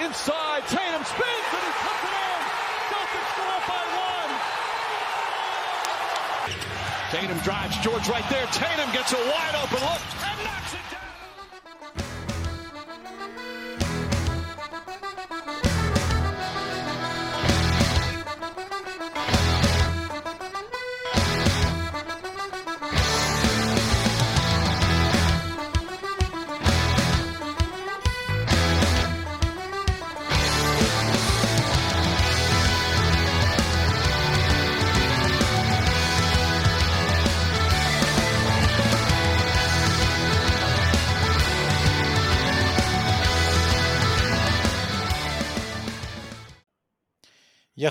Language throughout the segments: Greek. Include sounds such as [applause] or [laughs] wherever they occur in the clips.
Inside. Tatum spins and he puts it in. Celtics go up by one. Tatum drives George right there. Tatum gets a wide open look and knocks it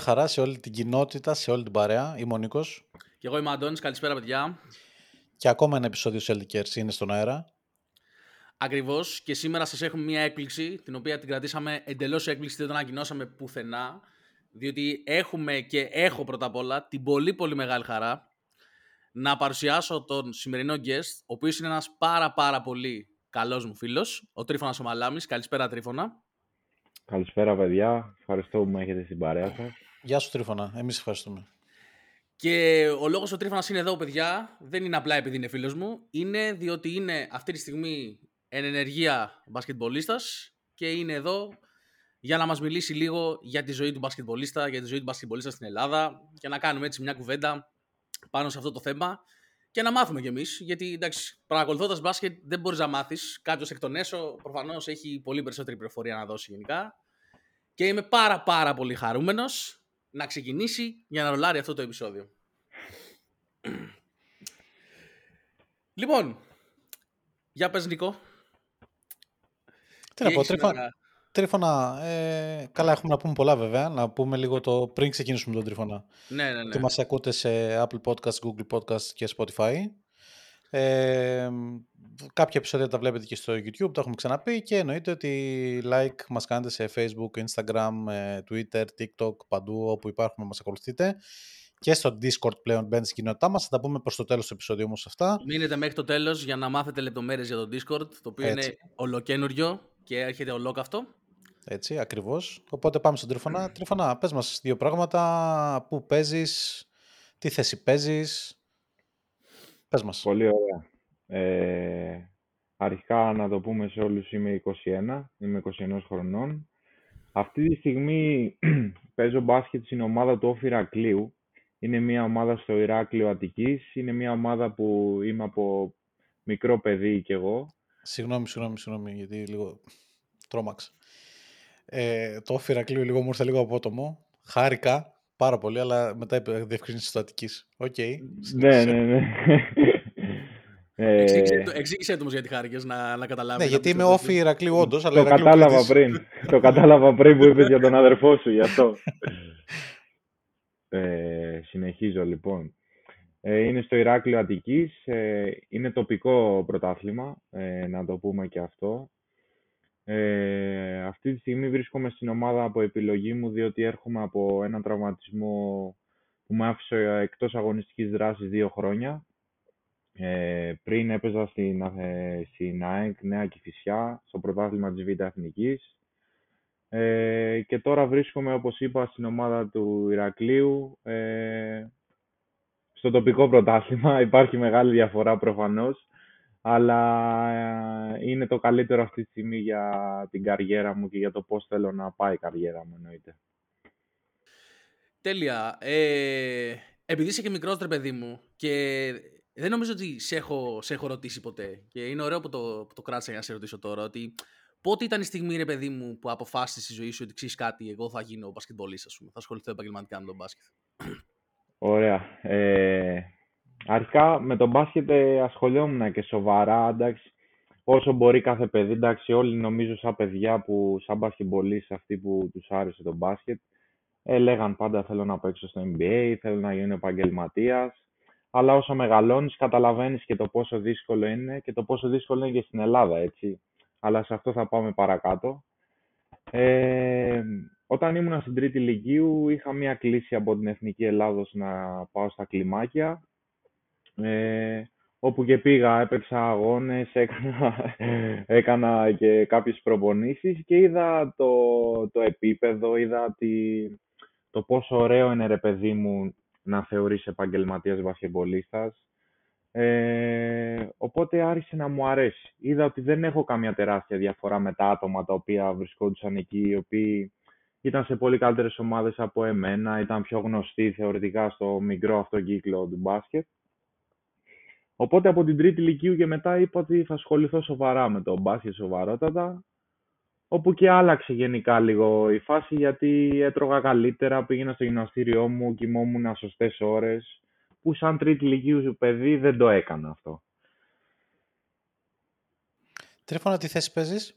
χαρά σε όλη την κοινότητα, σε όλη την παρέα. Είμαι ο Νίκος Και εγώ είμαι ο Αντώνης, καλησπέρα παιδιά. και ακόμα ένα επεισόδιο Celtics είναι στον αέρα. Ακριβώς και σήμερα σας έχουμε μια έκπληξη, την οποία την κρατήσαμε εντελώς έκπληξη, δεν την ανακοινώσαμε πουθενά, διότι έχουμε και έχω πρώτα απ' όλα την πολύ πολύ μεγάλη χαρά να παρουσιάσω τον σημερινό guest, ο οποίος είναι ένας πάρα πάρα πολύ καλός μου φίλος, ο Τρίφωνας ο Μαλάμης. Καλησπέρα Τρίφωνα. Καλησπέρα, παιδιά. Ευχαριστώ που με έχετε στην παρέα σας. Γεια σου Τρίφωνα, εμείς ευχαριστούμε. Και ο λόγος ο Τρίφωνας είναι εδώ, παιδιά, δεν είναι απλά επειδή είναι φίλος μου, είναι διότι είναι αυτή τη στιγμή εν ενεργεία μπασκετμπολίστας και είναι εδώ για να μας μιλήσει λίγο για τη ζωή του μπασκετμπολίστα, για τη ζωή του μπασκετμπολίστα στην Ελλάδα και να κάνουμε έτσι μια κουβέντα πάνω σε αυτό το θέμα και να μάθουμε κι εμείς, γιατί εντάξει, παρακολουθώντας μπάσκετ δεν μπορείς να μάθεις. Κάποιος εκ των έσω προφανώς έχει πολύ περισσότερη πληροφορία να δώσει γενικά και είμαι πάρα πάρα πολύ χαρούμενος να ξεκινήσει για να ρολάρει αυτό το επεισόδιο. λοιπόν, για πες Νικό. Τι να πω, έχεις Τρίφωνα, να- Τρίφωνα ε, καλά έχουμε να πούμε πολλά βέβαια, να πούμε λίγο το πριν ξεκινήσουμε τον Τρίφωνα. Ναι, ναι, Ότι ναι. μας ακούτε σε Apple Podcast, Google Podcast και Spotify. Ε, κάποια επεισόδια τα βλέπετε και στο YouTube, τα έχουμε ξαναπεί και εννοείται ότι like μας κάνετε σε Facebook, Instagram, ε, Twitter, TikTok, παντού όπου υπάρχουμε μας ακολουθείτε και στο Discord πλέον μπαίνετε στην κοινότητά μας, θα τα πούμε προς το τέλος του επεισόδιου όμως αυτά. Μείνετε μέχρι το τέλος για να μάθετε λεπτομέρειες για το Discord, το οποίο Έτσι. είναι ολοκένουργιο και έρχεται ολόκαυτο. Έτσι, ακριβώς. Οπότε πάμε στον Τρίφωνα. Τρίφωνα, πες μας δύο πράγματα, πού παίζεις, τι θέση παίζεις, πες μας. Πολύ ωραία. Ε, αρχικά να το πούμε σε όλους είμαι 21, είμαι 21 χρονών. Αυτή τη στιγμή [clears throat] παίζω μπάσκετ στην ομάδα του ΟΦΗ Ηρακλείου. Είναι μια ομάδα στο Ηράκλειο Αττικής. Είναι μια ομάδα που είμαι από μικρό παιδί κι εγώ. Συγγνώμη, συγγνώμη, συγγνώμη, γιατί λίγο τρόμαξα. Ε, το ΟΦΗ Ηρακλείου λίγο μου ήρθε λίγο απότομο. Χάρηκα πάρα πολύ, αλλά μετά είπε διευκρίνηση του Αττικής. Οκ. ναι, ναι, ναι. [laughs] Ε, Εξήγησε, το, εξήγησε το όμως γιατί χάρηκες να, να καταλάβει. Ναι, γιατί είμαι ΟΦΗ Ηρακλείου όντως, αλλά το Ηρακλείου κατάλαβα Κρήτης. πριν. το κατάλαβα πριν που είπες για τον αδερφό σου, γι' αυτό. Ε, συνεχίζω λοιπόν. Ε, είναι στο Ηράκλειο Αττικής. Ε, είναι τοπικό πρωτάθλημα, ε, να το πούμε και αυτό. Ε, αυτή τη στιγμή βρίσκομαι στην ομάδα από επιλογή μου, διότι έρχομαι από έναν τραυματισμό που με άφησε εκτός αγωνιστικής δράσης δύο χρόνια. Ε, πριν έπαιζα στην, ε, στην ΑΕΚ Νέα Κηφισιά, στο πρωτάθλημα της Β' Εθνικής. Ε, και τώρα βρίσκομαι, όπως είπα, στην ομάδα του Ηρακλείου, ε, στο τοπικό πρωτάθλημα. [laughs] Υπάρχει μεγάλη διαφορά προφανώς, αλλά ε, είναι το καλύτερο αυτή τη στιγμή για την καριέρα μου και για το πώς θέλω να πάει η καριέρα μου, εννοείται. Τέλεια. Ε, επειδή είσαι και μικρός ρε παιδί μου και δεν νομίζω ότι σε έχω, σε έχω ρωτήσει ποτέ και είναι ωραίο που το, που το κράτησα για να σε ρωτήσω τώρα ότι πότε ήταν η στιγμή ρε παιδί μου που αποφάσισες στη ζωή σου ότι ξέρεις κάτι εγώ θα γίνω μπασκετμπολίστας ας πούμε, θα ασχοληθώ επαγγελματικά με τον μπάσκετ; Ωραία. Ε, αρχικά με τον μπάσκετ ε, ασχολιόμουν και σοβαρά, εντάξει. πόσο μπορεί κάθε παιδί. Εντάξει, όλοι νομίζω σαν παιδιά που, σαν μπασκετμπολίστες αυτοί που τους άρεσε το μπάσκετ, ε, λέγαν πάντα θέλω να παίξω στο NBA, θέλω να γίνω επαγγελματίας. Αλλά όσο μεγαλώνεις καταλαβαίνεις και το πόσο δύσκολο είναι και το πόσο δύσκολο είναι και στην Ελλάδα, έτσι. Αλλά σε αυτό θα πάμε παρακάτω. Ε, όταν ήμουν στην τρίτη λυκείου είχα μία κλίση από την Εθνική Ελλάδος να πάω στα κλιμάκια. Ε, όπου και πήγα, έπαιξα αγώνες, έκανα, [laughs] έκανα και κάποιες προπονήσεις και είδα το, το επίπεδο, είδα τη, το πόσο ωραίο είναι ρε παιδί μου να θεωρείς επαγγελματίας βασχεμπολίστας. Ε, οπότε άρχισε να μου αρέσει. Είδα ότι δεν έχω καμία τεράστια διαφορά με τα άτομα τα οποία βρισκόντουσαν εκεί, οι οποίοι ήταν σε πολύ καλύτερες ομάδες από εμένα, ήταν πιο γνωστοί θεωρητικά στο μικρό αυτό κύκλο του μπάσκετ. Οπότε από την τρίτη ηλικίου και μετά είπα ότι θα ασχοληθώ σοβαρά με το μπάσκετ, σοβαρότατα. Όπου και άλλαξε γενικά λίγο η φάση γιατί έτρωγα καλύτερα, πήγαινα στο γυμναστήριό μου, κοιμόμουν σωστές ώρες, που σαν τρίτη ηλικίου παιδί δεν το έκανα αυτό. Τρίφωνα, τι θέση παίζεις;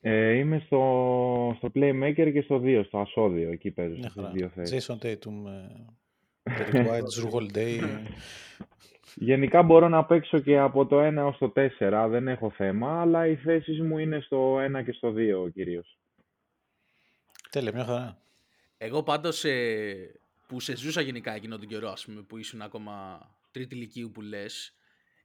Ε, είμαι στο, στο Playmaker και στο 2, στο ασώδιο. Εκεί παίζω στις δύο θέσεις. Jason Tatum, Derek White, Drew Holiday. [laughs] Γενικά μπορώ να παίξω και από το 1 έως το 4, δεν έχω θέμα, αλλά οι θέσεις μου είναι στο 1 και στο 2 κυρίως. Τέλεια, μια χαρά. Εγώ πάντως ε, που σε ζούσα γενικά εκείνο τον καιρό, ας πούμε, που ήσουν ακόμα τρίτη λυκείου που λες,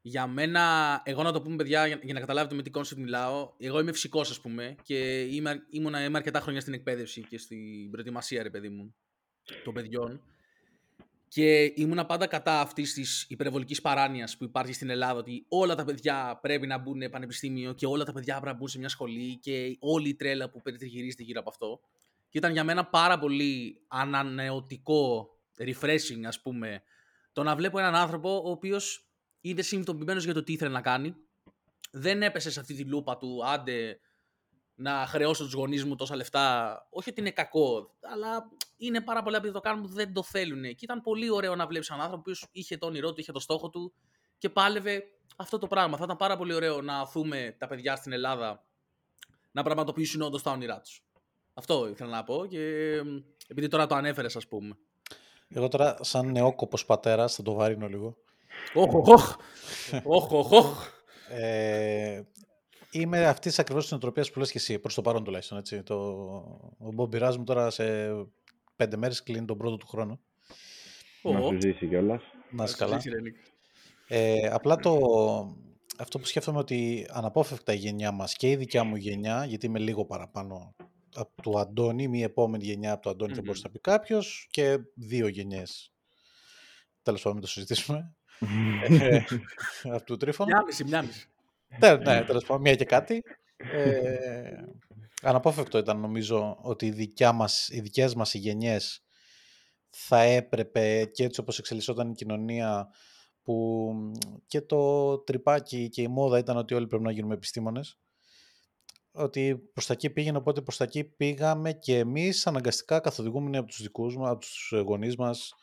για μένα, εγώ να το πούμε παιδιά, για, να καταλάβετε με τι κόνσεπτ μιλάω, εγώ είμαι φυσικός, ας πούμε, και είμαι, ήμουν, είμαι αρκετά χρόνια στην εκπαίδευση και στην προετοιμασία, ρε παιδί μου, των παιδιών. Και ήμουνα πάντα κατά αυτής της υπερβολικής παράνοιας που υπάρχει στην Ελλάδα, ότι όλα τα παιδιά πρέπει να μπουν πανεπιστήμιο και όλα τα παιδιά πρέπει να μπουν σε μια σχολή και όλη η τρέλα που περιτριγυρίζεται γύρω από αυτό. Και ήταν για μένα πάρα πολύ ανανεωτικό, refreshing, ας πούμε, το να βλέπω έναν άνθρωπο ο οποίος είδε συνειδητοποιημένος για το τι ήθελε να κάνει. Δεν έπεσε σε αυτή τη λούπα του άντε να χρεώσω τους γονείς μου τόσα λεφτά. Όχι ότι είναι κακό, αλλά είναι πάρα πολλοί που το κάνουν που δεν το θέλουν. Και ήταν πολύ ωραίο να βλέπεις έναν άνθρωπο που είχε το όνειρό του, είχε το στόχο του και πάλευε αυτό το πράγμα. Θα ήταν πάρα πολύ ωραίο να δούμε τα παιδιά στην Ελλάδα να πραγματοποιήσουν όντως τα όνειρά τους. Αυτό ήθελα να πω και επειδή τώρα το ανέφερες, ας πούμε. Εγώ τώρα, σαν νεόκοπος πατέρας, θα το βαρύνω λίγο. Όχ, όχ, όχ, όχ. Ε, είμαι αυτής της ακριβώ νοοτροπίας που λες και εσύ, προς το παρόν τουλάχιστον. Έτσι. Το, ο Μπομπ μου τώρα σε πέντε μέρες κλείνει τον πρώτο του χρόνο. Να σου ζήσει κιόλας. Να είσαι καλά. Ε, απλά το, αυτό που σκέφτομαι ότι αναπόφευκτα η γενιά μας και η δικιά μου γενιά, γιατί είμαι λίγο παραπάνω από του Αντώνη, μία επόμενη γενιά από του Αντώνη mm-hmm. θα μπορούσε να πει κάποιος και δύο γενιές. Τέλος πάντων, το συζητήσουμε. ε, [laughs] από του Τρίφωνα. Μια μισή, μια μισή. Ναι, ναι, τέλος πάντων, μία και κάτι. Ε, αναπόφευκτο ήταν νομίζω ότι οι, δικιά μας, οι δικές μας οι γενιές θα έπρεπε και έτσι όπως εξελισσόταν η κοινωνία που και το τρυπάκι και η μόδα ήταν ότι όλοι πρέπει να γίνουμε επιστήμονες ότι προς τα εκεί πήγαινε, οπότε προς τα εκεί πήγαμε και εμείς αναγκαστικά καθοδηγούμενοι από τους δικούς μας, από τους γονείς μας.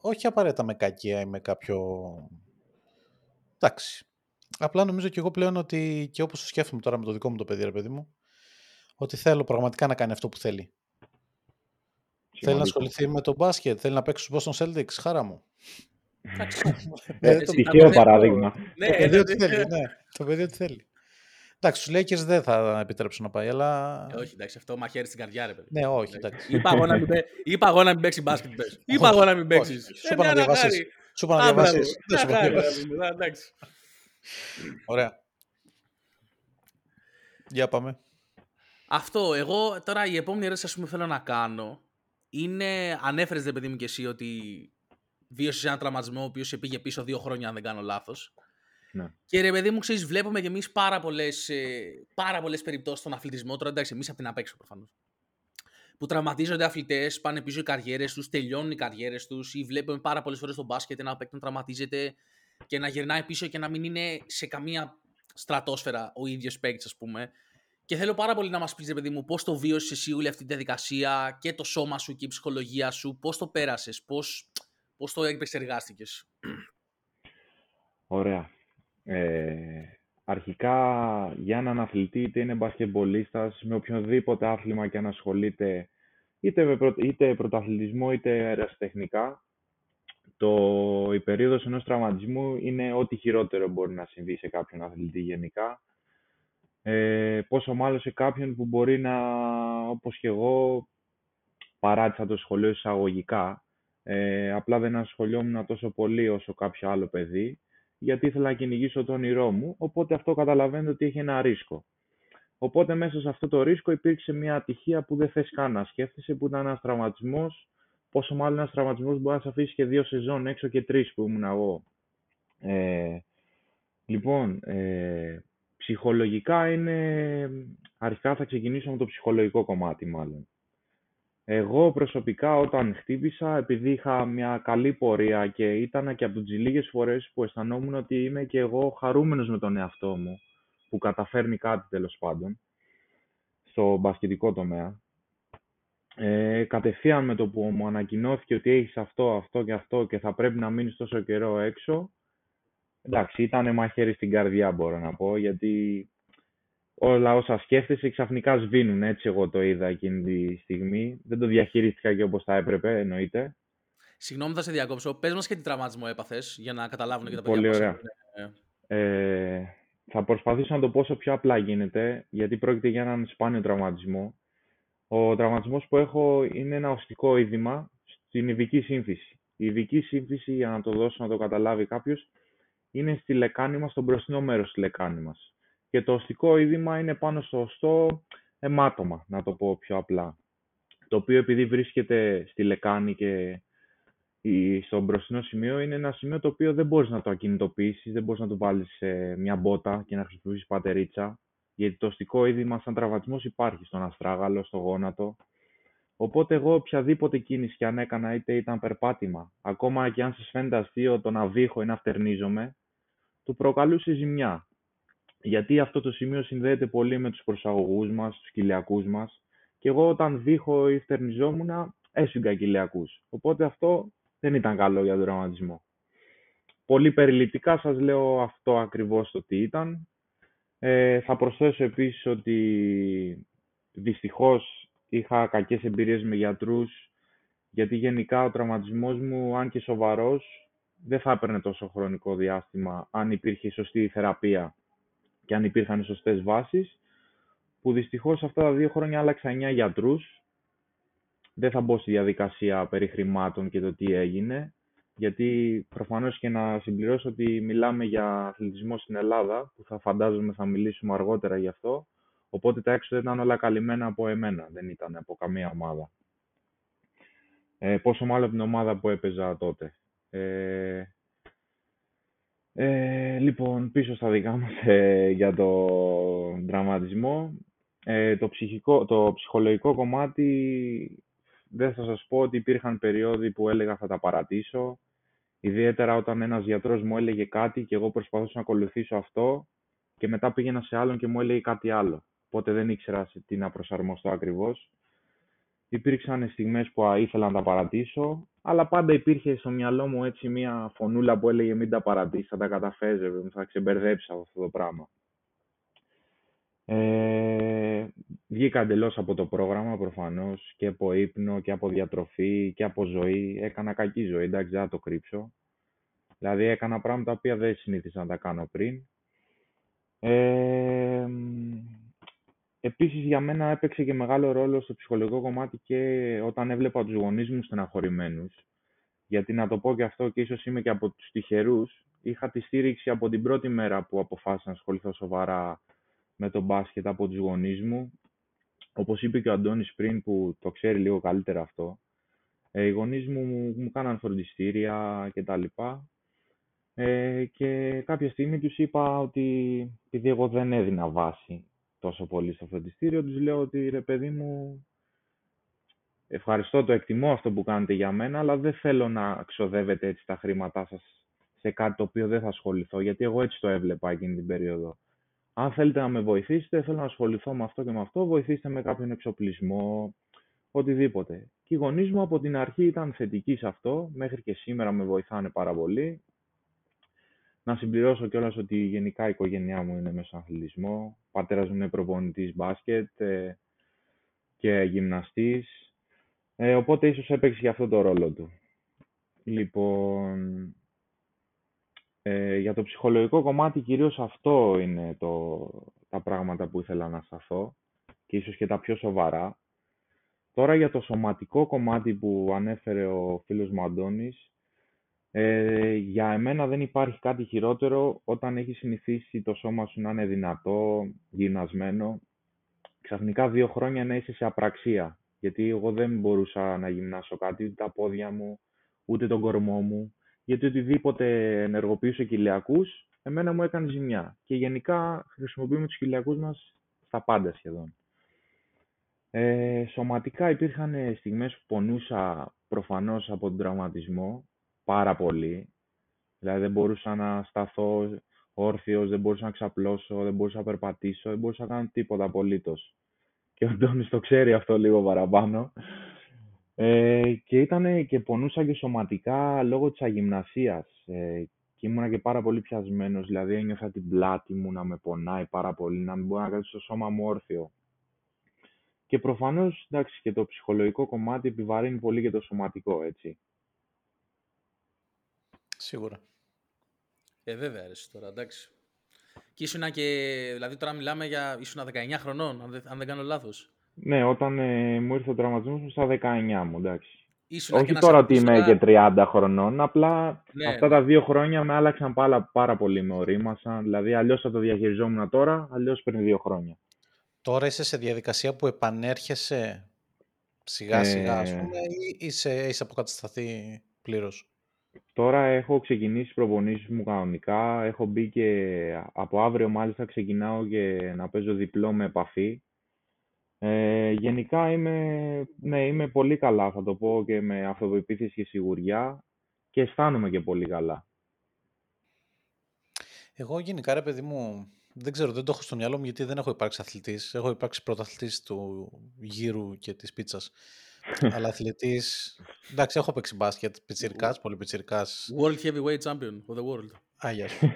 Όχι απαραίτητα με κακία ή με κάποιο. Εντάξει. Απλά νομίζω και εγώ πλέον ότι και όπως το σκέφτομαι τώρα με το δικό μου το παιδί, ρε παιδί μου, ότι θέλω πραγματικά να κάνει αυτό που θέλει. Θέλει να ασχοληθεί με το μπάσκετ, θέλει να παίξει στους Boston Celtics, χάρα μου. [laughs] Τυχαίο παράδειγμα. Ναι, το παιδί ό,τι θέλει. Ναι, το παιδί ό,τι θέλει. Εντάξει, του Lakers δεν θα επιτρέψουν να πάει, αλλά. Ε, όχι, εντάξει, αυτό μαχαίρι στην καρδιά, ρε παιδί. Ναι, όχι, εντάξει. Είπα εγώ να μην, είπα εγώ να μην παίξει μπάσκετ. Είπα εγώ να μην παίξεις. Σου είπα να διαβάσεις. Σου είπα να διαβάσεις. Εντάξει. Ωραία. Για πάμε. Αυτό. Εγώ τώρα η επόμενη ερώτηση που θέλω να κάνω είναι. Ανέφερες, δε παιδί μου και εσύ, ότι βίωσες ένα τραυματισμό ο οποίος σε πήγε πίσω δύο χρόνια, αν δεν κάνω λάθος. Ναι. Και ρε παιδί μου, ξέρεις, βλέπουμε κι εμείς πάρα πολλές πάρα πολλές ε, περιπτώσεις στον αθλητισμό. Τώρα εντάξει, εμείς από την απέξω προφανώς. Που τραυματίζονται αθλητές, πάνε πίσω οι καριέρες τους, τελειώνουν οι καριέρες τους, ή βλέπουμε πάρα πολλές φορές στον μπάσκετ ένα παίκτη να τραυματίζεται και να γυρνάει πίσω και να μην είναι σε καμία στρατόσφαιρα ο ίδιος παίκτης, ας πούμε. Και θέλω πάρα πολύ να μας πεις, παιδί μου, πώς το βίωσες εσύ όλη αυτή τη διαδικασία και το σώμα σου και η ψυχολογία σου, πώς το πέρασες, πώς το επεξεργάστηκες; Ωραία. Ε, αρχικά για έναν αθλητή, είτε είναι μπασκετμπολίστας, με οποιοδήποτε άθλημα και αν ασχολείται, είτε, είτε πρωταθλητισμό είτε αεραστεχνικά, το, η περίοδος ενός τραυματισμού είναι ό,τι χειρότερο μπορεί να συμβεί σε κάποιον αθλητή γενικά. Ε, πόσο μάλλον σε κάποιον που μπορεί να, όπως και εγώ, παράτησα το σχολείο εισαγωγικά. Ε, απλά δεν ασχολιόμουν τόσο πολύ όσο κάποιο άλλο παιδί, γιατί ήθελα να κυνηγήσω το όνειρό μου, οπότε αυτό καταλαβαίνετε ότι έχει ένα ρίσκο. Οπότε μέσα σε αυτό το ρίσκο υπήρξε μια ατυχία που δεν θες καν να σκέφτεσαι, που ήταν ένας τραυματισμός, πόσο μάλλον ένας τραυματισμός μπορεί να σε αφήσει και δύο σεζόν έξω και τρεις που ήμουν εγώ. Ε, λοιπόν, ε, ψυχολογικά είναι, αρχικά θα ξεκινήσω με το ψυχολογικό κομμάτι μάλλον. Εγώ προσωπικά όταν χτύπησα, επειδή είχα μια καλή πορεία και ήταν και από τις λίγες φορές που αισθανόμουν ότι είμαι και εγώ χαρούμενος με τον εαυτό μου, που καταφέρνει κάτι τέλος πάντων, στο μπασκετικό τομέα. Ε, κατευθείαν με το που μου ανακοινώθηκε ότι έχεις αυτό, αυτό και αυτό και θα πρέπει να μείνεις τόσο καιρό έξω, εντάξει, ήταν μαχαίρι στην καρδιά μπορώ να πω, γιατί όλα όσα σκέφτεσαι ξαφνικά σβήνουν. Έτσι εγώ το είδα εκείνη τη στιγμή. Δεν το διαχειρίστηκα και όπως θα έπρεπε, εννοείται. Συγγνώμη, θα σε διακόψω. Πες μας και τι τραυματισμό έπαθες, για να καταλάβουν και τα παιδιά. Πολύ ωραία. Ε, θα προσπαθήσω να το πω όσο πιο απλά γίνεται, γιατί πρόκειται για έναν σπάνιο τραυματισμό. Ο τραυματισμός που έχω είναι ένα οστικό είδημα στην ειδική σύμφυση. Η ειδική σύμφυση, για να το δώσω να το καταλάβει κάποιος, είναι στη λεκάνη μας, στο μπροστινό μέρος τη λεκάνη μας και το οστικό είδημα είναι πάνω στο οστό αιμάτωμα, να το πω πιο απλά. Το οποίο επειδή βρίσκεται στη λεκάνη και στο μπροστινό σημείο είναι ένα σημείο το οποίο δεν μπορείς να το ακινητοποιήσεις, δεν μπορείς να το βάλεις σε μια μπότα και να χρησιμοποιήσεις πατερίτσα, γιατί το οστικό είδημα σαν τραυματισμός υπάρχει στον αστράγαλο, στο γόνατο. Οπότε εγώ οποιαδήποτε κίνηση και αν έκανα, είτε ήταν περπάτημα, ακόμα και αν σας φαίνεται αστείο το να βήχω ή να φτερνίζομαι, του προκαλούσε ζημιά γιατί αυτό το σημείο συνδέεται πολύ με τους προσαγωγούς μας, τους κοιλιακούς μας και εγώ όταν δίχω ή φτερνιζόμουν έσυγα κοιλιακούς. Οπότε αυτό δεν ήταν καλό για τον τραυματισμό. Πολύ περιληπτικά σας λέω αυτό ακριβώς το τι ήταν. Ε, θα προσθέσω επίσης ότι δυστυχώς είχα κακές εμπειρίες με γιατρούς γιατί γενικά ο τραυματισμός μου, αν και σοβαρός, δεν θα έπαιρνε τόσο χρονικό διάστημα αν υπήρχε σωστή θεραπεία και αν υπήρχαν σωστές βάσεις, που δυστυχώς αυτά τα δύο χρόνια άλλαξα 9 γιατρούς. Δεν θα μπω στη διαδικασία περί χρημάτων και το τι έγινε, γιατί προφανώς και να συμπληρώσω ότι μιλάμε για αθλητισμό στην Ελλάδα, που θα φαντάζομαι θα μιλήσουμε αργότερα γι' αυτό, οπότε τα έξοδα ήταν όλα καλυμμένα από εμένα, δεν ήταν από καμία ομάδα. Ε, πόσο μάλλον από την ομάδα που έπαιζα τότε. Ε, ε, λοιπόν, πίσω στα δικά μας ε, για το δραματισμό. Ε, το, ψυχικό, το ψυχολογικό κομμάτι δεν θα σας πω ότι υπήρχαν περιόδοι που έλεγα θα τα παρατήσω. Ιδιαίτερα όταν ένας γιατρός μου έλεγε κάτι και εγώ προσπαθούσα να ακολουθήσω αυτό και μετά πήγαινα σε άλλον και μου έλεγε κάτι άλλο. Οπότε δεν ήξερα σε τι να προσαρμοστώ ακριβώς. Υπήρξαν στιγμές που ήθελα να τα παρατήσω, αλλά πάντα υπήρχε στο μυαλό μου έτσι μια φωνούλα που έλεγε μην τα παρατήσεις, θα τα καταφέρεις, θα ξεμπερδέψεις αυτό το πράγμα. Ε, βγήκα εντελώς από το πρόγραμμα προφανώς και από ύπνο και από διατροφή και από ζωή. Έκανα κακή ζωή, εντάξει δεν θα το κρύψω. Δηλαδή έκανα πράγματα τα οποία δεν συνήθιζα να τα κάνω πριν. Ε, Επίσης για μένα έπαιξε και μεγάλο ρόλο στο ψυχολογικό κομμάτι και όταν έβλεπα τους γονείς μου στεναχωρημένους. Γιατί να το πω και αυτό και ίσως είμαι και από τους τυχερούς, είχα τη στήριξη από την πρώτη μέρα που αποφάσισα να ασχοληθώ σοβαρά με τον μπάσκετ από τους γονείς μου. Όπως είπε και ο Αντώνης πριν που το ξέρει λίγο καλύτερα αυτό, ε, οι γονείς μου μου κάναν φροντιστήρια κτλ. Ε, και κάποια στιγμή τους είπα ότι επειδή εγώ δεν έδινα βάση τόσο πολύ στο φροντιστήριο, τους λέω ότι ρε παιδί μου, ευχαριστώ, το εκτιμώ αυτό που κάνετε για μένα, αλλά δεν θέλω να ξοδεύετε έτσι τα χρήματά σας σε κάτι το οποίο δεν θα ασχοληθώ, γιατί εγώ έτσι το έβλεπα εκείνη την περίοδο. Αν θέλετε να με βοηθήσετε, θέλω να ασχοληθώ με αυτό και με αυτό, βοηθήστε με κάποιον εξοπλισμό, οτιδήποτε. Και οι γονείς μου από την αρχή ήταν θετικοί σε αυτό, μέχρι και σήμερα με βοηθάνε πάρα πολύ. Να συμπληρώσω κιόλας ότι γενικά η οικογένειά μου είναι μέσα αθλητισμό. Ο πατέρας μου είναι προπονητής μπάσκετ ε, και γυμναστής. Ε, οπότε ίσως έπαιξε και αυτό το ρόλο του. Λοιπόν, ε, για το ψυχολογικό κομμάτι κυρίως αυτό είναι το, τα πράγματα που ήθελα να σταθώ και ίσως και τα πιο σοβαρά. Τώρα για το σωματικό κομμάτι που ανέφερε ο φίλος μου Αντώνης, ε, για εμένα δεν υπάρχει κάτι χειρότερο όταν έχει συνηθίσει το σώμα σου να είναι δυνατό, γυμνασμένο. Ξαφνικά δύο χρόνια να είσαι σε απραξία. Γιατί εγώ δεν μπορούσα να γυμνάσω κάτι, ούτε τα πόδια μου, ούτε τον κορμό μου. Γιατί οτιδήποτε ενεργοποιούσε κοιλιακούς, εμένα μου έκανε ζημιά. Και γενικά χρησιμοποιούμε τους κοιλιακούς μας στα πάντα σχεδόν. Ε, σωματικά υπήρχαν στιγμές που πονούσα προφανώς από τον τραυματισμό πάρα πολύ. Δηλαδή δεν μπορούσα να σταθώ όρθιος, δεν μπορούσα να ξαπλώσω, δεν μπορούσα να περπατήσω, δεν μπορούσα να κάνω τίποτα απολύτως. Και ο Αντώνης το ξέρει αυτό λίγο παραπάνω. Ε, και ήταν και πονούσα και σωματικά λόγω της αγυμνασίας. Ε, και ήμουνα και πάρα πολύ πιασμένος, δηλαδή ένιωθα την πλάτη μου να με πονάει πάρα πολύ, να μην μπορώ να κάνω στο σώμα μου όρθιο. Και προφανώς, εντάξει, και το ψυχολογικό κομμάτι επιβαρύνει πολύ και το σωματικό, έτσι. Σίγουρα. Ε, βέβαια, αρέσει τώρα, εντάξει. Και ήσουν και, δηλαδή τώρα μιλάμε για, ήσουν 19 χρονών, αν δεν, αν δεν κάνω λάθος. Ναι, όταν ε, μου ήρθε ο τραυματισμός μου στα 19 μου, εντάξει. Ήσουν Όχι τώρα ότι είμαι και 30 χρονών, απλά Ναι, αυτά τα δύο χρόνια με άλλαξαν πάρα, πάρα πολύ, με ορίμασαν. Δηλαδή, αλλιώς θα το διαχειριζόμουν τώρα, αλλιώς πριν δύο χρόνια. Τώρα είσαι σε διαδικασία που επανέρχεσαι σιγά σιγά, ας Ε, πούμε, ή είσαι, είσαι αποκατασταθεί πλήρως; Τώρα έχω ξεκινήσει τις προπονήσεις μου κανονικά. Έχω μπει και από αύριο μάλιστα ξεκινάω και να παίζω διπλό με επαφή. Ε, γενικά είμαι, ναι, είμαι πολύ καλά, θα το πω και με αυτοπεποίθηση και σιγουριά και αισθάνομαι και πολύ καλά. Εγώ γενικά, ρε παιδί μου, δεν ξέρω, δεν το έχω στο μυαλό μου γιατί δεν έχω υπάρξει αθλητής. Έχω υπάρξει πρωταθλητής του γύρου και της πίτσας. Αλλά αθλητής, εντάξει, έχω παίξει μπάσκετ, πιτσιρικάς, πολύ πιτσιρικάς. World Heavyweight Champion of the World. Άγια σου.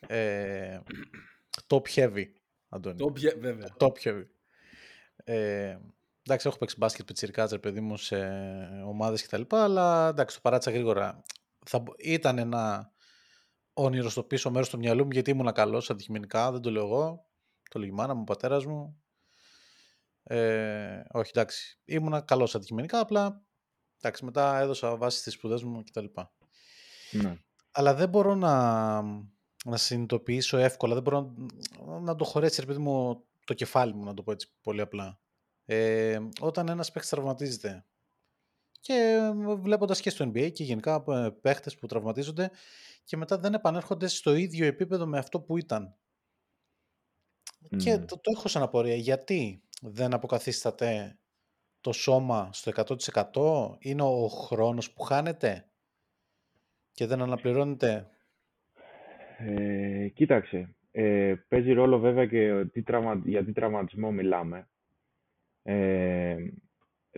ε, top heavy, Αντώνη. Το πια- βέβαια. Top heavy. Ε, εντάξει, έχω παίξει μπάσκετ πιτσιρικάς, ρε παιδί μου, σε ομάδες κτλ. Αλλά εντάξει, το παράτησα γρήγορα. Θα, μπο- ήταν ένα όνειρο στο πίσω μέρος του μυαλού μου, γιατί ήμουν καλός αντικειμενικά, δεν το λέω εγώ. Το λέει η μάνα μου, ο πατέρας μου. Ε, όχι, εντάξει. Ήμουνα καλός αντικειμενικά, απλά εντάξει, μετά έδωσα βάση στις σπουδές μου κτλ. Ναι. Αλλά δεν μπορώ να, να συνειδητοποιήσω εύκολα, δεν μπορώ να, να το χωρέσει, ρε παιδί μου, το κεφάλι μου, να το πω έτσι πολύ απλά. Ε, όταν ένας παίχτης τραυματίζεται και βλέποντας και στο NBA και γενικά ε, παίχτες που τραυματίζονται και μετά δεν επανέρχονται στο ίδιο επίπεδο με αυτό που ήταν. Και Μμ. το, το έχω σαν απορία. Γιατί; Δεν αποκαθίσταται το σώμα στο 100% είναι ο χρόνος που χάνεται; Και δεν αναπληρώνεται; Ε, κοίταξε, ε, παίζει ρόλο βέβαια και τι τραυμα... για τι τραυματισμό μιλάμε. Ε,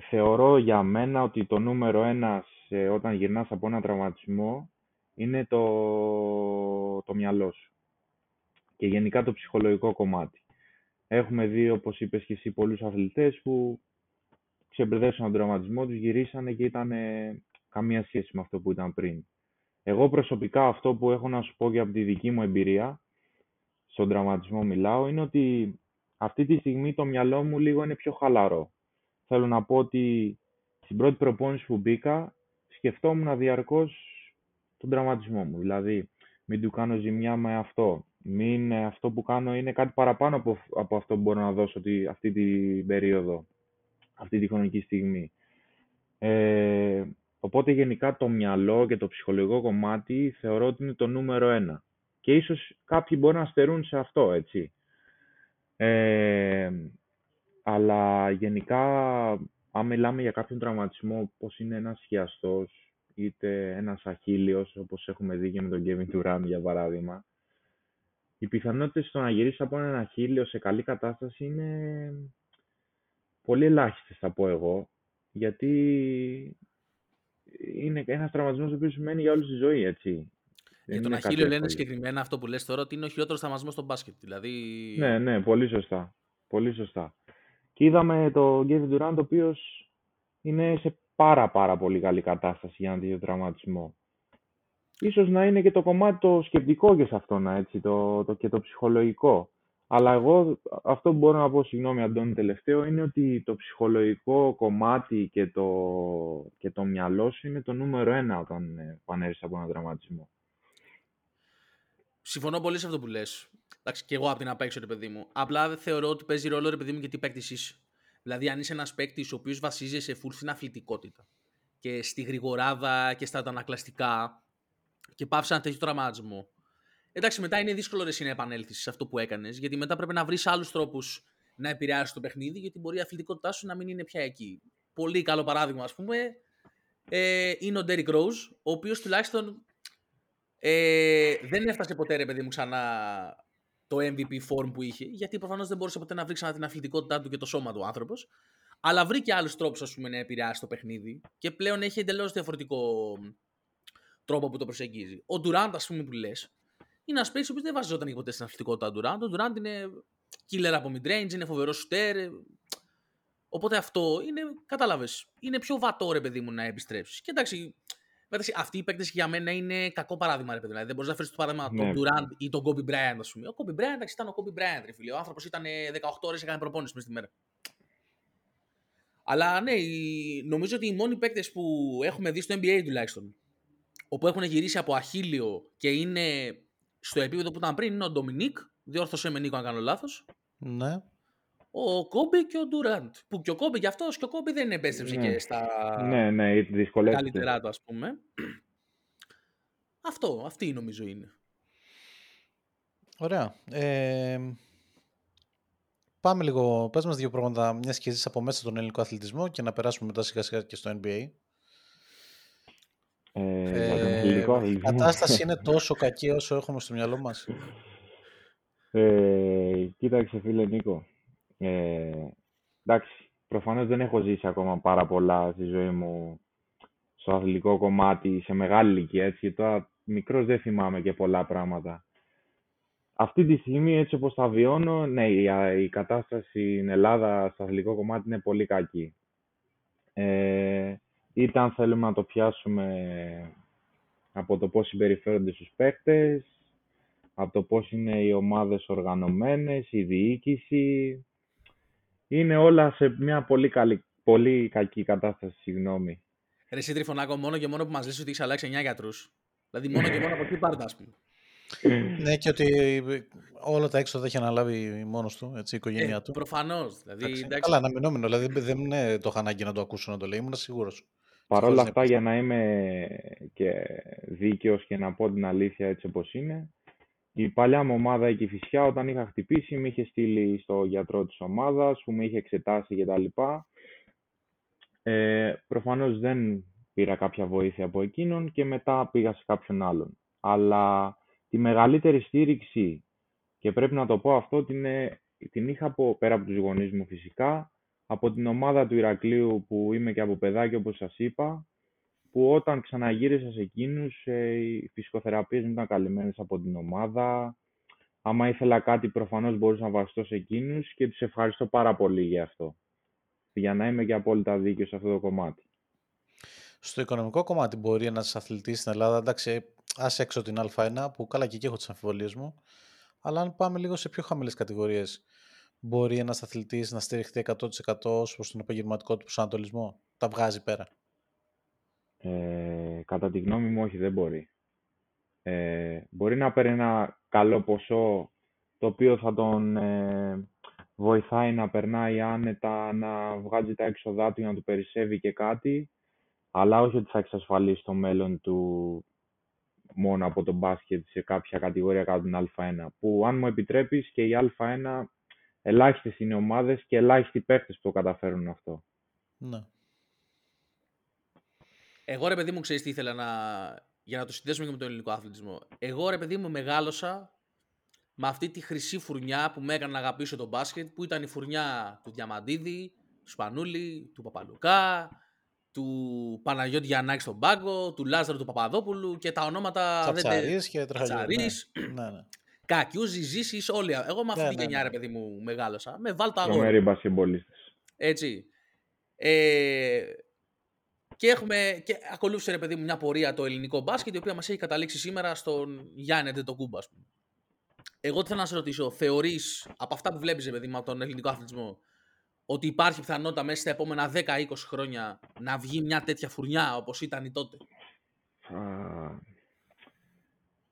θεωρώ για μένα ότι το νούμερο ένας σε, όταν γυρνάς από ένα τραυματισμό είναι το, το μυαλό σου και γενικά το ψυχολογικό κομμάτι. Έχουμε δει, όπως είπες και εσύ, πολλούς αθλητές που ξεμπερδέψαν τον τραυματισμό τους, γυρίσανε και ήταν καμία σχέση με αυτό που ήταν πριν. Εγώ προσωπικά αυτό που έχω να σου πω και από τη δική μου εμπειρία, στον τραυματισμό μιλάω, είναι ότι αυτή τη στιγμή το μυαλό μου λίγο είναι πιο χαλαρό. Θέλω να πω ότι στην πρώτη προπόνηση που μπήκα, σκεφτόμουν διαρκώς τον τραυματισμό μου. Δηλαδή, μην του κάνω ζημιά με αυτό. Μην ε, αυτό που κάνω είναι κάτι παραπάνω από, από αυτό που μπορώ να δώσω τη, αυτή την περίοδο, αυτή τη χρονική στιγμή. Ε, οπότε γενικά το μυαλό και το ψυχολογικό κομμάτι θεωρώ ότι είναι το νούμερο ένα. Και ίσως κάποιοι μπορεί να στερούν σε αυτό, έτσι. Ε, αλλά γενικά, αν μιλάμε για κάποιον τραυματισμό, όπως είναι ένας χιαστός, είτε ένας αχίλιος, όπως έχουμε δει και με τον Kevin Durant για παράδειγμα, οι πιθανότητες στο να γυρίσει από έναν αχίλιο σε καλή κατάσταση είναι πολύ ελάχιστες, θα πω εγώ, γιατί είναι ένας τραυματισμός ο οποίος σημαίνει για όλη τη ζωή, έτσι. Και τον Αχίλιο λένε συγκεκριμένα αυτό που λες τώρα ότι είναι ο χειρότερος θαυμασμό στο μπάσκετ. Δηλαδή... Ναι, ναι, πολύ σωστά. Πολύ σωστά. Και είδαμε τον Kevin Durant, ο οποίος είναι σε πάρα πάρα πολύ καλή κατάσταση για ένα τέτοιο τραυματισμό. Ίσως να είναι και το κομμάτι το σκεπτικό και σε αυτόν, έτσι, το, το, και το ψυχολογικό. Αλλά εγώ αυτό που μπορώ να πω, συγγνώμη Αντώνη τελευταίο, είναι ότι το ψυχολογικό κομμάτι και το, και το μυαλό σου είναι το νούμερο ένα όταν ε, πανέρεις από έναν τραυματισμό. Συμφωνώ πολύ σε αυτό που λες. Εντάξει, και εγώ από την απέξω, ρε παιδί μου. Απλά θεωρώ ότι παίζει ρόλο, ρε παιδί μου, και τι παίκτης είσαι. Δηλαδή, αν είσαι ένας παίκτης ο οποίος βασίζεσαι full στην αθλητικότητα και στη γρηγοράδα και στα αντανακλαστικά και πάψει ένα τέτοιο τραυματισμό. Εντάξει, μετά είναι δύσκολο ρε, να επανέλθεις σε αυτό που έκανες, γιατί μετά πρέπει να βρεις άλλους τρόπους να επηρεάσεις το παιχνίδι, γιατί μπορεί η αθλητικότητά σου να μην είναι πια εκεί. Πολύ καλό παράδειγμα, ας πούμε, ε, είναι ο Derrick Rose, ο οποίος τουλάχιστον ε, δεν έφτασε ποτέ, ρε παιδί μου, ξανά το MVP form που είχε, γιατί προφανώς δεν μπορούσε ποτέ να βρει ξανά την αθλητικότητά του και το σώμα του άνθρωπος. Αλλά βρήκε άλλους τρόπους να επηρεάσει το παιχνίδι και πλέον έχει εντελώς διαφορετικό τρόπο που το προσεγγίζει. Ο Durant, ας πούμε, που λες, είναι ένας παίκτης που δεν βασιζόταν ποτέ στην αθλητικότητα του Durant. Ο Durant είναι killer από mid-range, είναι φοβερός shooter. Οπότε αυτό είναι, κατάλαβες, είναι πιο βατό ρε παιδί μου να επιστρέψεις. Και εντάξει, Εντάξει, αυτοί οι παίκτες για μένα είναι κακό παράδειγμα, ρε παιδί. Δηλαδή, δεν μπορείς να φέρεις το παράδειγμα ναι. τον Durant ή τον Kobe Bryant, ας πούμε. Ο Kobe Bryant εντάξει, ήταν ο Kobe Bryant, ρε φίλε. Ο άνθρωπος ήταν 18 ώρες και έκανε προπόνηση μέσα στη μέρα. Αλλά ναι, νομίζω ότι οι μόνοι παίκτες που έχουμε δει στο NBA τουλάχιστον, όπου έχουν γυρίσει από αχίλιο και είναι στο επίπεδο που ήταν πριν, είναι ο Ντομινίκ. Διόρθωσε με Νίκο αν κάνω λάθος. Ναι ο Κόμπι και ο Ντουράντ. Που και ο Κόμπι γι' αυτός και ο Κόμπι δεν επέστρεψε ναι. και στα ναι, ναι, καλύτερά του, ας πούμε. Αυτό, αυτή νομίζω είναι. Ωραία. Ε, πάμε λίγο, πες μας δύο πράγματα, μιας και από μέσα τον ελληνικό αθλητισμό και να περάσουμε μετά σιγά σιγά και στο NBA. Ε, ε, η κατάσταση είναι τόσο κακή όσο έχουμε στο μυαλό μας. Ε, κοίταξε φίλε Νίκο, ε, εντάξει, προφανώς δεν έχω ζήσει ακόμα πάρα πολλά στη ζωή μου στο αθλητικό κομμάτι, σε μεγάλη ηλικία, έτσι, και τώρα μικρός δεν θυμάμαι και πολλά πράγματα. Αυτή τη στιγμή, έτσι όπως τα βιώνω, ναι, η, κατάσταση στην Ελλάδα στο αθλητικό κομμάτι είναι πολύ κακή. Ε, είτε αν θέλουμε να το πιάσουμε από το πώς συμπεριφέρονται στους παίκτες, από το πώς είναι οι ομάδες οργανωμένες, η διοίκηση, είναι όλα σε μια πολύ, καλή, πολύ κακή κατάσταση, συγγνώμη. Ρε εσύ Τριφωνάκο, μόνο και μόνο που μας λες ότι έχεις αλλάξει 9 γιατρούς. Δηλαδή μόνο και μόνο από εκεί πάρτα, ας πούμε. ναι, και ότι όλα τα έξοδα έχει αναλάβει μόνος του, έτσι, η οικογένειά ε, του. Προφανώς. Δηλαδή, εντάξει. Καλά, αναμενόμενο. Δηλαδή δεν το είχα ανάγκη να το ακούσω να το λέει, ήμουν σίγουρος. Παρ' όλα αυτά, για να είμαι και δίκαιος και να πω την αλήθεια έτσι όπως είναι, η παλιά μου ομάδα εκεί φυσικά όταν είχα χτυπήσει με είχε στείλει στο γιατρό της ομάδας που με είχε εξετάσει και τα λοιπά. Ε, προφανώς δεν πήρα κάποια βοήθεια από εκείνον και μετά πήγα σε κάποιον άλλον. Αλλά τη μεγαλύτερη στήριξη και πρέπει να το πω αυτό την, την είχα από, πέρα από τους γονείς μου φυσικά από την ομάδα του Ηρακλείου που είμαι και από παιδάκι όπως σας είπα που όταν ξαναγύρισα σε εκείνους, ε, οι φυσικοθεραπείες μου ήταν καλυμμένες από την ομάδα. Άμα ήθελα κάτι, προφανώς μπορούσα να βασιστώ σε εκείνους και τους ευχαριστώ πάρα πολύ για αυτό. Για να είμαι και απόλυτα δίκαιος σε αυτό το κομμάτι. Στο οικονομικό κομμάτι μπορεί ένας αθλητής στην Ελλάδα, εντάξει, ας έξω την Α1, που καλά και εκεί έχω τις αμφιβολίες μου, αλλά αν πάμε λίγο σε πιο χαμηλές κατηγορίες, μπορεί ένας αθλητής να στηριχθεί 100% προς τον επαγγελματικό του προσανατολισμό; Τα βγάζει πέρα. Ε, κατά τη γνώμη μου, όχι, δεν μπορεί. Ε, μπορεί να παίρνει ένα καλό ποσό, το οποίο θα τον ε, βοηθάει να περνάει άνετα, να βγάζει τα έξοδά του για να του περισσεύει και κάτι, αλλά όχι ότι θα εξασφαλίσει το μέλλον του μόνο από τον μπάσκετ σε κάποια κατηγορία κάτω την Α1. Που αν μου επιτρέπεις και η Α1 ελάχιστες είναι ομάδες και ελάχιστοι παίχτες που το καταφέρουν αυτό. Ναι. Εγώ ρε παιδί μου, ξέρεις τι ήθελα να. Για να το συνδέσουμε και με τον ελληνικό αθλητισμό. Εγώ ρε παιδί μου μεγάλωσα με αυτή τη χρυσή φουρνιά που με έκανε να αγαπήσω τον μπάσκετ, που ήταν η φουρνιά του Διαμαντίδη, του Σπανούλη, του Παπαλουκά, του Παναγιώτη Γιαννάκη στον πάγκο, του Λάζαρου του Παπαδόπουλου και τα ονόματα... Τσατσαρίς και Τσατσαρίς. Ναι, ναι. Ναι. Κακιούς, ζήσει όλοι. Εγώ με αυτή Ναι, την ναι, γενιά, ναι. ρε παιδί μου, μεγάλωσα. Με βάλτο αγόρι. Τρομεροί μπασκετμπολίστες. Έτσι. Ε, και, έχουμε, και ακολούθησε, ρε παιδί μου, μια πορεία το ελληνικό μπάσκετ, η οποία μας έχει καταλήξει σήμερα στον Γιάννη Αντετοκούμπα, ας πούμε. Εγώ τι θέλω να σε ρωτήσω, θεωρείς από αυτά που βλέπεις, ρε παιδί μου, από τον ελληνικό αθλητισμό, ότι υπάρχει πιθανότητα μέσα στα επόμενα 10-20 χρόνια να βγει μια τέτοια φουρνιά όπως ήταν η τότε; Α,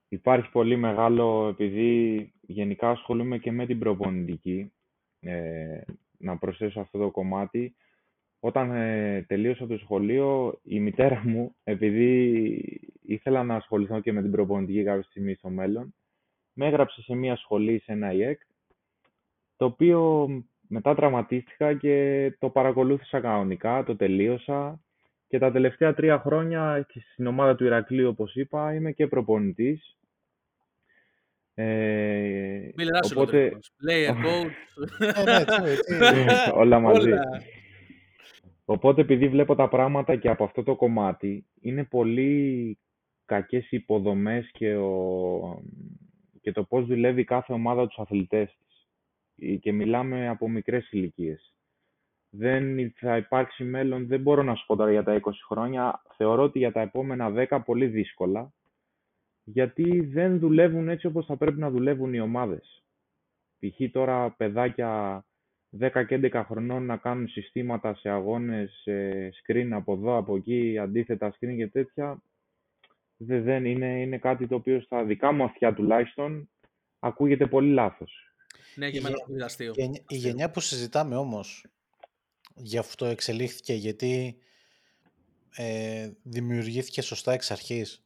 Υπάρχει πολύ μεγάλο, επειδή γενικά ασχολούμαι και με την προπονητική, ε, να προσθέσω αυτό το κομμάτι. Όταν ε, τελείωσα το σχολείο, η μητέρα μου, επειδή ήθελα να ασχοληθώ και με την προπονητική κάποια στιγμή στο μέλλον, με έγραψε σε μια σχολή, σε ένα ΙΕΚ, το οποίο μετά τραυματίστηκα και το παρακολούθησα κανονικά, το τελείωσα και τα τελευταία τρία χρόνια και στην ομάδα του Ηρακλείου, όπως είπα, είμαι και προπονητής. Ε, Μίλε Ράσελ, οπότε, Player [laughs] coach. Ε, ναι, τι- τι- όλα μαζί. Όλα. Οπότε επειδή βλέπω τα πράγματα και από αυτό το κομμάτι, είναι πολύ κακές οι υποδομές και, ο... και το πώς δουλεύει κάθε ομάδα τους αθλητές της. Ε, Και μιλάμε από μικρές ηλικίες. Δεν θα υπάρξει μέλλον, δεν μπορώ να σου πω τώρα για τα 20 χρόνια. Θεωρώ ότι για τα επόμενα 10 πολύ δύσκολα, γιατί δεν δουλεύουν έτσι όπως θα πρέπει να δουλεύουν οι ομάδες. Π.χ. τώρα παιδάκια 10 και 11 χρονών να κάνουν συστήματα σε αγώνες, ε, screen από εδώ, από εκεί, αντίθετα screen και τέτοια, δε- δεν είναι, είναι κάτι το οποίο στα δικά μου αυτιά τουλάχιστον ακούγεται πολύ λάθος. Ναι, και Η εμένα γε- μου είναι αστείο. Η γενιά- Η γενιά που συζητάμε όμως, γι' αυτό εξελίχθηκε, γιατί ε, δημιουργήθηκε σωστά εξ αρχής.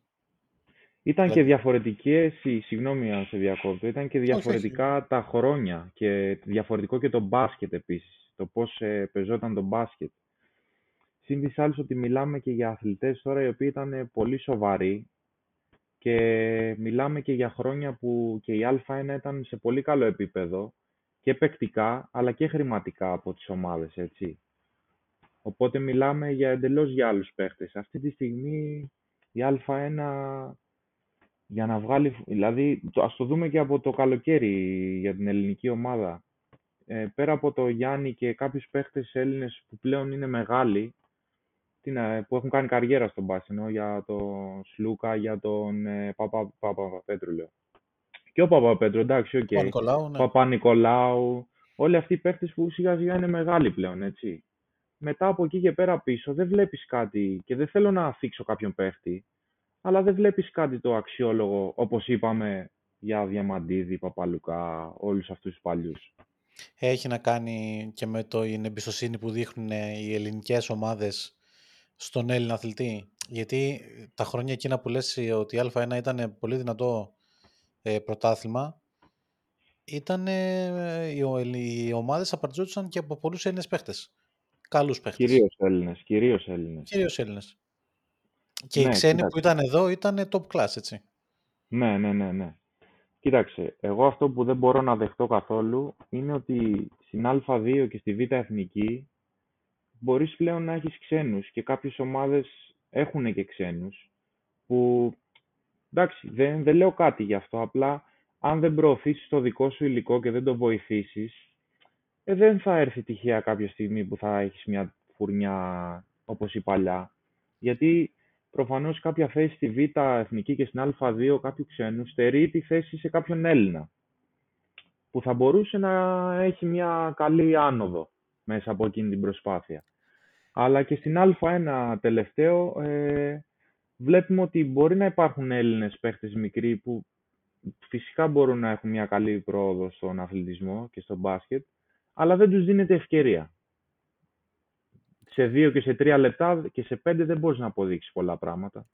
Ήταν Δηλαδή- και διαφορετικές, συ- συγγνώμη αν σε διακόπτω, ήταν και όχι. διαφορετικά τα χρόνια και διαφορετικό και το μπάσκετ επίσης, το πώς ε, πεζόταν το μπάσκετ. Συν της άλλης ότι μιλάμε και για αθλητές τώρα οι οποίοι ήταν πολύ σοβαροί και μιλάμε και για χρόνια που και η Α1 ήταν σε πολύ καλό επίπεδο και παικτικά αλλά και χρηματικά από τις ομάδες, έτσι. Οπότε μιλάμε για εντελώς για άλλους παίχτες. Αυτή τη στιγμή η Α1 για να βγάλει, δηλαδή το, ας το δούμε και από το καλοκαίρι για την ελληνική ομάδα. Ε, πέρα από το Γιάννη και κάποιους παίχτες Έλληνες που πλέον είναι μεγάλοι, τι να- που έχουν κάνει καριέρα στον μπάσκετ, εννοώ για τον Σλούκα, για τον ε, Παπα, Παπαπέτρου λέω. Και ο Παπαπέτρου, εντάξει, οκ. Ο Νικολάου, ναι. Παπα-Νικολάου, όλοι αυτοί οι παίχτες που σιγά σιγά είναι μεγάλοι πλέον, έτσι. Μετά από εκεί και πέρα πίσω δεν βλέπεις κάτι και δεν θέλω να αφήξω κάποιον παίχτη, αλλά δεν βλέπεις κάτι το αξιόλογο, όπως είπαμε για Διαμαντίδη, Παπαλουκά, όλους αυτούς τους παλιούς. Έχει να κάνει και με το, την εμπιστοσύνη που δείχνουν οι ελληνικές ομάδες στον Έλληνα αθλητή. Γιατί τα χρόνια εκείνα που λες ότι η Α1 ήταν πολύ δυνατό ε, πρωτάθλημα, ήταν, ε, οι, ο- οι ομάδες απαρτιζόντουσαν και από πολλούς Έλληνες παίχτες. Καλούς παίχτες. Κυρίως Έλληνες, κυρίως Έλληνες. Κυρίως Έλληνες. Και οι Ναι, ξένοι κοίταξε. που ήταν εδώ ήταν top class, έτσι. Ναι, ναι, ναι, ναι. Κοίταξε, εγώ αυτό που δεν μπορώ να δεχτώ καθόλου είναι ότι στην Α2 και στη Β' Εθνική μπορείς πλέον να έχεις ξένους και κάποιες ομάδες έχουν και ξένους που, εντάξει, δεν, δεν λέω κάτι γι' αυτό, απλά αν δεν προωθήσεις το δικό σου υλικό και δεν το βοηθήσεις, ε, δεν θα έρθει τυχαία κάποια στιγμή που θα έχεις μια φουρνιά όπως η παλιά. Γιατί προφανώς κάποια θέση στη Β' Εθνική και στην Α2 κάποιου ξένου στερεί τη θέση σε κάποιον Έλληνα που θα μπορούσε να έχει μια καλή άνοδο μέσα από εκείνη την προσπάθεια. Αλλά και στην Α1 τελευταίο ε, βλέπουμε ότι μπορεί να υπάρχουν Έλληνες παίχτες μικροί που φυσικά μπορούν να έχουν μια καλή πρόοδο στον αθλητισμό και στο μπάσκετ, αλλά δεν τους δίνεται ευκαιρία. Σε δύο και σε τρία λεπτά και σε πέντε δεν μπορείς να αποδείξεις πολλά πράγματα.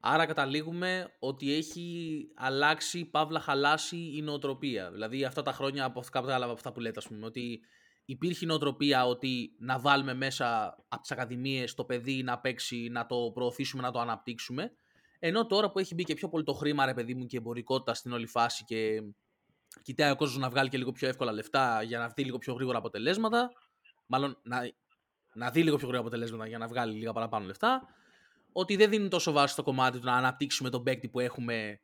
Άρα καταλήγουμε ότι έχει αλλάξει, παύλα χαλάσει η νοοτροπία. Δηλαδή αυτά τα χρόνια από αυτά, κατάλαβα από αυτά που λέτε, ας πούμε, ότι υπήρχε η νοοτροπία ότι να βάλουμε μέσα από τις ακαδημίες το παιδί να παίξει, να το προωθήσουμε, να το αναπτύξουμε. Ενώ τώρα που έχει μπει και πιο πολύ το χρήμα, ρε παιδί μου, και η εμπορικότητα στην όλη φάση και κοιτάει ο κόσμος να βγάλει και λίγο πιο εύκολα λεφτά για να δει λίγο πιο γρήγορα αποτελέσματα, μάλλον να να δει λίγο πιο γρήγορα αποτελέσματα για να βγάλει λίγα παραπάνω λεφτά. Ότι δεν δίνει τόσο βάση στο κομμάτι του να αναπτύξουμε τον παίκτη που έχουμε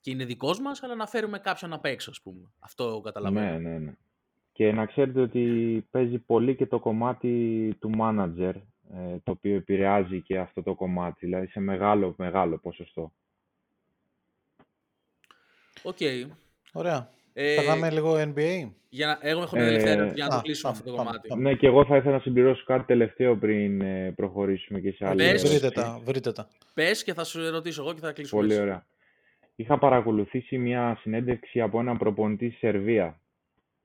και είναι δικός μας, αλλά να φέρουμε κάποιον απ' έξω, ας πούμε. Αυτό καταλαβαίνω. Ναι, ναι, ναι. Και να ξέρετε ότι παίζει πολύ και το κομμάτι του manager, ε, το οποίο επηρεάζει και αυτό το κομμάτι, δηλαδή σε μεγάλο, μεγάλο ποσοστό. Οκ. Ωραία. Ε, Περνάμε λίγο NBA. για να, εγώ έχω μια Ε, τελευταία ερώτηση για να το α, κλείσουμε πάμε, αυτό το πάμε, κομμάτι. πάμε. Ναι, και εγώ θα ήθελα να συμπληρώσω κάτι τελευταίο πριν ε, προχωρήσουμε και σε άλλη Πες. ερώτηση. Βρείτε τα, βρείτε τα. Πες και θα σου ρωτήσω εγώ και θα κλείσουμε. Πολύ έτσι. ωραία. Είχα παρακολουθήσει μια συνέντευξη από έναν προπονητή στη Σερβία,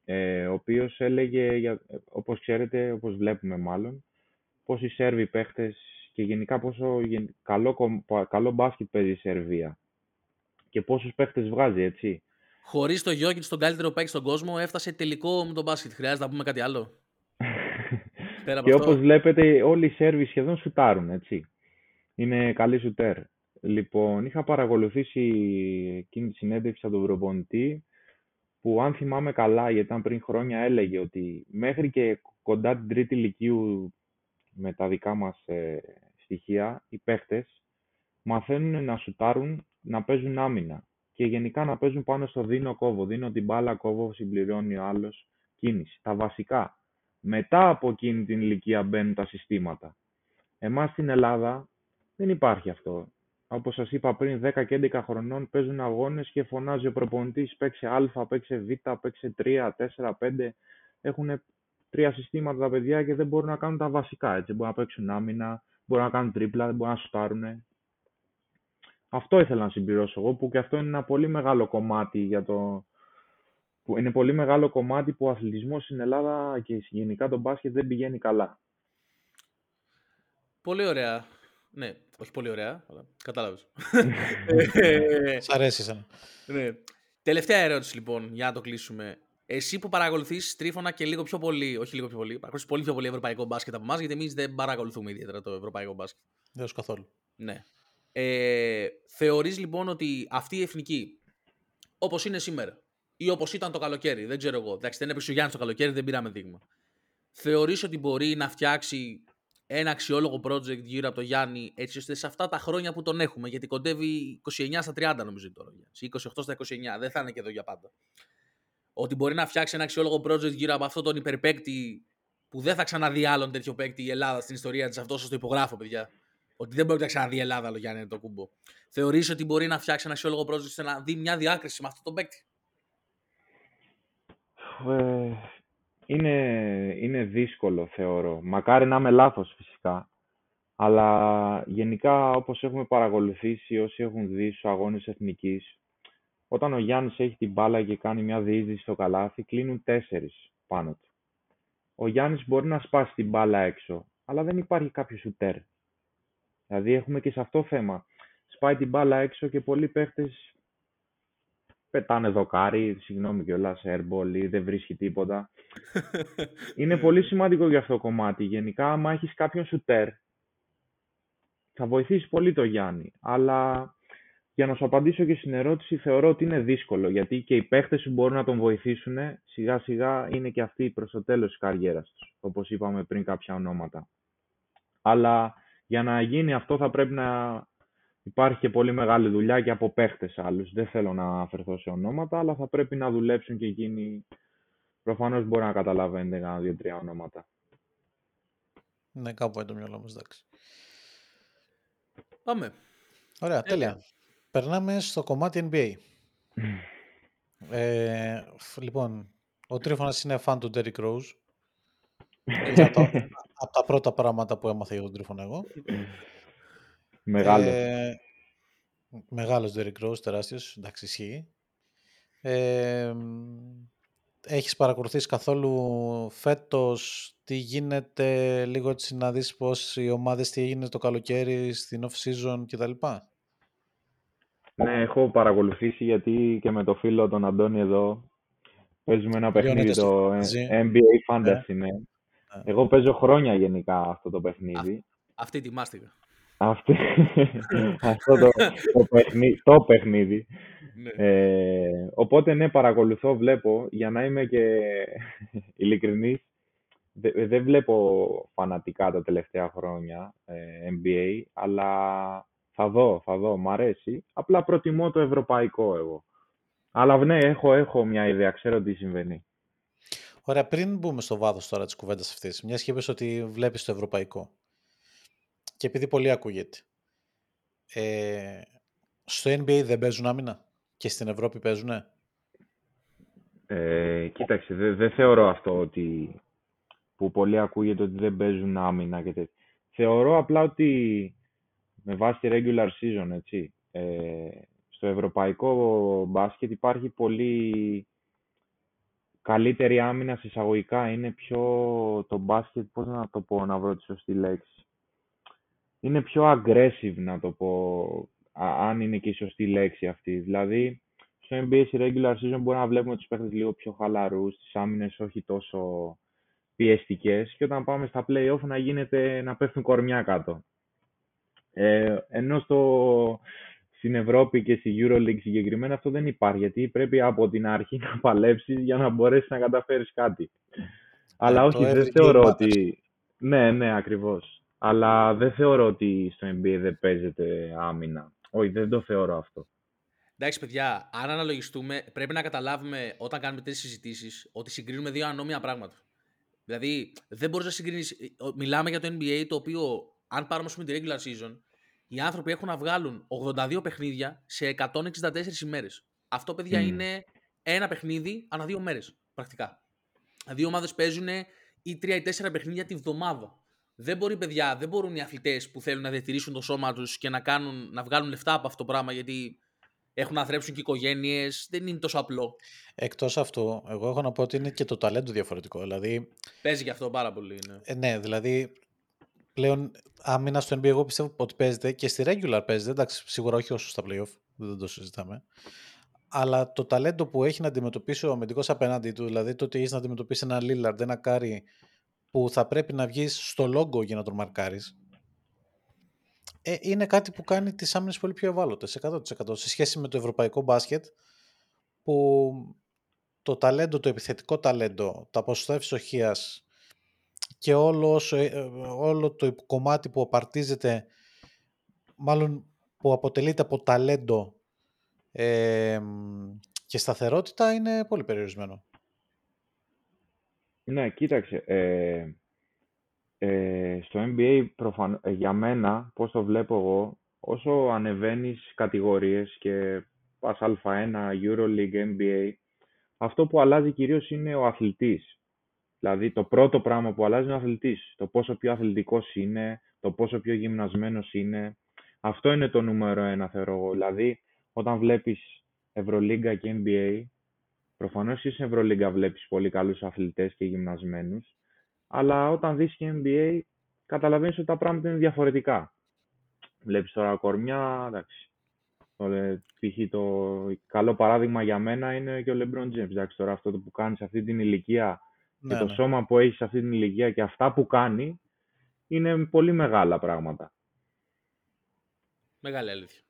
ε, ο οποίος έλεγε, για, όπως ξέρετε, όπως βλέπουμε μάλλον, πώς οι Σέρβοι παίχτες και γενικά πόσο γεν- καλό, κομ- πα- καλό μπάσκετ παίζει η Σερβία και πόσους παίχτες βγάζει, έτσι. Χωρίς το Γιώκητς, τον καλύτερο παίκτη στον κόσμο, έφτασε τελικό με τον μπάσκετ. Χρειάζεται να πούμε κάτι άλλο; [laughs] Πέρα από και αυτό. όπως βλέπετε όλοι οι Σέρβοι σχεδόν σουτάρουν, έτσι. Είναι καλοί σουτέρ. Λοιπόν, είχα παρακολουθήσει εκείνη τη συνέντευξη από τον προπονητή που αν θυμάμαι καλά, γιατί ήταν πριν χρόνια, έλεγε ότι μέχρι και κοντά την τρίτη ηλικίου με τα δικά μας ε, στοιχεία, οι παίχτες μαθαίνουν να σουτάρουν, να παίζουν άμυνα και γενικά να παίζουν πάνω στο δίνω κόβω. Δίνω την μπάλα, κόβω, συμπληρώνει ο άλλος, κίνηση. Τα βασικά. Μετά από εκείνη την ηλικία μπαίνουν τα συστήματα. Εμάς στην Ελλάδα δεν υπάρχει αυτό. Όπως σας είπα πριν, 10 και 11 χρονών παίζουν αγώνες και φωνάζει ο προπονητής παίξε α, παίξε β, παίξε 3, 4, 5. Έχουν τρία συστήματα τα παιδιά και δεν μπορούν να κάνουν τα βασικά. Έτσι. Μπορούν να παίξουν άμυνα, μπορούν να κάνουν τρίπλα, δεν μπορούν να σουτάρουν. Αυτό ήθελα να συμπληρώσω εγώ, που και αυτό είναι ένα πολύ μεγάλο κομμάτι για το... Που είναι πολύ μεγάλο κομμάτι που ο αθλητισμός στην Ελλάδα και γενικά το μπάσκετ δεν πηγαίνει καλά. Πολύ ωραία. Ναι, όχι πολύ ωραία, αλλά κατάλαβες. [laughs] Σ' αρέσει εσένα. ναι. Τελευταία ερώτηση λοιπόν, για να το κλείσουμε. Εσύ που παρακολουθείς τρίφωνα και λίγο πιο πολύ, όχι λίγο πιο πολύ, παρακολουθείς πολύ πιο πολύ ευρωπαϊκό μπάσκετ από εμάς, γιατί εμείς δεν παρακολουθούμε ιδιαίτερα το ευρωπαϊκό μπάσκετ. Δεν σου καθόλου. Ναι. Ε, θεωρείς λοιπόν ότι αυτή η εθνική, όπως είναι σήμερα, ή όπως ήταν το καλοκαίρι, δεν ξέρω εγώ, εντάξει δεν έπαιξε ο Γιάννης το καλοκαίρι, δεν πήραμε δείγμα. Θεωρείς ότι μπορεί να φτιάξει ένα αξιόλογο project γύρω από το Γιάννη, έτσι ώστε σε αυτά τα χρόνια που τον έχουμε, γιατί κοντεύει 29 στα 30 νομίζω τώρα, ή 28 στα 29, δεν θα είναι και εδώ για πάντα. Ότι μπορεί να φτιάξει ένα αξιόλογο project γύρω από αυτόν τον υπερπαίκτη που δεν θα ξαναδεί άλλον τέτοιο παίκτη η Ελλάδα στην ιστορία της. Αυτό σας το υπογράφω, παιδιά. Ότι δεν μπορεί να ξαναδεί η Ελλάδα άλλο Γιάννη το κούμπο. Θεωρείς ότι μπορεί να φτιάξει ένα αξιόλογο project ώστε να δει μια διάκριση με αυτόν τον παίκτη; Ε, είναι, είναι δύσκολο θεωρώ. Μακάρι να είμαι λάθος φυσικά. Αλλά γενικά όπως έχουμε παρακολουθήσει όσοι έχουν δει στους αγώνες εθνικής, όταν ο Γιάννης έχει την μπάλα και κάνει μια διείσδυση στο καλάθι, κλείνουν τέσσερις πάνω του. Ο Γιάννης μπορεί να σπάσει την μπάλα έξω, αλλά δεν υπάρχει κάποιος σουτέρ. Δηλαδή έχουμε και σε αυτό θέμα. Σπάει την μπάλα έξω και πολλοί παίχτες πετάνε δοκάρι, συγγνώμη κιόλας, airball ή δεν βρίσκει τίποτα. [laughs] Είναι πολύ σημαντικό για αυτό το κομμάτι. Γενικά, άμα έχεις κάποιον σουτέρ, θα βοηθήσει πολύ το Γιάννη. Αλλά για να σου απαντήσω και στην ερώτηση, θεωρώ ότι είναι δύσκολο. Γιατί και οι παίχτες που μπορούν να τον βοηθήσουν, σιγά σιγά είναι και αυτοί προς το τέλος της καριέρας τους. Όπως είπαμε πριν κάποια ονόματα. Αλλά για να γίνει αυτό θα πρέπει να υπάρχει και πολύ μεγάλη δουλειά και από παίχτες άλλους. Δεν θέλω να αφαιρθώ σε ονόματα, αλλά θα πρέπει να δουλέψουν και εκείνοι. Προφανώς μπορεί να καταλαβαίνετε κανένα δύο-τρία ονόματα. Ναι, κάπου είναι το μυαλό μας, εντάξει. Πάμε. Ωραία, τέλεια. Περνάμε στο κομμάτι NBA. [laughs] ε, φ- λοιπόν, ο Τρίφωνας είναι φαν του Derrick Rose. [laughs] Είναι από, τα, από τα πρώτα πράγματα που έμαθα για τον Τρίφωνα εγώ. [laughs] Μεγάλος. Ε, μεγάλος Derrick Rose, τεράστιος, εντάξει ισχύει. Ε, μ, έχεις παρακολουθήσει καθόλου φέτος τι γίνεται, λίγο έτσι να δεις πώς οι ομάδες τι έγινε το καλοκαίρι στην off-season κτλ. Ναι, έχω παρακολουθήσει γιατί και με το φίλο τον Αντώνη εδώ παίζουμε ένα παιχνίδι Λιώνετε το μαζί. NBA Fantasy, ναι. Ναι. Εγώ παίζω χρόνια γενικά αυτό το παιχνίδι. Αυτή ετοιμάστηκα. Αυτή, [laughs] αυτό το, το, παιχνίδι, το παιχνίδι. Ναι. Ε, οπότε ναι, παρακολουθώ, βλέπω, για να είμαι και [laughs] ειλικρινής, δεν βλέπω φανατικά τα τελευταία χρόνια ε, NBA, αλλά θα δω, θα δω, μ' αρέσει. Απλά προτιμώ το ευρωπαϊκό εγώ. Αλλά ναι, έχω, έχω μια ιδέα, ξέρω τι συμβαίνει. Ωραία, πριν μπούμε στο βάθος τώρα της κουβέντας αυτής, μιας και είπες ότι βλέπεις το ευρωπαϊκό και επειδή πολύ ακούγεται, ε, στο NBA δεν παίζουν άμυνα; Και στην Ευρώπη παίζουνε; Ε, κοίταξε, δεν θεωρώ αυτό ότι που πολύ ακούγεται ότι δεν παίζουν άμυνα και τέτοια. Θεωρώ απλά ότι με βάση τη regular season, έτσι, ε, στο ευρωπαϊκό μπάσκετ υπάρχει πολύ καλύτερη άμυνα σε εισαγωγικά. Είναι πιο το μπάσκετ, πώς να το πω, να βρω τη σωστή λέξη. Είναι πιο aggressive, να το πω, αν είναι και η σωστή λέξη αυτή. Δηλαδή, στο NBA στη regular season μπορεί να βλέπουμε τους παίχτες λίγο πιο χαλαρούς, τις άμυνες όχι τόσο πιεστικές και όταν πάμε στα play-off να γίνεται να πέφτουν κορμιά κάτω. Ε, ενώ στο, στην Ευρώπη και στη EuroLeague συγκεκριμένα αυτό δεν υπάρχει, γιατί πρέπει από την αρχή να παλέψεις για να μπορέσεις να καταφέρεις κάτι. Αλλά ε, όχι, δεν θεωρώ ότι... Ναι, ναι, ακριβώς. Αλλά δεν θεωρώ ότι στο NBA δεν παίζεται άμυνα. Όχι, δεν το θεωρώ αυτό. Εντάξει, παιδιά, αν αναλογιστούμε, πρέπει να καταλάβουμε όταν κάνουμε τέτοιε συζητήσεις ότι συγκρίνουμε δύο ανώμια πράγματα. Δηλαδή, δεν μπορείς να συγκρίνεις. Ε, μιλάμε για το NBA το οποίο, αν πάρουμε πούμε, τη regular season, οι άνθρωποι έχουν να βγάλουν 82 παιχνίδια σε 164 ημέρες. Αυτό, παιδιά, είναι ένα παιχνίδι ανά δύο μέρες. Πρακτικά. Δύο ομάδες παίζουν ή τρία ή τέσσερα παιχνίδια τη βδομάδα. Δεν μπορεί, παιδιά, δεν μπορούν οι αθλητές που θέλουν να διατηρήσουν το σώμα τους και να, κάνουν, να βγάλουν λεφτά από αυτό το πράγμα γιατί έχουν να θρέψουν και οικογένειες. Δεν είναι τόσο απλό. Εκτός αυτού, εγώ έχω να πω ότι είναι και το ταλέντο διαφορετικό. Δηλαδή, Παίζει και αυτό πάρα πολύ. Ναι, ε, ναι δηλαδή πλέον άμυνα στο NBA εγώ πιστεύω ότι παίζεται και στη regular παίζεται. Εντάξει, σίγουρα όχι όσο στα playoff, δεν το συζητάμε. Αλλά το ταλέντο που έχει να αντιμετωπίσει ο αμυντικός απέναντι του, δηλαδή το ότι έχεις να αντιμετωπίσεις ένα Lillard, ένα Κάρι που θα πρέπει να βγεις στο logo για να τον μαρκάρεις, ε, είναι κάτι που κάνει τις άμυνες πολύ πιο ευάλωτες, 100% σε σχέση με το ευρωπαϊκό μπάσκετ που το ταλέντο, το επιθετικό ταλέντο, τα ποσοστά ευστοχίας και όλο, ε, όλο το κομμάτι που απαρτίζεται, μάλλον που αποτελείται από ταλέντο ε, και σταθερότητα είναι πολύ περιορισμένο. Ναι, κοίταξε. Ε, ε, στο NBA προφαν... Ε, για μένα, πώς το βλέπω εγώ, όσο ανεβαίνεις κατηγορίες και πας Α1, EuroLeague, NBA, αυτό που αλλάζει κυρίως είναι ο αθλητής. Δηλαδή το πρώτο πράγμα που αλλάζει είναι ο αθλητής. Το πόσο πιο αθλητικός είναι, το πόσο πιο γυμνασμένος είναι. Αυτό είναι το νούμερο ένα θεωρώ εγώ. Δηλαδή όταν βλέπεις Ευρωλίγκα και NBA, προφανώς και στην Ευρωλίγκα βλέπεις πολύ καλούς αθλητές και γυμνασμένους, αλλά όταν δεις και NBA καταλαβαίνεις ότι τα πράγματα είναι διαφορετικά. Βλέπεις τώρα κορμιά, εντάξει. Το, π.χ. το καλό παράδειγμα για μένα είναι και ο LeBron James. Εντάξει, τώρα αυτό που κάνεις σε αυτή την ηλικία και ναι, το ναι. σώμα που έχεις σε αυτή την ηλικία και αυτά που κάνει είναι πολύ μεγάλα πράγματα. Μεγάλη αλήθεια.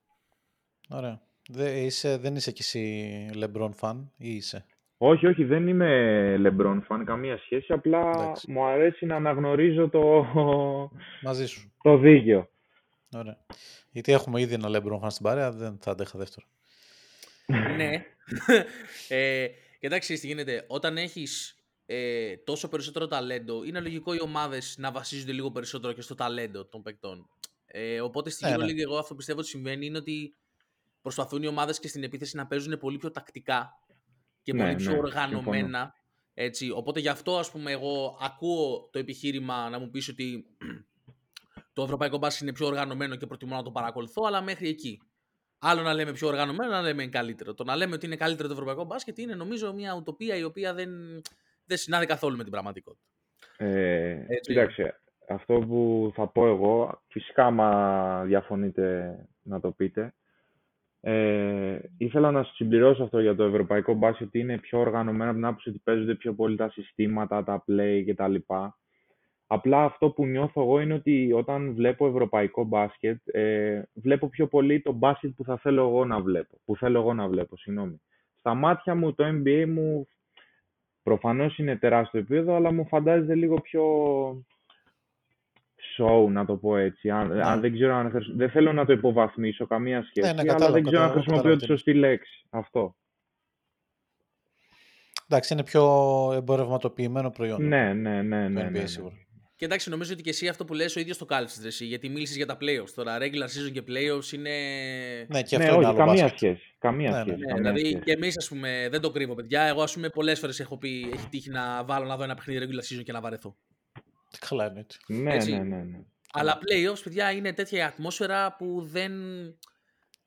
Ωραία. Δεν είσαι, δεν είσαι κι εσύ LeBron fan ή είσαι; Όχι, όχι, δεν είμαι LeBron fan, καμία σχέση. Απλά μου αρέσει να αναγνωρίζω το, [laughs] Μαζί σου. το δίκαιο. Ωραία. Γιατί έχουμε ήδη ένα LeBron fan στην παρέα, δεν θα αντέχα δεύτερο. [laughs] ναι. ε, κοιτάξτε, τι γίνεται. Όταν έχεις ε, τόσο περισσότερο ταλέντο, είναι λογικό οι ομάδες να βασίζονται λίγο περισσότερο και στο ταλέντο των παικτών. Ε, οπότε στην ναι, ναι. εγώ αυτό πιστεύω ότι συμβαίνει είναι ότι προσπαθούν οι ομάδες και στην επίθεση να παίζουν πολύ πιο τακτικά και ναι, πολύ πιο ναι, οργανωμένα. Έτσι. Οπότε γι' αυτό ας πούμε εγώ ακούω το επιχείρημα να μου πεις ότι το ευρωπαϊκό μπάσκετ είναι πιο οργανωμένο και προτιμώ να το παρακολουθώ, αλλά μέχρι εκεί. Άλλο να λέμε πιο οργανωμένο, να λέμε καλύτερο. Το να λέμε ότι είναι καλύτερο το ευρωπαϊκό μπάσκετ είναι νομίζω μια ουτοπία η οποία δεν, δεν συνάδει καθόλου με την πραγματικότητα. Ε, κοίταξε, αυτό που θα πω εγώ, φυσικά άμα διαφωνείτε να το πείτε, ε, ήθελα να συμπληρώσω αυτό για το ευρωπαϊκό μπάσκετ ότι είναι πιο οργανωμένο από την άποψη ότι παίζονται πιο πολύ τα συστήματα, τα play κτλ. Απλά αυτό που νιώθω εγώ είναι ότι όταν βλέπω ευρωπαϊκό μπάσκετ, ε, βλέπω πιο πολύ το μπάσκετ που θα θέλω εγώ να βλέπω. Που θέλω εγώ να βλέπω, συγγνώμη. Στα μάτια μου το NBA μου προφανώς είναι τεράστιο επίπεδο, αλλά μου φαντάζεται λίγο πιο show, να το πω έτσι. Αν, Ναι. αν δεν, ξέρω αν, χρησ- δεν θέλω να το υποβαθμίσω καμία σχέση, ναι, αλλά κατάλαβα, δεν ξέρω αν κατάλαβα, χρησιμοποιώ τη κατάλαβα τι σωστή λέξη. Αυτό. Εντάξει, είναι πιο εμπορευματοποιημένο προϊόν. Ναι, ναι, ναι, το ναι, NBA ναι, ναι. σίγουρα. Και εντάξει, νομίζω ότι και εσύ αυτό που λες ο ίδιος το κάλυψες εσύ, γιατί μίλησες για τα playoffs. Τώρα, regular season και playoffs είναι. Ναι, και Ναι, αυτό είναι όχι, άλλο καμία μπάσκετ. σχέση. Καμία Ναι, ναι. σχέση. Ναι, καμία δηλαδή σχέση. και εμείς, ας πούμε, δεν το κρύβω, παιδιά. Εγώ, ας πούμε, πολλές φορές έχω πει, έχει τύχει να βάλω να δω ένα παιχνίδι regular season και να βαρεθώ. Καλά είναι. έτσι. Ναι, έτσι. ναι, ναι, ναι. Αλλά playoffs, παιδιά, είναι τέτοια η ατμόσφαιρα που δεν.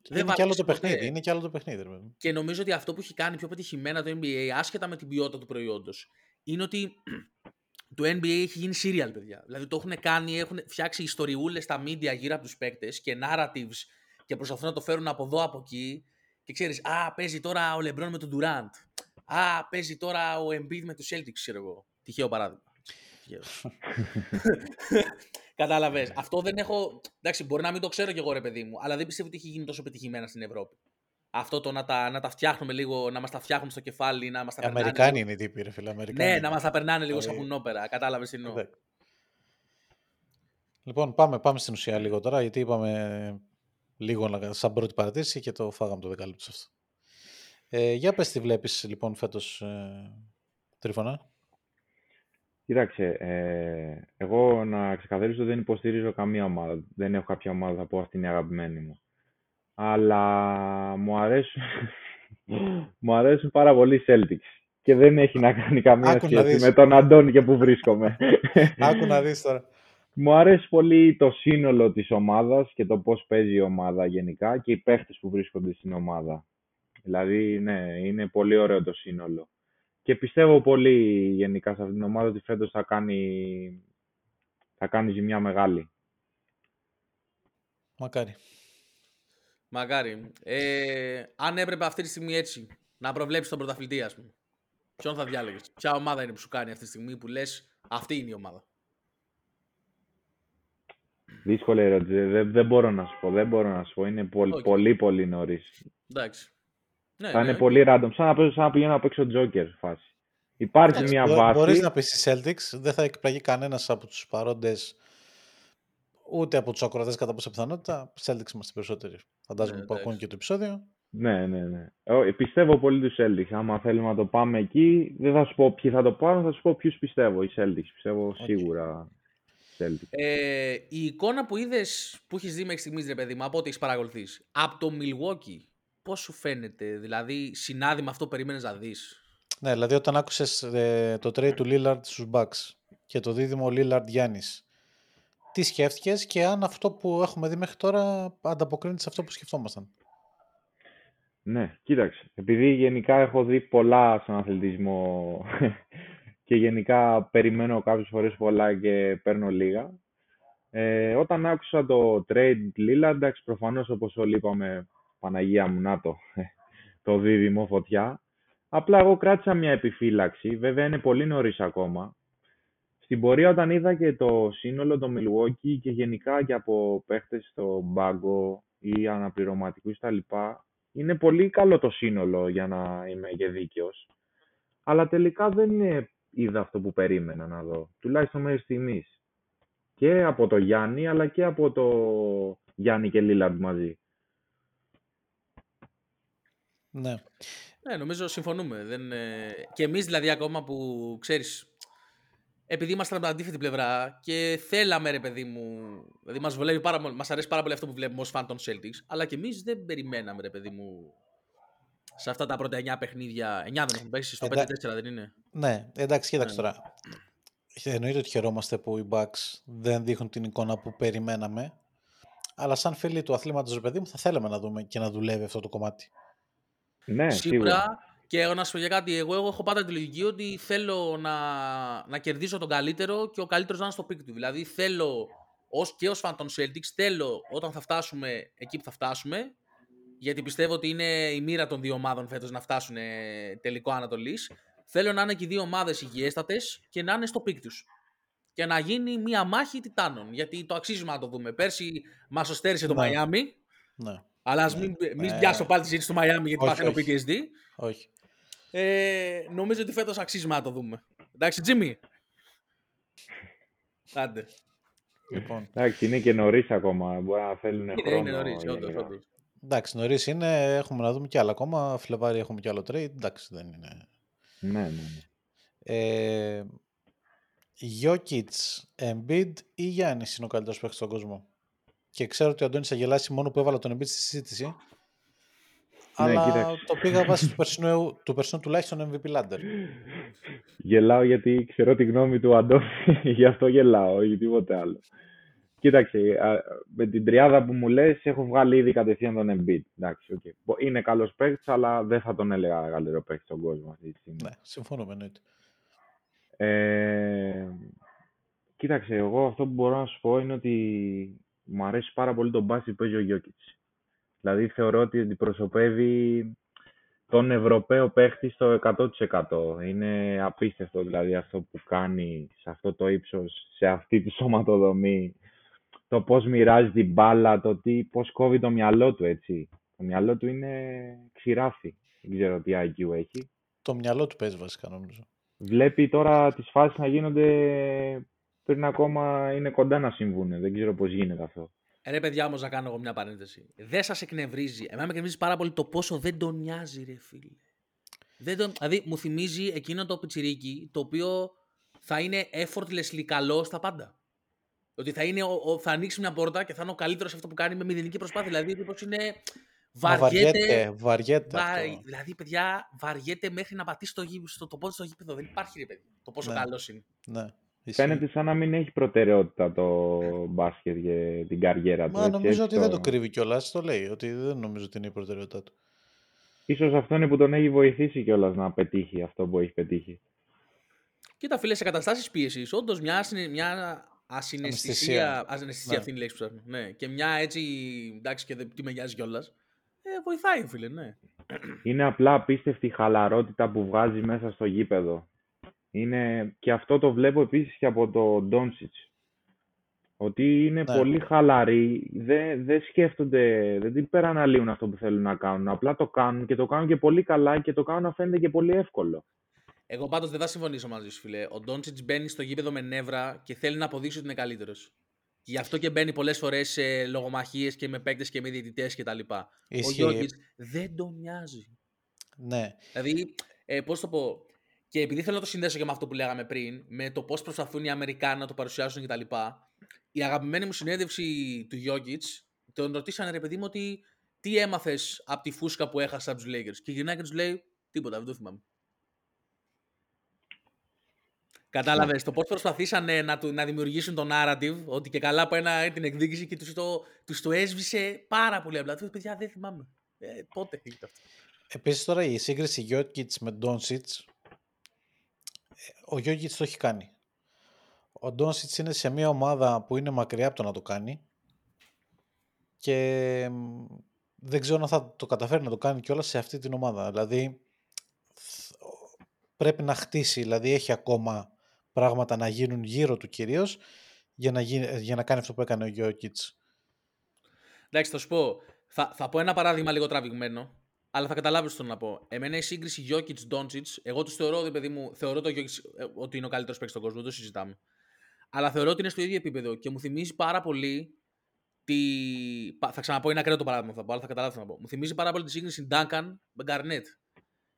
Δεν είναι και άλλο βαρέσει το ποτέ. παιχνίδι. Είναι και άλλο το παιχνίδι. ρε παιδί. Και νομίζω ότι αυτό που έχει κάνει πιο πετυχημένα το NBA, άσχετα με την ποιότητα του προϊόντος, είναι ότι [clears throat] το NBA έχει γίνει serial, παιδιά. Δηλαδή το έχουν κάνει, έχουν φτιάξει ιστοριούλες στα media γύρω από τους παίκτες και narratives και προσπαθούν να το φέρουν από εδώ, από εκεί. Και ξέρεις, α, παίζει τώρα ο LeBron με τον Durant. Α, παίζει τώρα ο Embiid με τους Celtics, ξέρω εγώ. Τυχαίο παράδειγμα. Τυχαίο. [laughs] Κατάλαβες. Αυτό δεν έχω. Εντάξει, μπορεί να μην το ξέρω κι εγώ, ρε παιδί μου, αλλά δεν πιστεύω ότι έχει γίνει τόσο πετυχημένα στην Ευρώπη. Αυτό το να τα, να τα φτιάχνουμε λίγο, να μας τα φτιάχνουμε στο κεφάλι, να μας τα Οι περνάνε. Αμερικάνοι λίγο- είναι οι τύποι, ρε φίλε. Αμερικάνοι. Ναι, να μας τα περνάνε λίγο σαν Δηλαδή- πουνόπερα. Κατάλαβες τι εννοώ. Εντάξει. Λοιπόν, πάμε, πάμε στην ουσία λίγο τώρα, γιατί είπαμε λίγο να- σαν πρώτη παρατήρηση και το φάγαμε το δεκάλεπτο σε αυτό. Ε, για πες τι βλέπεις λοιπόν φέτος ε, Τρίφωνα. Κοίταξε, ε, εγώ να ξεκαθαρίσω δεν υποστηρίζω καμία ομάδα. Δεν έχω κάποια ομάδα θα πω αυτή είναι η αγαπημένη μου. Αλλά μου αρέσουν, [laughs] μου αρέσουν πάρα πολύ οι Celtics. Και δεν έχει να κάνει καμία Άκου να σχέση δεις. με τον Αντώνη και που βρίσκομαι. [laughs] Άκου να δεις τώρα. Μου αρέσει πολύ το σύνολο της ομάδας και το πώς παίζει η ομάδα γενικά και οι παίχτες που βρίσκονται στην ομάδα. Δηλαδή, ναι, είναι πολύ ωραίο το σύνολο. Και πιστεύω πολύ γενικά σε αυτήν την ομάδα ότι φέτος θα κάνει, θα κάνει ζημιά μεγάλη. Μακάρι. Μακάρι. Ε, αν έπρεπε αυτή τη στιγμή έτσι να προβλέψεις τον πρωταθλητή, ας πούμε. Ποιον θα διάλεγες, Ποια ομάδα είναι που σου κάνει αυτή τη στιγμή που λες αυτή είναι η ομάδα. Δύσκολη ερώτηση. Δεν, δεν μπορώ να σου πω. Δεν μπορώ να σου πω. Είναι πολύ, Οκ. πολύ, πολύ νωρίς. Εντάξει. Ναι, θα ναι, είναι πολύ random. Σαν να, παίζω, σαν να πηγαίνω να παίξω Joker φάση. Υπάρχει Εντάξει, μια Μπο- βάση. Μπορείς να πεις στις Celtics, δεν θα εκπλαγεί κανένας από τους παρόντες ούτε από τους ακροατές κατά πόσα πιθανότητα. Celtics είμαστε περισσότεροι. Φαντάζομαι Ναι, που ακούνε εντάξει. και το επεισόδιο. Ναι, ναι, ναι. Ε, πιστεύω πολύ τους Celtics. Άμα θέλουμε να το πάμε εκεί, δεν θα σου πω ποιοι θα το πάρουν, θα σου πω ποιους πιστεύω. Οι Celtics. Πιστεύω σίγουρα Celtics. Ε, η εικόνα που είδες, που έχεις δει μέχρι στιγμής, ρε παιδί μου, από ό,τι έχεις παρακολουθήσει, από το Milwaukee, πώς σου φαίνεται, δηλαδή συνάδει με αυτό που περίμενες να δεις; Ναι, δηλαδή όταν άκουσες ε, το trade του Lillard στους Bucks και το δίδυμο Lillard Γιάννης, τι σκέφτηκες και αν αυτό που έχουμε δει μέχρι τώρα ανταποκρίνεται σε αυτό που σκεφτόμασταν; Ναι, κοίταξε. Επειδή γενικά έχω δει πολλά στον αθλητισμό [laughs] και γενικά περιμένω κάποιες φορές πολλά και παίρνω λίγα. Ε, όταν άκουσα το trade Lillard, εντάξει, προφανώς όπως όλοι είπαμε, Παναγία μου, να το, το δίδυμο φωτιά. Απλά εγώ κράτησα μια επιφύλαξη, βέβαια είναι πολύ νωρίς ακόμα. Στην πορεία όταν είδα και το σύνολο το Milwaukee και γενικά και από παίχτες στο μπάγκο ή αναπληρωματικούς κτλ. Είναι πολύ καλό το σύνολο για να είμαι και δίκαιος. Αλλά τελικά δεν είναι, είδα αυτό που περίμενα να δω. Τουλάχιστον μέχρι στιγμής. Και από το Γιάννη αλλά και από το Γιάννη και Λίλαρντ μαζί. Ναι. Ναι, νομίζω συμφωνούμε. Δεν, ε, Και εμείς δηλαδή ακόμα που ξέρεις, επειδή ήμασταν από την αντίθετη πλευρά και θέλαμε ρε παιδί μου. Δηλαδή μας βολεύει πάρα πολύ, μας αρέσει πάρα πολύ αυτό που βλέπουμε ως φαν των Celtics, αλλά και εμείς δεν περιμέναμε ρε παιδί μου σε αυτά τα πρώτα 9 παιχνίδια. 9 δεν έχουν παίξει, στο 5-4 Εντάξει. δεν είναι; Ναι, εντάξει, κοίταξε Ναι. τώρα. Εννοείται ότι χαιρόμαστε που οι Bucks δεν δείχνουν την εικόνα που περιμέναμε. Αλλά σαν φίλοι του αθλήματος, ρε παιδί μου, θα θέλαμε να δούμε και να δουλεύει αυτό το κομμάτι. Ναι, Σίγουρα. σίγουρα. Και εγώ να σου πω για κάτι, εγώ, εγώ έχω πάντα τη λογική ότι θέλω να, να κερδίσω τον καλύτερο και ο καλύτερος να είναι στο peak του. Δηλαδή θέλω ως, και ως φαν των Celtics, θέλω όταν θα φτάσουμε εκεί που θα φτάσουμε, γιατί πιστεύω ότι είναι η μοίρα των δύο ομάδων φέτος να φτάσουν ε, τελικό Ανατολής. Θέλω να είναι και οι δύο ομάδες υγιέστατες και να είναι στο peak τους. Και να γίνει μία μάχη τιτάνων. Γιατί το αξίζουμε να το δούμε. Πέρσι μας στέρησε το Ναι. Μαϊάμι, Ναι, αλλά ας μην, μην Ναι. πιάσω πάλι τη συζήτηση του Μαϊάμι γιατί Όχι, παθαίνω όχι. PTSD. όχι. Ε, νομίζω ότι φέτος αξίζει να το δούμε. Εντάξει, Τζίμι. Άντε. Λοιπόν, Εντάξει, είναι και νωρίς ακόμα. Μπορεί να θέλουν Είναι, χρόνο. είναι νωρίς, όντως, γενικά. όντως. εντάξει, νωρίς είναι, έχουμε να δούμε κι άλλα ακόμα. Φλεβάρι έχουμε κι άλλο trade. Εντάξει, δεν είναι. Ναι, ναι, ναι. Ε, Jokic, Embiid ή Γιάννης είναι ο καλύτερος παίκτης στον κόσμο; Και ξέρω ότι ο Αντώνης θα γελάσει μόνο που έβαλα τον Embiid στη συζήτηση. αλλά Ναι, κοίταξε. το πήγα βάσει του περσινού, του περσινού τουλάχιστον MVP Ladder. Γελάω γιατί ξέρω τη γνώμη του Αντώνη, [laughs] γι' αυτό γελάω, όχι τίποτε άλλο. Κοίταξε, α, με την τριάδα που μου λες έχω βγάλει ήδη κατευθείαν τον Embiid. Εντάξει, οκ. Μπο- Είναι καλός παίκτης, αλλά δεν θα τον έλεγα καλύτερο παίκτη στον κόσμο αυτή τη στιγμή. ναι, συμφωνούμε εννοείται. Ε, κοίταξε, εγώ αυτό που μπορώ να σου πω είναι ότι μου αρέσει πάρα πολύ το μπάσκετ που παίζει ο Γιώκητς. Δηλαδή θεωρώ ότι αντιπροσωπεύει τον Ευρωπαίο παίχτη στο 100%. Είναι απίστευτο δηλαδή αυτό που κάνει σε αυτό το ύψος, σε αυτή τη σωματοδομή. Το πώς μοιράζει την μπάλα, το τι, πώς κόβει το μυαλό του έτσι. Το μυαλό του είναι ξηράφι. Δεν ξέρω τι IQ έχει. Το μυαλό του παίζει βασικά νομίζω. Βλέπει τώρα τις φάσεις να γίνονται πριν ακόμα είναι κοντά να συμβούν. Δεν ξέρω πώς γίνεται αυτό. Ε, Ρε παιδιά, όμως να κάνω εγώ μια παρένθεση. Δεν σας εκνευρίζει. Εμένα με εκνευρίζει πάρα πολύ το πόσο δεν τον νοιάζει, ρε φίλε. Δεν τον... Δηλαδή, μου θυμίζει εκείνο το πιτσιρίκι το οποίο θα είναι effortlessly καλό στα πάντα. Ότι θα, είναι, ο- ο- θα ανοίξει μια πόρτα και θα είναι ο καλύτερος σε αυτό που κάνει με μηδενική προσπάθεια. Δηλαδή, τύπο είναι. Μα Βαριέται. βαριέται, βαριέται βα- αυτό. Δηλαδή, παιδιά, βαριέται μέχρι να πατήσει το, γη- στο, το πόδι στο γήπεδο. Δεν υπάρχει, ρε παιδί. Το πόσο Ναι. καλός είναι. Ναι, ισχύει. Φαίνεται σαν να μην έχει προτεραιότητα το μπάσκετ για την καριέρα του. Μα έτσι, νομίζω έτσι ότι δεν το κρύβει κιόλας. Το λέει ότι δεν νομίζω ότι είναι η προτεραιότητά του. Ίσως αυτό είναι που τον έχει βοηθήσει κιόλας να πετύχει αυτό που έχει πετύχει. Κοίτα, φίλε, σε καταστάσεις πίεσης, όντως μια, ασυνε- μια ασυναισθησία. Αναισθησία. Ασυναισθησία, Ναι. αυτή είναι η λέξη που ψάχνω. Ναι. Και μια έτσι. Εντάξει, και δεν τι με νοιάζει κιόλας. Ε, βοηθάει, φίλε, ναι. Είναι απλά απίστευτη η χαλαρότητα που βγάζει μέσα στο γήπεδο. Είναι... Και αυτό το βλέπω επίσης και από το Ντόνσιτς. Ότι είναι Ναι. πολύ χαλαροί, δεν, δεν σκέφτονται, δεν την υπεραναλύουν αυτό που θέλουν να κάνουν. Απλά το κάνουν και το κάνουν και πολύ καλά και το κάνουν να φαίνεται και πολύ εύκολο. Εγώ πάντως δεν θα συμφωνήσω μαζί σου, φίλε. Ο Ντόντσιτ μπαίνει στο γήπεδο με νεύρα και θέλει να αποδείξει ότι είναι καλύτερος. Γι' αυτό και μπαίνει πολλές φορές σε λογομαχίες και με παίκτες και με διαιτητές κτλ. Ο Ισχύει. Γιώργης δεν τον νοιάζει. Ναι, Δηλαδή, ε, πώς το πω. Και επειδή θέλω να το συνδέσω και με αυτό που λέγαμε πριν, με το πώς προσπαθούν οι Αμερικάνοι να το παρουσιάσουν κτλ. Η αγαπημένη μου συνέντευξη του Γιώργιτ τον ρωτήσανε ρε παιδί μου ότι τι έμαθες από τη φούσκα που έχασα από τους Lakers. Και γυρνάει και τους λέει τίποτα, δεν το θυμάμαι. Κατάλαβες το πώς προσπαθήσανε να, του, να δημιουργήσουν το narrative, ότι και καλά από ένα την εκδίκηση και τους το, τους το έσβησε πάρα πολύ απλά. Τους είπε, παιδιά, δεν θυμάμαι. Ε, πότε έγινε αυτό. Επίσης τώρα η σύγκριση Γιώκητς με Ντόνσιτς, ο Γιώκητς το έχει κάνει. Ο Ντόνσιτς είναι σε μια ομάδα που είναι μακριά από το να το κάνει και μ, δεν ξέρω αν θα το καταφέρει να το κάνει κιόλας σε αυτή την ομάδα. Δηλαδή θ- πρέπει να χτίσει, δηλαδή έχει ακόμα πράγματα να γίνουν γύρω του κυρίως για να, γίνει, για να κάνει αυτό που έκανε ο Γιώκητς. Εντάξει, θα σου πω. Θα, θα πω ένα παράδειγμα λίγο τραβηγμένο, αλλά θα καταλάβεις τι να πω. Εμένα η σύγκριση Jokic Doncic, εγώ τους θεωρώ, ρε παιδί μου, θεωρώ το Jokic ε, ότι είναι ο καλύτερος παίκτης στον κόσμο, δεν το συζητάμε. Αλλά θεωρώ ότι είναι στο ίδιο επίπεδο και μου θυμίζει πάρα πολύ τη. πα- Θα ξαναπώ, είναι ακραίο το παράδειγμα που θα πω, αλλά θα καταλάβεις τι να πω. Μου θυμίζει πάρα πολύ τη σύγκριση Duncan με Garnett.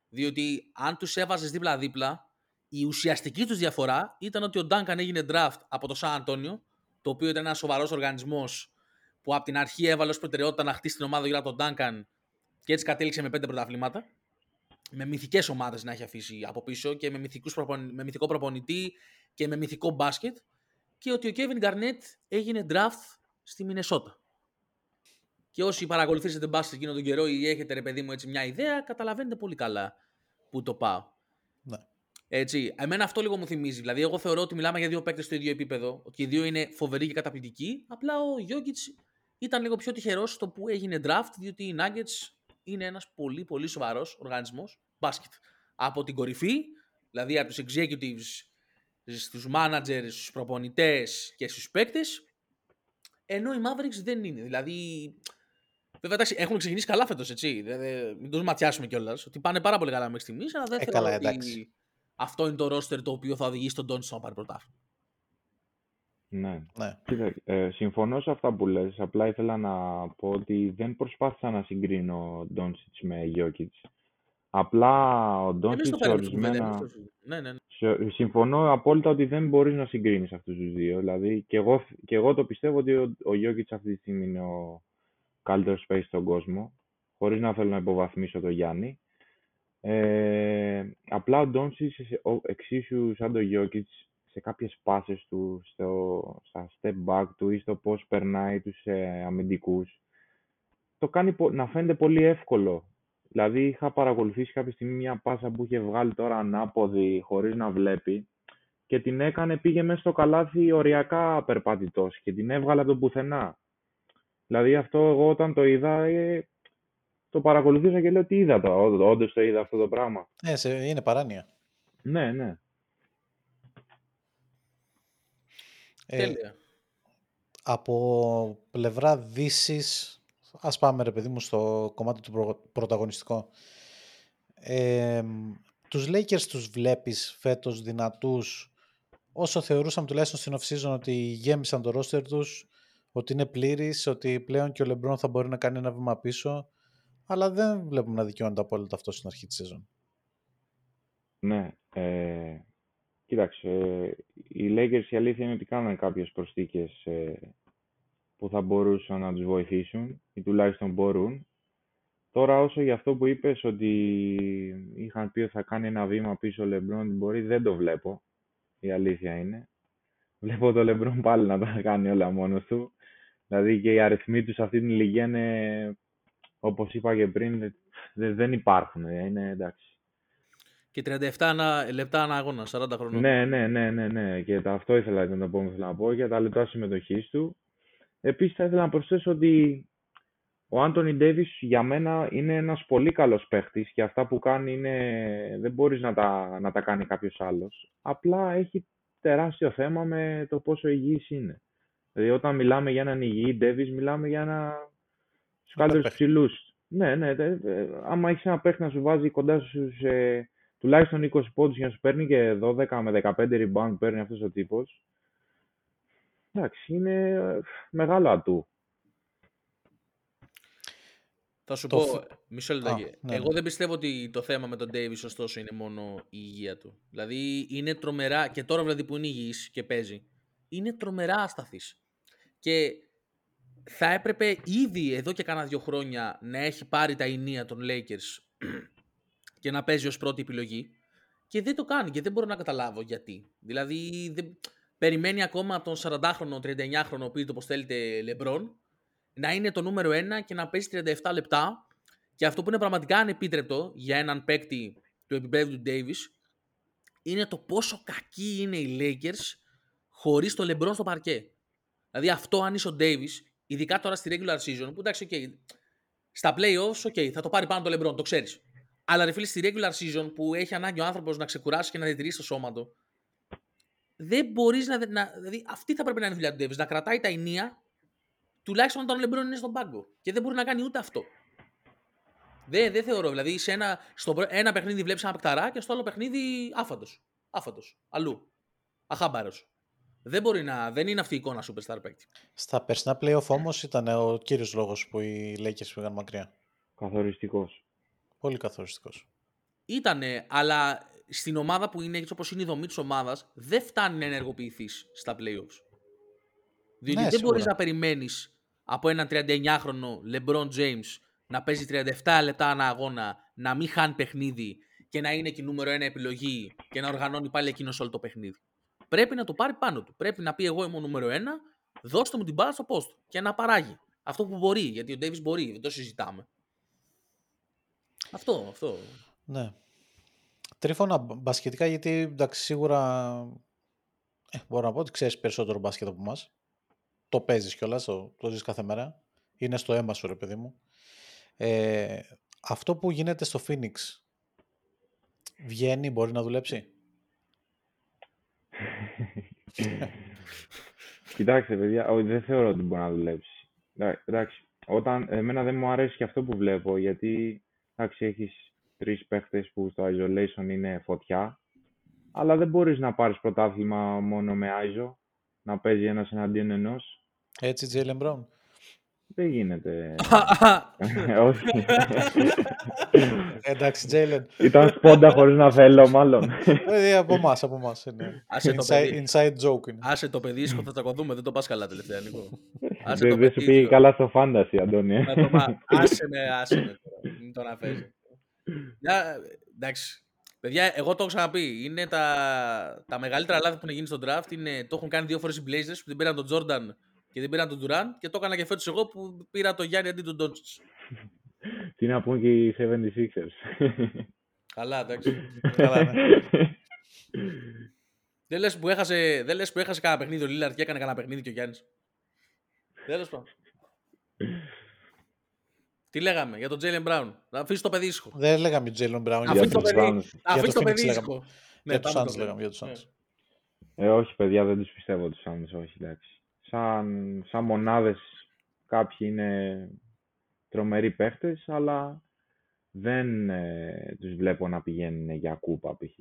Διότι αν τους έβαζες δίπλα-δίπλα, η ουσιαστική τους διαφορά ήταν ότι ο Duncan έγινε draft από το Σαν Αντώνιο, το οποίο ήταν ένας σοβαρός οργανισμός που από την αρχή έβαλε ως προτεραιότητα να χτίσει την ομάδα γύρω από τον Duncan και έτσι κατέληξε με πέντε πρωταθλήματα. Με μυθικές ομάδες να έχει αφήσει από πίσω και με, μυθικούς προπονη- με μυθικό προπονητή και με μυθικό μπάσκετ. Και ότι ο Kevin Garnett έγινε draft στη Μινεσότα. Και όσοι παρακολουθήσετε μπάσκετ εκείνο τον καιρό ή έχετε ρε παιδί μου έτσι μια ιδέα, καταλαβαίνετε πολύ καλά που το πάω. Ναι. Έτσι. Εμένα αυτό λίγο μου θυμίζει. Δηλαδή, εγώ θεωρώ ότι μιλάμε για δύο παίκτες στο ίδιο επίπεδο. Και οι δύο είναι φοβεροί και καταπληκτικοί. Απλά ο Γιώργιτ ήταν λίγο πιο τυχερός στο που έγινε draft, διότι οι Nuggets είναι ένας πολύ πολύ σοβαρός οργανισμός μπάσκετ. Από την κορυφή, δηλαδή από τους executives, στους managers, στους προπονητές και στους παίκτες, ενώ οι Mavericks δεν είναι. Δηλαδή, Βέβαια, εντάξει, έχουν ξεκινήσει καλά φέτος, έτσι. Δεν, μην τους ματιάσουμε κιόλας. Ότι πάνε πάρα πολύ καλά μέχρι στιγμής, αλλά δεν Ε, θεωρώ καλά, ότι εντάξει. αυτό είναι το ρόστερ το οποίο θα οδηγήσει τον Ντόντσιτ να πάρει πρωτάθλημα. Ναι. Ναι. Κοίτα, ε, συμφωνώ σε αυτά που λες. Απλά ήθελα να πω ότι δεν προσπάθησα να συγκρίνω Ντόνσιτς με Γιώκητς. Απλά ο Εμείς το Ντόνσιτς φέραμε στην κουβέντα. ορισμένα... εμείς το- Ναι, ναι, ναι. σε- Συμφωνώ απόλυτα ότι δεν μπορείς να συγκρίνεις αυτούς τους δύο. Δηλαδή, και εγώ, και εγώ το πιστεύω ότι ο, ο Γιώκητς αυτή τη στιγμή είναι ο καλύτερος space στον κόσμο, χωρίς να θέλω να υποβαθμίσω τον Γιάννη. Ε, απλά ο Ντόνσιτς ο- εξίσου σαν τον Γιώκητς σε κάποιες πάσες τους, στο, στα step back του ή στο πώς περνάει τους ε, αμυντικούς, το κάνει πο- να φαίνεται πολύ εύκολο. Δηλαδή είχα παρακολουθήσει κάποια στιγμή μια πάσα που είχε βγάλει τώρα ανάποδη χωρίς να βλέπει και την έκανε, πήγε μέσα στο καλάθι οριακά περπατητός και την έβγαλε από το πουθενά. Δηλαδή αυτό εγώ όταν το είδα ε, το παρακολουθούσα και λέω τι είδα το, ό- όντως το είδα αυτό το πράγμα. Ε, σε- είναι παράνοια. Ναι, ναι. Ε, Τέλεια. από πλευρά Δύσης, ας πάμε ρε παιδί μου στο κομμάτι του προ- πρωταγωνιστικό. Ε, τους Lakers τους βλέπεις φέτος δυνατούς όσο θεωρούσαμε τουλάχιστον στην off-season ότι γέμισαν το roster τους, ότι είναι πλήρης, ότι πλέον και ο LeBron θα μπορεί να κάνει ένα βήμα πίσω, αλλά δεν βλέπουμε να δικαιώνεται απόλυτα αυτό στην αρχή της σεζόν. Ναι, ε, κοίταξε, ε, οι Lakers η αλήθεια είναι ότι κάνανε κάποιες προσθήκες ε, που θα μπορούσαν να τους βοηθήσουν ή τουλάχιστον μπορούν. Τώρα όσο για αυτό που είπες ότι είχαν πει ότι θα κάνει ένα βήμα πίσω ο LeBron μπορεί, δεν το βλέπω. Η αλήθεια είναι. Βλέπω το LeBron πάλι να τα κάνει όλα μόνος του. Δηλαδή και οι αριθμοί τους σε αυτή την ηλικία είναι, όπως είπα και πριν, δε- δε- δεν υπάρχουν. ε, Είναι εντάξει. Και 37 ανα- λεπτά ανά αγώνα, 40 χρονών. Ναι, ναι, ναι, ναι, ναι. Και τα- αυτό ήθελα ήταν το επόμενο που ήθελα να πω για τα λεπτά συμμετοχής του. Επίσης θα ήθελα να προσθέσω ότι ο Άντωνι Ντέιβις για μένα είναι ένας πολύ καλός παίχτης και αυτά που κάνει είναι, δεν μπορείς να τα, να τα κάνει κάποιος άλλος. Απλά έχει τεράστιο θέμα με το πόσο υγιής είναι. Δηλαδή όταν μιλάμε για έναν υγιή Ντέιβις μιλάμε για ένα στους καλύτερους παίχτη. ψηλούς. Ναι, ναι. δε- ε, άμα έχεις ένα παίχτη να σου βάζει κοντά στους ε, τουλάχιστον 20 πόντους για να σου παίρνει και 12 με 15 rebound που παίρνει αυτός ο τύπος. Εντάξει, είναι ε, μεγάλο ατού. Θα σου Το πω, φ- μισό Α, λεπτάκι. ναι, Εγώ ναι. δεν πιστεύω ότι το θέμα με τον Davis ωστόσο είναι μόνο η υγεία του. Δηλαδή είναι τρομερά, και τώρα δηλαδή που είναι υγιής και παίζει, είναι τρομερά ασταθής. Και θα έπρεπε ήδη εδώ και κάνα δύο χρόνια να έχει πάρει τα ενία των Lakers και να παίζει ως πρώτη επιλογή και δεν το κάνει και δεν μπορώ να καταλάβω γιατί. Δηλαδή δεν... περιμένει ακόμα τον 40χρονο, 39χρονο, οποίος το θέλετε LeBron, να είναι το νούμερο 1 και να παίζει 37 λεπτά και αυτό που είναι πραγματικά ανεπίτρεπτο για έναν παίκτη του επίπεδου του Davis είναι το πόσο κακοί είναι οι Lakers χωρίς το LeBron στο παρκέ. Δηλαδή αυτό αν είσαι ο Davis, ειδικά τώρα στη regular season, που εντάξει, okay, στα playoffs, ok, θα το πάρει πάνω το LeBron, το ξέρεις. Αλλά ρε φίλε, στη regular season που έχει ανάγκη ο άνθρωπος να ξεκουράσει και να διατηρήσει το σώμα του, δεν μπορείς να, να... Δηλαδή αυτή θα πρέπει να είναι η δουλειά του Davis, να κρατάει τα ενία τουλάχιστον όταν ο LeBron είναι στον πάγκο. Και δεν μπορεί να κάνει ούτε αυτό. Δεν, δεν θεωρώ. Δηλαδή, σε ένα, στο πρω- ένα παιχνίδι βλέπεις ένα παικταρά και στο άλλο παιχνίδι άφαντος. Άφαντος. Αλλού. Αχάμπαρος. Δεν μπορεί να. Δεν είναι αυτή η εικόνα superstar παίκτη. Στα περσινά playoff όμως ήταν ο κύριος λόγος που οι Lakers πήγαν μακριά. Καθοριστικός. Πολύ καθοριστικός. Ήτανε, αλλά στην ομάδα που είναι έτσι όπως είναι η δομή της ομάδας, δεν φτάνει να ενεργοποιηθείς στα playoffs. Διότι Ναι, δεν μπορείς σίγουρα. να περιμένεις από έναν 39χρονο LeBron James να παίζει 37 λεπτά ανά αγώνα, να μην χάνει παιχνίδι και να είναι και η νούμερο ένα επιλογή και να οργανώνει πάλι εκείνος όλο το παιχνίδι. Πρέπει να το πάρει πάνω του. Πρέπει να πει: Εγώ είμαι ο νούμερο ένα, δώστε μου την μπάλα στο post και να παράγει. Αυτό που μπορεί, γιατί ο Davis μπορεί, δεν το συζητάμε. Αυτό, αυτό. Ναι. Τρίφωνα μπ- μπασκετικά γιατί εντάξει σίγουρα ε, μπορώ να πω ότι ξέρεις περισσότερο μπάσκετ από εμάς. Το παίζεις κιόλας, το, το ζεις κάθε μέρα. Είναι στο αίμα σου ρε παιδί μου. Ε, αυτό που γίνεται στο Phoenix βγαίνει, μπορεί να δουλέψει; [laughs] Κοιτάξτε, παιδιά, όχι, δεν θεωρώ ότι μπορεί να δουλέψει. Εντά- Εντάξει, ο όταν, εμένα δεν μου αρέσει και αυτό που βλέπω, γιατί εντάξει, έχεις τρεις παίχτες που στο isolation είναι φωτιά, αλλά δεν μπορείς να πάρεις πρωτάθλημα μόνο με ISO, να παίζει ένας εναντίον ενός. Έτσι, Τζέιλεν Μπράουν. Δεν γίνεται. [laughs] Όχι. Εντάξει, Τζέιλεν. Ήταν σπόντα χωρίς να θέλω, μάλλον. Ε, από εμάς, από εμάς. είναι. Άσε το Inside, παιδί. inside joke είναι. Άσε το παιδί, ίσχο θα τσακωθούμε, δεν το πας καλά τελευταία, Νίκο. [laughs] Άσε Δεν το δεν σου παιδί, πήγε το- καλά στο φάντασι, Αντώνη. ε. να το μα- [laughs] Άσε με, άσε με τώρα. Μην το αναφέρει. Μια- Εντάξει. Παιδιά, εγώ το έχω ξαναπεί. Είναι τα, τα μεγαλύτερα λάθη που έχουν γίνει στον draft. Είναι, το έχουν κάνει δύο φορές οι Blazers που δεν πήραν τον Jordan και δεν πήραν τον Durant και το έκανα και φέτος εγώ που πήρα τον Γιάννη αντί τον Doncic. Τι να πούν και οι 76ers. Καλά, εντάξει. Καλά, ναι. [laughs] δεν λες που έχασε, δεν λες που έχασε κανένα παιχνίδι ο Λίλαρτ και έκανε κανένα παιχνίδι και ο Γιάννης. Τέλος πάντων. Τι λέγαμε για τον Τζέιλεν Μπράουν. Να αφήσεις το παιδί ήσυχο. Δεν λέγαμε Τζέιλεν Μπράουν. Αφήσεις το τους παιδί. Suns. Αφήσει το το Phoenix παιδί λέγαμε. ήσυχο. Για τους πάμε Suns το λέγαμε, για παιδί. τους Ναι. Suns. Ε, όχι, παιδιά, δεν τους πιστεύω τους Suns, όχι, εντάξει. Σαν, σαν μονάδες κάποιοι είναι τρομεροί παίχτες, αλλά δεν ε, τους βλέπω να πηγαίνουν για κούπα, π.χ.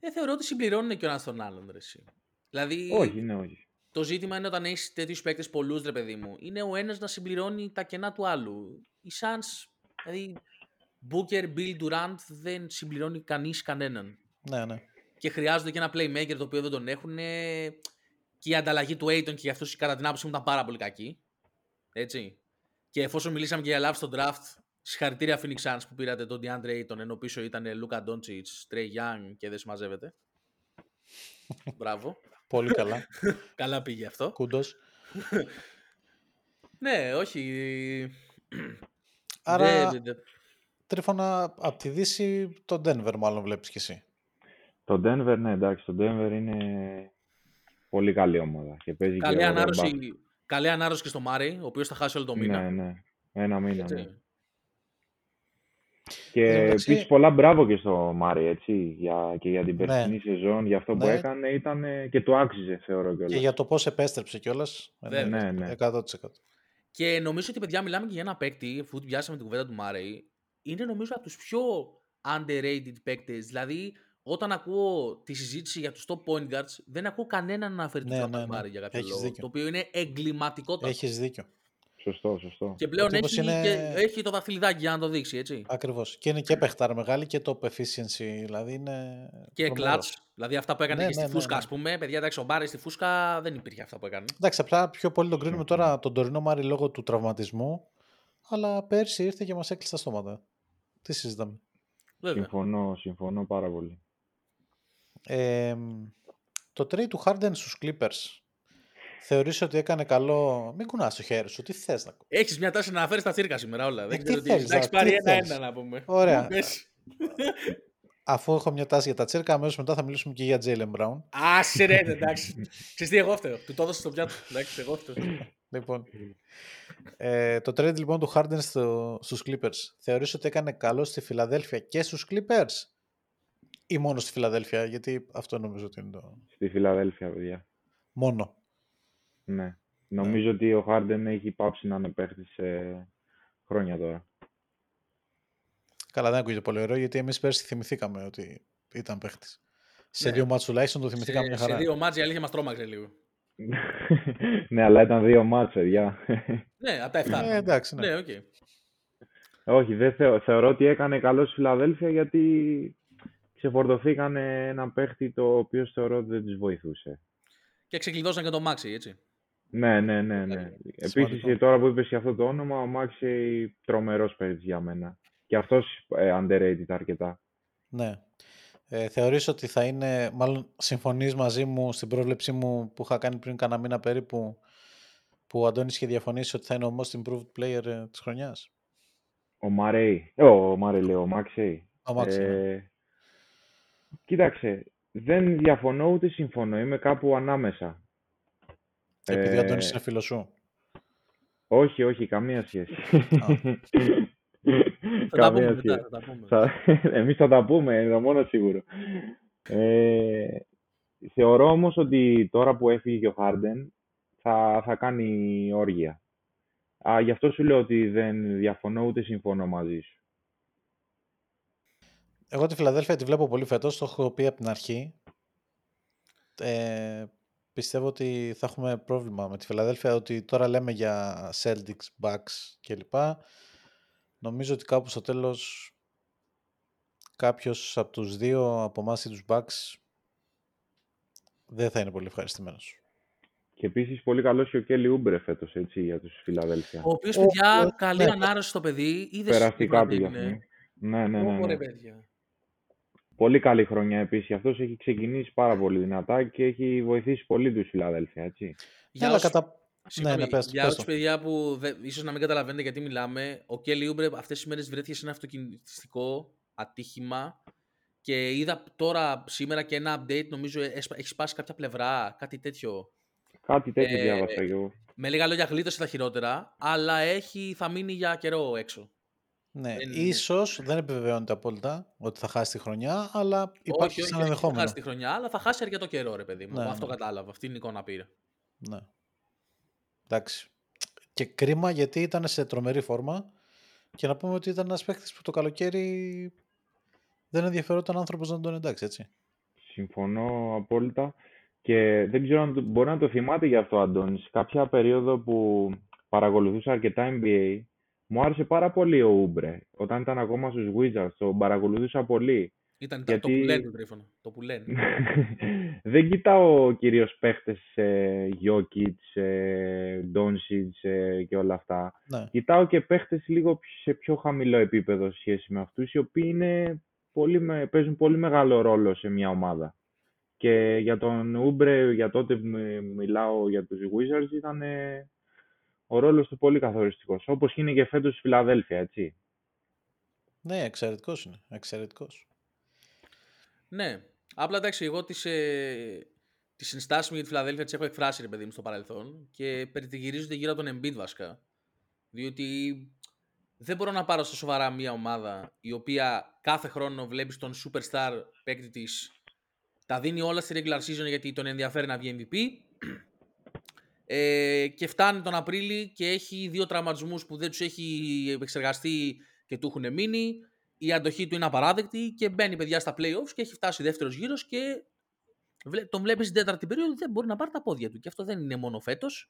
Ε, θεωρώ ότι συμπληρώνουν και ο ένας τον άλλον. Ρε, εσύ. Δηλαδή, Όχι, ναι, όχι. Το ζήτημα είναι όταν έχεις τέτοιους παίκτες πολλούς, ρε παιδί μου, είναι ο ένας να συμπληρώνει τα κενά του άλλου. Οι Suns, δηλαδή, Booker, Bill Durant δεν συμπληρώνει κανείς κανέναν. Ναι, ναι. Και χρειάζονται και ένα playmaker το οποίο δεν τον έχουν. Και η ανταλλαγή του Aiton και για αυτού κατά την άποψή μου ήταν πάρα πολύ κακή. Έτσι. Και εφόσον μιλήσαμε και για λάθη στο draft, συγχαρητήρια Phoenix Suns που πήρατε τον DeAndre Ayton ενώ πίσω ήταν Luka Doncic, Trey Young και δεν συμμαζεύεται. [laughs] Μπράβο. Πολύ καλά. [laughs] Καλά πήγε αυτό. Κούντος. [laughs] Ναι, όχι. Άρα, Δεν- δεν- τρίφωνα από τη Δύση, τον Denver μάλλον βλέπεις κι εσύ. Το Denver, ναι, εντάξει, το Denver είναι πολύ καλή ομάδα. Και παίζει Καλή και ωραίο ανάρρωση, μπάσκετ. καλή ανάρρωση και στο Μάρι, ο οποίος θα χάσει όλο το μήνα. Ναι, ναι. Ένα μήνα, Έτσι. ναι. Και Εν τω μεταξύ- επίση πολλά μπράβο και στο Μάρι, έτσι, για, και για την Ναι. περσινή σεζόν, για αυτό που Ναι. έκανε, ήταν και το άξιζε, θεωρώ Και κιόλας. για το πώς επέστρεψε κιόλας. Βέβαια. Ναι, ναι. 100%. Και νομίζω ότι παιδιά μιλάμε και για ένα παίκτη, αφού πιάσαμε την κουβέντα του Μάρεϊ, είναι νομίζω από τους πιο underrated παίκτες. Δηλαδή, όταν ακούω τη συζήτηση για τους top point guards, δεν ακούω κανέναν να αναφέρει Ναι, τον ναι, Τζόρνταν ναι. Μάρεϊ για κάποιο Έχεις λόγο. δίκιο. Το οποίο είναι εγκληματικότατο. Έχεις δίκιο. Σωστό, σωστό. Και πλέον Ο τύπος έχει, είναι- και, έχει το δαχτυλιδάκι για να το δείξει, έτσι. Ακριβώς. Και είναι και παιχτάρα μεγάλη και top efficiency. Δηλαδή είναι Και τρομερό. clutch. Δηλαδή αυτά που έκανε Ναι, και στη ναι, ναι, φούσκα, ναι. ας πούμε. Παιδιά, εντάξει, ο Μπάρι στη φούσκα δεν υπήρχε αυτά που έκανε. Εντάξει, απλά πιο πολύ τον κρίνουμε τώρα τον τωρινό Μάρι λόγω του τραυματισμού. Αλλά πέρσι ήρθε και μας έκλεισε τα στόματα. Τι συζητάμε. Βέβαια. Συμφωνώ, συμφωνώ πάρα πολύ. Ε, το trade του Harden στους Clippers. Θεωρείς ότι έκανε καλό... Μην κουνάς το χέρι σου. Τι θες να Έχεις μια τάση να αναφέρει τα τσίρκα σήμερα όλα. Δεν τι ξέρω τι. θέλεις, Να έχει τι πάρει θέλεις. ένα-ένα να πούμε. [laughs] Ωραία. Πες. Αφού έχω μια τάση για τα τσίρκα, αμέσως μετά θα μιλήσουμε και για Jalen Brown. Άσε ρε, [laughs] εντάξει. Ξέρεις τι, εγώ φταίω. Του το έδωσα στο πιάτο. Εντάξει, εγώ φταίω. Λοιπόν, ε, το trade λοιπόν του Harden στο, στους Clippers. Θεωρείς ότι έκανε καλό στη Φιλαδέλφια και στους Clippers ή μόνο στη Φιλαδέλφια, γιατί αυτό νομίζω ότι είναι το Στη Φιλαδέλφια, παιδιά. μόνο. Ναι. Νομίζω ότι ο Χάρντεν έχει πάψει να είναι παίχτης σε χρόνια τώρα. Καλά, δεν ακούγεται πολύ ωραίο, γιατί εμείς πέρσι θυμηθήκαμε ότι ήταν παίχτης. Σε Ναι. δύο ματς τουλάχιστον το θυμηθήκαμε Σε, μια σε χαρά. δύο ματς η αλήθεια μας τρόμαξε λίγο. [laughs] ναι, αλλά ήταν δύο ματς, παιδιά. Ναι, από τα 7. Ε, εντάξει, ναι. Ναι, οκ. Όχι, δεν θεω- θεωρώ ότι έκανε καλό στη Φιλαδέλφια γιατί ξεφορτωθήκαν ένα παίχτη το οποίο θεωρώ ότι δεν τους βοηθούσε. Και ξεκλειδώσαν και το Maxey, έτσι. Ναι, ναι, ναι, ναι. Επίσης, Σημαντικό. και τώρα που είπες και αυτό το όνομα, ο Μάξι τρομερός παίκτης για μένα. Και αυτός ε, underrated αρκετά. ναι. Ε, θεωρείς ότι θα είναι, μάλλον συμφωνείς μαζί μου στην πρόβλεψή μου που είχα κάνει πριν κάνα μήνα περίπου, που ο Αντώνης είχε διαφωνήσει ότι θα είναι ο most improved player ε, της χρονιάς; Ο Μαρέι, ε, ο Μαρέι λέω, ο Μάξι. Ο Μάξι, ναι. Ε, κοίταξε, δεν διαφωνώ ούτε συμφωνώ, είμαι κάπου ανάμεσα. Επειδή ο ε, Αντώνης είναι φίλος σου. Όχι, όχι, καμία σχέση. Θα τα πούμε καμία μετά. σχέση. Θα τα πούμε. Θα, εμείς θα τα πούμε, είναι το μόνο σίγουρο. Ε, θεωρώ όμως ότι τώρα που έφυγε και ο Χάρντεν θα, θα κάνει όργια. Α, γι' αυτό σου λέω ότι δεν διαφωνώ ούτε συμφωνώ μαζί σου. Εγώ τη Φιλαδέλφια τη βλέπω πολύ φέτος, το έχω πει από την αρχή. Ε, πιστεύω ότι θα έχουμε πρόβλημα με τη Φιλαδέλφια, ότι τώρα λέμε για Celtics, Bucks κλπ. Νομίζω ότι κάπου στο τέλος κάποιος από τους δύο, από εμάς ή τους Bucks, δεν θα είναι πολύ ευχαριστημένος. Και επίσης πολύ καλός και ο Κέλι Ούμπρε φέτος για τους Φιλαδέλφια. Ο οποίος, παιδιά, καλή ναι. ανάρρωση στο παιδί. Περαστικά του για Ναι, ναι, ναι. ναι. ναι. Πολύ καλή χρονιά επίσης. Αυτό έχει ξεκινήσει πάρα πολύ δυνατά και έχει βοηθήσει πολύ τους Φιλαδέλφια. Έτσι. Για όσους... κατα... ναι, ναι, πες, για όσους παιδιά που ίσως να μην καταλαβαίνετε γιατί μιλάμε, ο Κέλι Ούμπρε αυτές τις μέρες βρέθηκε σε ένα αυτοκινητιστικό ατύχημα και είδα τώρα σήμερα και ένα update. Νομίζω έχει σπάσει κάποια πλευρά, κάτι τέτοιο. Κάτι τέτοιο ε, διάβασα εγώ. Με λίγα λόγια γλίτωσε τα χειρότερα, αλλά έχει, θα μείνει για καιρό έξω. Ναι, δεν... ίσως δεν επιβεβαιώνεται απόλυτα ότι θα χάσει τη χρονιά, αλλά υπάρχει όχι, σαν ενδεχόμενο. Θα χάσει τη χρονιά, αλλά θα χάσει αρκετό καιρό, ρε παιδί μου. Ναι, Αυτό ναι. κατάλαβα. Αυτή είναι η εικόνα πήρε. Ναι. Εντάξει. Και κρίμα γιατί ήταν σε τρομερή φόρμα και να πούμε ότι ήταν ένας παίχτη που το καλοκαίρι δεν ενδιαφερόταν άνθρωπος να τον εντάξει, έτσι. Συμφωνώ απόλυτα. Και δεν ξέρω αν μπορεί να το θυμάται γι' αυτό, Αντώνη. Σε κάποια περίοδο που παρακολουθούσα αρκετά NBA, μου άρεσε πάρα πολύ ο Ούμπρε. Όταν ήταν ακόμα στους Wizards, τον παρακολουθούσα πολύ. Ήταν Γιατί... το που λένε το τρίφωνο. Το που λένε. [laughs] δεν κοιτάω κυρίως παίχτες ε, Jokic, ε, Doncic ε, και όλα αυτά. Ναι. Κοιτάω και παίχτες λίγο σε πιο χαμηλό επίπεδο σχέση με αυτούς, οι οποίοι είναι πολύ, παίζουν πολύ μεγάλο ρόλο σε μια ομάδα. Και για τον Ούμπρε, για τότε που μιλάω για τους Wizards, ήταν ο ρόλος του πολύ καθοριστικός. Όπως είναι και φέτος στη Φιλαδέλφια, έτσι. Ναι, εξαιρετικός είναι. Εξαιρετικός. Ναι. Απλά εντάξει, εγώ τις, ε, τις συνστάσεις μου για τη Φιλαδέλφια τις έχω εκφράσει, ρε παιδί μου, στο παρελθόν και περιτυγυρίζονται γύρω από τον Embiid βασικά. Διότι δεν μπορώ να πάρω στα σοβαρά μια ομάδα η οποία κάθε χρόνο βλέπεις τον superstar παίκτη της τα δίνει όλα στη regular season γιατί τον ενδιαφέρει να βγει MVP. Ε, και φτάνει τον Απρίλη και έχει δύο τραυματισμούς που δεν τους έχει επεξεργαστεί και του έχουν μείνει. Η αντοχή του είναι απαράδεκτη και μπαίνει παιδιά στα playoffs και έχει φτάσει δεύτερος γύρος και τον βλέπεις στην τέταρτη περίοδο δεν μπορεί να πάρει τα πόδια του. Και αυτό δεν είναι μόνο φέτος.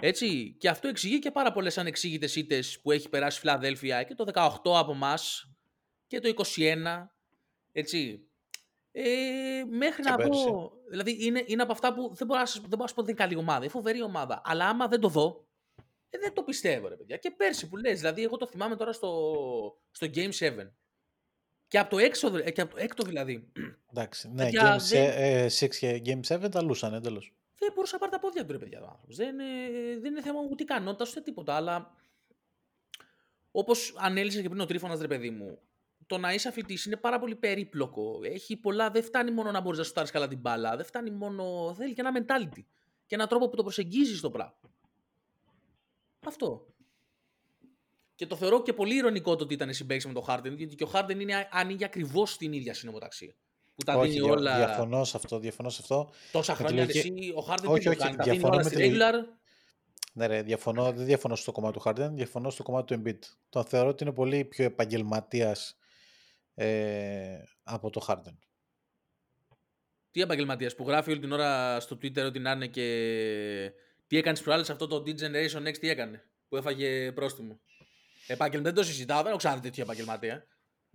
Έτσι. Και αυτό εξηγεί και πάρα πολλές ανεξήγητες ήττες που έχει περάσει η Φιλαδέλφια και το 18 από εμάς και το 21. Έτσι. Ε, μέχρι να δω. Δηλαδή είναι, είναι από αυτά που δεν μπορώ, να, δεν μπορώ να σου πω ότι είναι καλή ομάδα. Είναι φοβερή ομάδα. Αλλά άμα δεν το δω, ε, δεν το πιστεύω, ρε παιδιά. Και πέρσι που λες, δηλαδή, εγώ το θυμάμαι τώρα στο, στο Game 7. Και από το έξω, ε, και από το έκτο δηλαδή. Εντάξει, [clears throat] ναι, Game 6 δεν... και Game 7 τα λούσαν εντελώς. Δεν μπορούσα να πάρει τα πόδια του, ρε παιδιά. Ο δεν, δεν είναι θέμα ούτε ικανότητας ούτε τίποτα. Αλλά όπως ανέλησε και πριν ο Τρίφωνας, ρε παιδί μου, το να είσαι αθλητή είναι πάρα πολύ περίπλοκο. Έχει πολλά, δεν φτάνει μόνο να μπορείς να σου καλά την μπάλα. Δεν φτάνει μόνο. Θέλει και ένα mentality. Και έναν τρόπο που το προσεγγίζεις το πράγμα. Αυτό. Και το θεωρώ και πολύ ηρωνικό το ότι ήταν συμπέξη με τον Χάρντεν, γιατί και ο Χάρντεν είναι, ανοίγει ακριβώς την ίδια συνομοταξία. Που τα όχι, δίνει όλα. Διαφωνώς σε αυτό. Διαφωνώς σε αυτό. Τόσα χρόνια εσύ, ο Χάρντεν όχι, όχι, κάνει, τα δίνει όλα στη regular. Ναι, ρε, διαφωνώ, δεν διαφωνώ στο κομμάτι του Χάρντεν, διαφωνώ στο κομμάτι του Embiid. Τον θεωρώ ότι είναι πολύ πιο επαγγελματίας ε, από το Harden. Τι επαγγελματίας που γράφει όλη την ώρα στο Twitter ότι να είναι και. Τι έκανες προάλλες αυτό το D-Generation X, τι έκανε. Που έφαγε πρόστιμο. Επάγγελμα, δεν το συζητάω, δεν έχω ξαναδεί τέτοια επαγγελματία.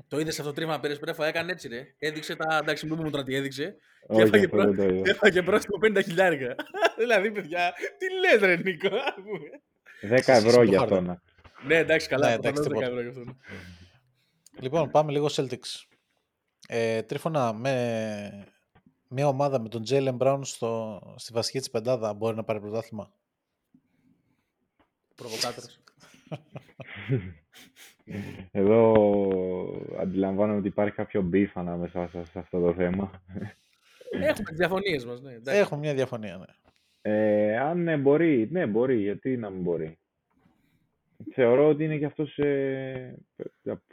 Το είδες αυτό το τρίμα πέρε πρέφα, έκανε έτσι, ρε. Έδειξε τα. Εντάξει, μην μου τώρα τι έδειξε. Και έφαγε, πρό... έφαγε πρόστιμο 50 χιλιάρικα. [laughs] δηλαδή, παιδιά, τι λες, ρε Νίκο. 10 ευρώ για αυτό να. Ναι, εντάξει, καλά. Ναι, εντάξει, 10 ευρώ για αυτό. Λοιπόν, πάμε λίγο Celtics. Ε, Τρύφωνα, με μια ομάδα με τον Jaylen Brown στο, στη βασική της πεντάδα μπορεί να πάρει πρωτάθλημα; Προβοκάτορες. [laughs] Εδώ αντιλαμβάνομαι ότι υπάρχει κάποιο beef ανάμεσα σε αυτό το θέμα. Έχουμε τις διαφωνίες μας, ναι. Έχουμε μια διαφωνία, ναι. Ε, αν ναι, μπορεί, ναι, μπορεί, γιατί να μην μπορεί θεωρώ ότι είναι και αυτός ε,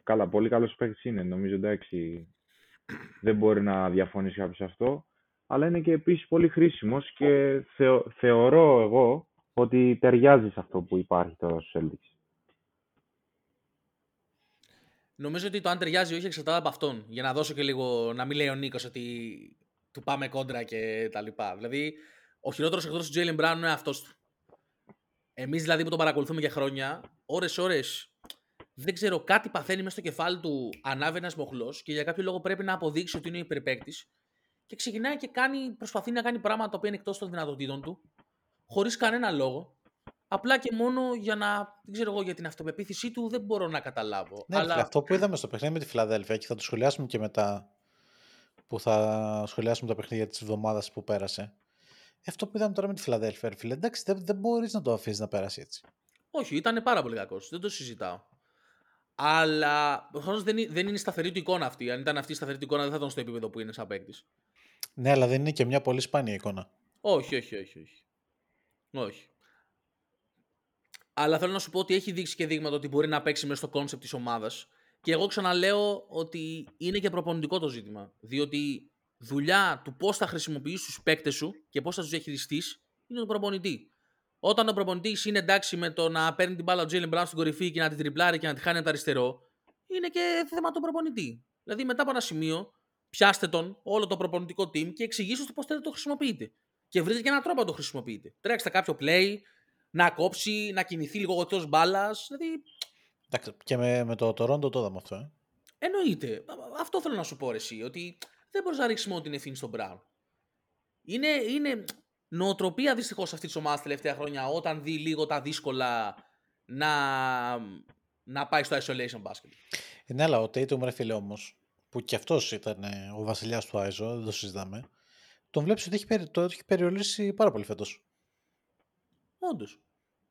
καλά, πολύ καλός παίκτης είναι. Νομίζω εντάξει δεν μπορεί να διαφωνήσει κάποιος αυτό. Αλλά είναι και επίσης πολύ χρήσιμος και θεω, θεωρώ εγώ ότι ταιριάζει σε αυτό που υπάρχει τώρα στους Celtics. Νομίζω ότι το αν ταιριάζει όχι εξαρτάται από αυτόν. Για να δώσω και λίγο, να μην λέει ο Νίκος ότι του πάμε κόντρα και τα λοιπά. Δηλαδή, ο χειρότερος εχθρός του Jalen Brown είναι αυτός του. Εμείς δηλαδή που τον παρακολουθούμε για χρόνια, ώρες ώρες, δεν ξέρω, κάτι παθαίνει μέσα στο κεφάλι του, ανάβει ένας μοχλός και για κάποιο λόγο πρέπει να αποδείξει ότι είναι υπερπαίκτης και ξεκινάει και κάνει, προσπαθεί να κάνει πράγματα τα οποία είναι εκτός των δυνατοτήτων του, χωρίς κανένα λόγο. Απλά και μόνο για να, δεν ξέρω εγώ, για την αυτοπεποίθησή του δεν μπορώ να καταλάβω. Ναι, αλλά... αυτό που είδαμε στο παιχνίδι με τη Φιλαδέλφια και θα το σχολιάσουμε και μετά που θα σχολιάσουμε τα παιχνίδια της εβδομάδας που πέρασε. Αυτό που είδαμε τώρα με τη Φιλαδέλφια, φίλε, εντάξει, δεν, δεν μπορείς να το αφήσεις να περάσει έτσι. Όχι, ήταν πάρα πολύ κακός. Δεν το συζητάω. Αλλά προφανώς δεν, δεν είναι σταθερή του εικόνα αυτή. Αν ήταν αυτή η σταθερή του εικόνα, δεν θα ήταν στο επίπεδο που είναι σαν παίκτης. Ναι, αλλά δεν είναι και μια πολύ σπάνια εικόνα. Όχι, όχι, όχι. όχι. όχι. Αλλά θέλω να σου πω ότι έχει δείξει και δείγματα ότι μπορεί να παίξει μέσα στο concept της ομάδας. Και εγώ ξαναλέω ότι είναι και προπονητικό το ζήτημα. Διότι δουλειά του πώς θα χρησιμοποιήσεις τους παίκτες σου και πώς θα τους διαχειριστείς είναι του προπονητή. Όταν ο προπονητής είναι εντάξει με το να παίρνει την μπάλα ο Jaylen Brown στην κορυφή και να την τριπλάρει και να τη χάνει το αριστερό, είναι και θέμα του προπονητή. Δηλαδή μετά από ένα σημείο, πιάστε τον, όλο το προπονητικό team και εξηγήστε του πώς θέλετε το χρησιμοποιείτε. Και βρείτε και έναν τρόπο να το χρησιμοποιείτε. Τρέξτε κάποιο play, να κόψει, να κινηθεί λίγο εκτός μπάλας. Δηλαδή. Εντάξει, και με, με το Toronto το είδαμε αυτό, ε. Εννοείται. Αυτό θέλω να σου πω εσύ, ότι δεν μπορείς να ρίξεις μόνο την ευθύνη στον Brown. Είναι, είναι νοοτροπία δυστυχώς αυτής της ομάδας τα τελευταία χρόνια όταν δει λίγο τα δύσκολα να, να πάει στο isolation basket. Είναι αλλά ο Tatum ρε φίλε όμως, που κι αυτός ήταν ε, ο βασιλιάς του Άιζο, δεν το συζητάμε, τον βλέπεις ότι έχει, το έχει περιορίσει πάρα πολύ φέτος. Όντως.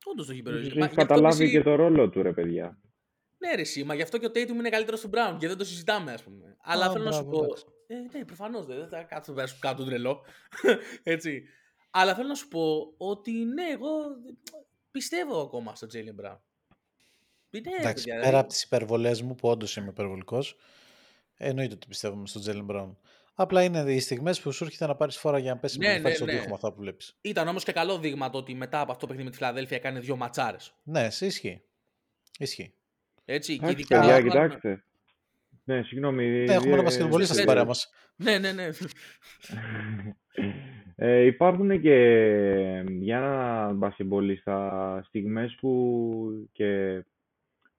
Όντως το έχει περιορίσει. Έχει καταλάβει και το ρόλο του, ρε παιδιά. Ναι, ρε, εσύ, μα γι' αυτό και ο Tatum είναι καλύτερος του Brown και δεν το συζητάμε, ας πούμε. Αλλά θέλω να σου πω. Ε, ναι, προφανώς δεν θα κάτσω να σου κάτω τρελό. [laughs] Έτσι. Αλλά θέλω να σου πω ότι ναι, εγώ πιστεύω ακόμα στο Jalen Brown. Ναι, Εντάξει, πέρα δηλαδή. από τις υπερβολές μου, που όντως είμαι υπερβολικός, εννοείται ότι πιστεύουμε στον Jalen Brown. Απλά είναι οι στιγμές που σου έρχεται να πάρεις φορά για να πέσεις ναι, με ναι, στον ναι. τοίχο με αυτά που βλέπεις. Ήταν όμως και καλό δείγμα το ότι μετά από αυτό το παιχνίδι με τη Φιλαδέλφια έκανε δύο ματσάρες. Ναι, ισχύει. Ισχύει. Έτσι, και ειδικά. Παιδιά, κοιτάξτε. Ναι, συγγνώμη. Ναι, έχουμε ένα μπασκετμπολίστα στην παρέα μας. Ναι, ναι, ναι. ε, υπάρχουν και για ένα μπασκετμπολίστα στιγμές που και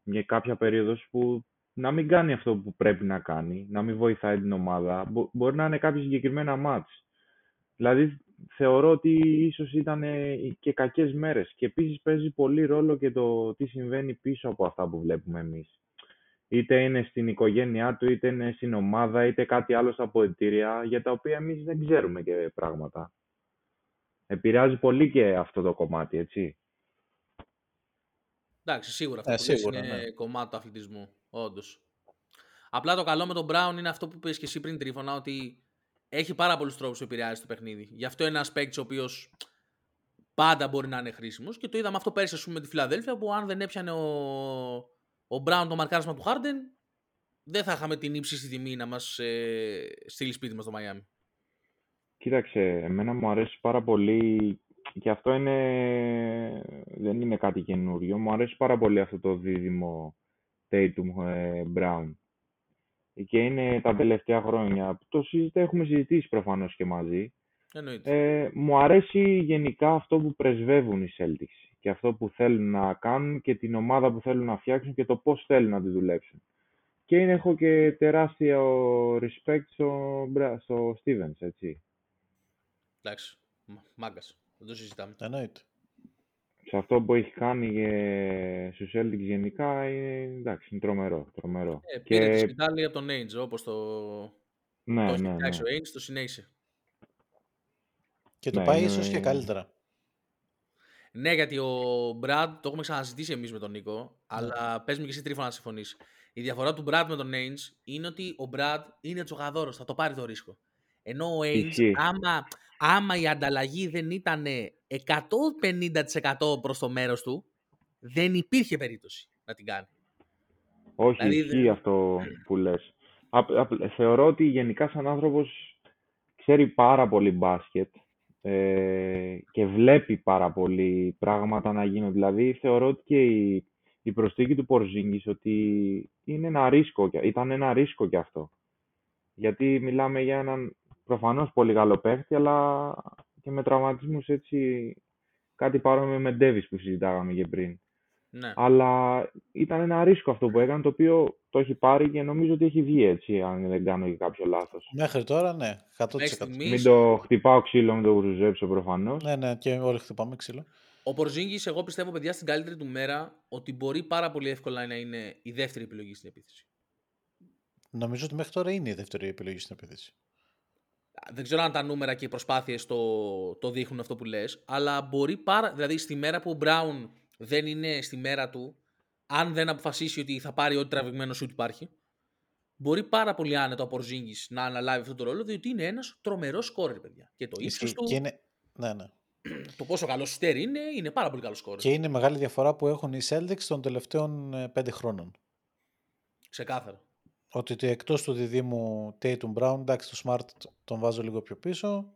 για κάποια περίοδος που να μην κάνει αυτό που πρέπει να κάνει, να μην βοηθάει την ομάδα. μπορεί να είναι κάποια συγκεκριμένα μάτς. Δηλαδή, θεωρώ ότι ίσως ήταν και κακές μέρες. Και επίσης παίζει πολύ ρόλο και το τι συμβαίνει πίσω από αυτά που βλέπουμε εμείς. Είτε είναι στην οικογένειά του, είτε είναι στην ομάδα, είτε κάτι άλλο στα αποδητήρια, για τα οποία εμείς δεν ξέρουμε και πράγματα. Επηρεάζει πολύ και αυτό το κομμάτι, έτσι. Εντάξει, σίγουρα αυτό ε, σίγουρα, είναι ναι. κομμάτι του αθλητισμού, όντως. Απλά το καλό με τον Μπράουν είναι αυτό που είπες και εσύ πριν τρίφωνα, ότι έχει πάρα πολλούς τρόπους που επηρεάζει το παιχνίδι. Γι' αυτό είναι ένας παίκτης ο οποίος πάντα μπορεί να είναι χρήσιμος. Και το είδαμε αυτό πέρυσι, ας πούμε, με τη Φιλαδέλφια, που αν δεν έπιανε ο, ο Μπράουν το μαρκάρισμα του Χάρντεν, δεν θα είχαμε την ύψιστη τιμή να μας ε, στείλει σπίτι μας στο Μαϊάμι. Κοίταξε, εμένα μου αρέσει πάρα πολύ και αυτό είναι, δεν είναι κάτι καινούριο. Μου αρέσει πάρα πολύ αυτό το δίδυμο Tatum ε, Brown και είναι τα τελευταία χρόνια. Το συζητά, έχουμε συζητήσει προφανώς και μαζί. Ε, μου αρέσει γενικά αυτό που πρεσβεύουν οι Celtics και αυτό που θέλουν να κάνουν και την ομάδα που θέλουν να φτιάξουν και το πώς θέλουν να τη δουλέψουν. Και είναι, έχω και τεράστιο respect στο, στο Stevens, έτσι. Εντάξει, μάγκας, δεν το συζητάμε. Εννοείται σε αυτό που έχει κάνει ε, στους Celtics γενικά είναι, εντάξει, είναι τρομερό. τρομερό. Ε, πήρε και... τη σπιτάλη από τον Ainge, όπως το, ναι, το ναι, ναι. ο Ainge, το συνέχισε. Και το ναι, πάει ίσως και καλύτερα. Ναι, γιατί ο Brad, το έχουμε ξαναζητήσει εμείς με τον Νίκο, ναι. αλλά πες μου και εσύ τρίφωνα να συμφωνείς. Η διαφορά του Brad με τον Ainge είναι ότι ο Brad είναι τσογαδόρος, θα το πάρει το ρίσκο. Ενώ ο Ainge, άμα, άμα η ανταλλαγή δεν ήταν 150% προς το μέρος του, δεν υπήρχε περίπτωση να την κάνει. Όχι, δηλαδή, ισχύει αυτό που λες. θεωρώ ότι γενικά σαν άνθρωπος ξέρει πάρα πολύ μπάσκετ ε, και βλέπει βλέπει πάρα πολύ πράγματα να γίνουν. Δηλαδή θεωρώ ότι και η, η προσθήκη του Πορζίνγκης ότι είναι ένα ρίσκο, ήταν ένα ρίσκο κι αυτό. Γιατί μιλάμε για έναν προφανώς πολύ καλό παίχτη, αλλά και με τραυματισμούς έτσι κάτι παρόμοιο με Ντέβις που συζητάγαμε και πριν. Ναι. Αλλά ήταν ένα ρίσκο αυτό που έκανε, το οποίο το έχει πάρει και νομίζω ότι έχει βγει έτσι, αν δεν κάνω και κάποιο λάθος. Μέχρι τώρα, ναι, 100%. Μέχρι στιγμής, Μην το χτυπάω ξύλο, μην το γρουζέψω προφανώς. Ναι, ναι, και όλοι χτυπάμε ξύλο. Ο Πορζίνγκης, εγώ πιστεύω, παιδιά, στην καλύτερη του μέρα, ότι μπορεί πάρα πολύ εύκολα να είναι η δεύτερη επιλογή στην επίθεση. Νομίζω ότι μέχρι τώρα είναι η δεύτερη επιλογή στην επίθεση. Δεν ξέρω αν τα νούμερα και οι προσπάθειες το, το δείχνουν αυτό που λες, αλλά μπορεί πάρα... Δηλαδή, στη μέρα που ο Μπράουν δεν είναι στη μέρα του, αν δεν αποφασίσει ότι θα πάρει ό,τι τραβηγμένο σουτ υπάρχει, μπορεί πάρα πολύ άνετα ο Πορζίνγκης να αναλάβει αυτό το ρόλο, διότι είναι ένας τρομερός σκόρερ, παιδιά. Και το ύψος Ισχύει. του, Και είναι, ναι, ναι. [clears throat] το πόσο καλός στέρι είναι, είναι πάρα πολύ καλός σκόρερ. Και είναι μεγάλη διαφορά που έχουν οι Celtics των τελευταίων ε, πέντε χρόνων. Ξεκάθαρα. Ότι το εκτός του διδήμου Tatum Brown, εντάξει το Smart τον βάζω λίγο πιο πίσω,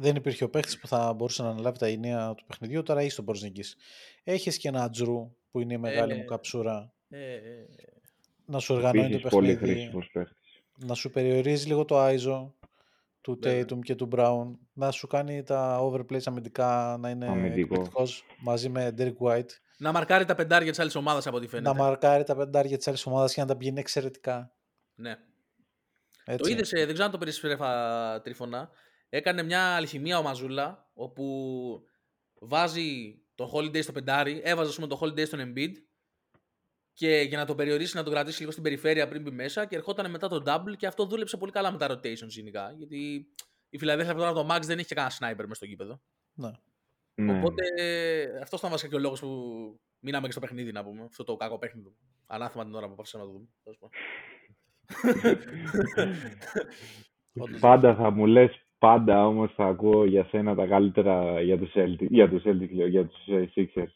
δεν υπήρχε ο παίχτης που θα μπορούσε να αναλάβει τα ενία του παιχνιδιού, τώρα είσαι στον Πορζινγκής. Έχεις και ένα Τζρου που είναι η μεγάλη Ε, μου καψούρα, Ε, ε, να σου οργανώνει το Επίσης πολύ παιχνίδι, χρήσιμος παίχτης. να σου περιορίζει λίγο το ISO του Βέβαια. Tatum και του Brown, να σου κάνει τα overplays αμυντικά να είναι Αμυντικό. εκπληκτικός μαζί με Derek White, να μαρκάρει τα πεντάρια της άλλης ομάδας από ό,τι φαίνεται. να μαρκάρει τα πεντάρια της άλλης ομάδας και να τα πηγαίνει εξαιρετικά. Ναι. Το Έτσι. είδε, δεν ξέρω αν το περισφαίρεφα τρίφωνα. Έκανε μια αλχημία ο Μαζούλα, όπου βάζει το Holiday στο πεντάρι, έβαζε ας πούμε, το Holiday στον Embiid και για να το περιορίσει, να το κρατήσει λίγο στην περιφέρεια πριν μπει μέσα και ερχόταν μετά το double και αυτό δούλεψε πολύ καλά με τα rotations γενικά. Γιατί η Φιλαδέλφια τώρα το Max δεν είχε κανένα sniper μέσα στο γήπεδο. Ναι. Ναι. Οπότε αυτός ήταν βασικά και ο λόγος που μείναμε και στο παιχνίδι, να πούμε. Αυτό το κακό παιχνίδι. Ανάθεμα την ώρα που αποφασίσαμε να το δούμε. Τέλος πάντων. Πάντα θα μου λες, πάντα όμως θα ακούω για σένα τα καλύτερα για τους Celtics, για τους, Celtics, λέω, για τους ε, Sixers.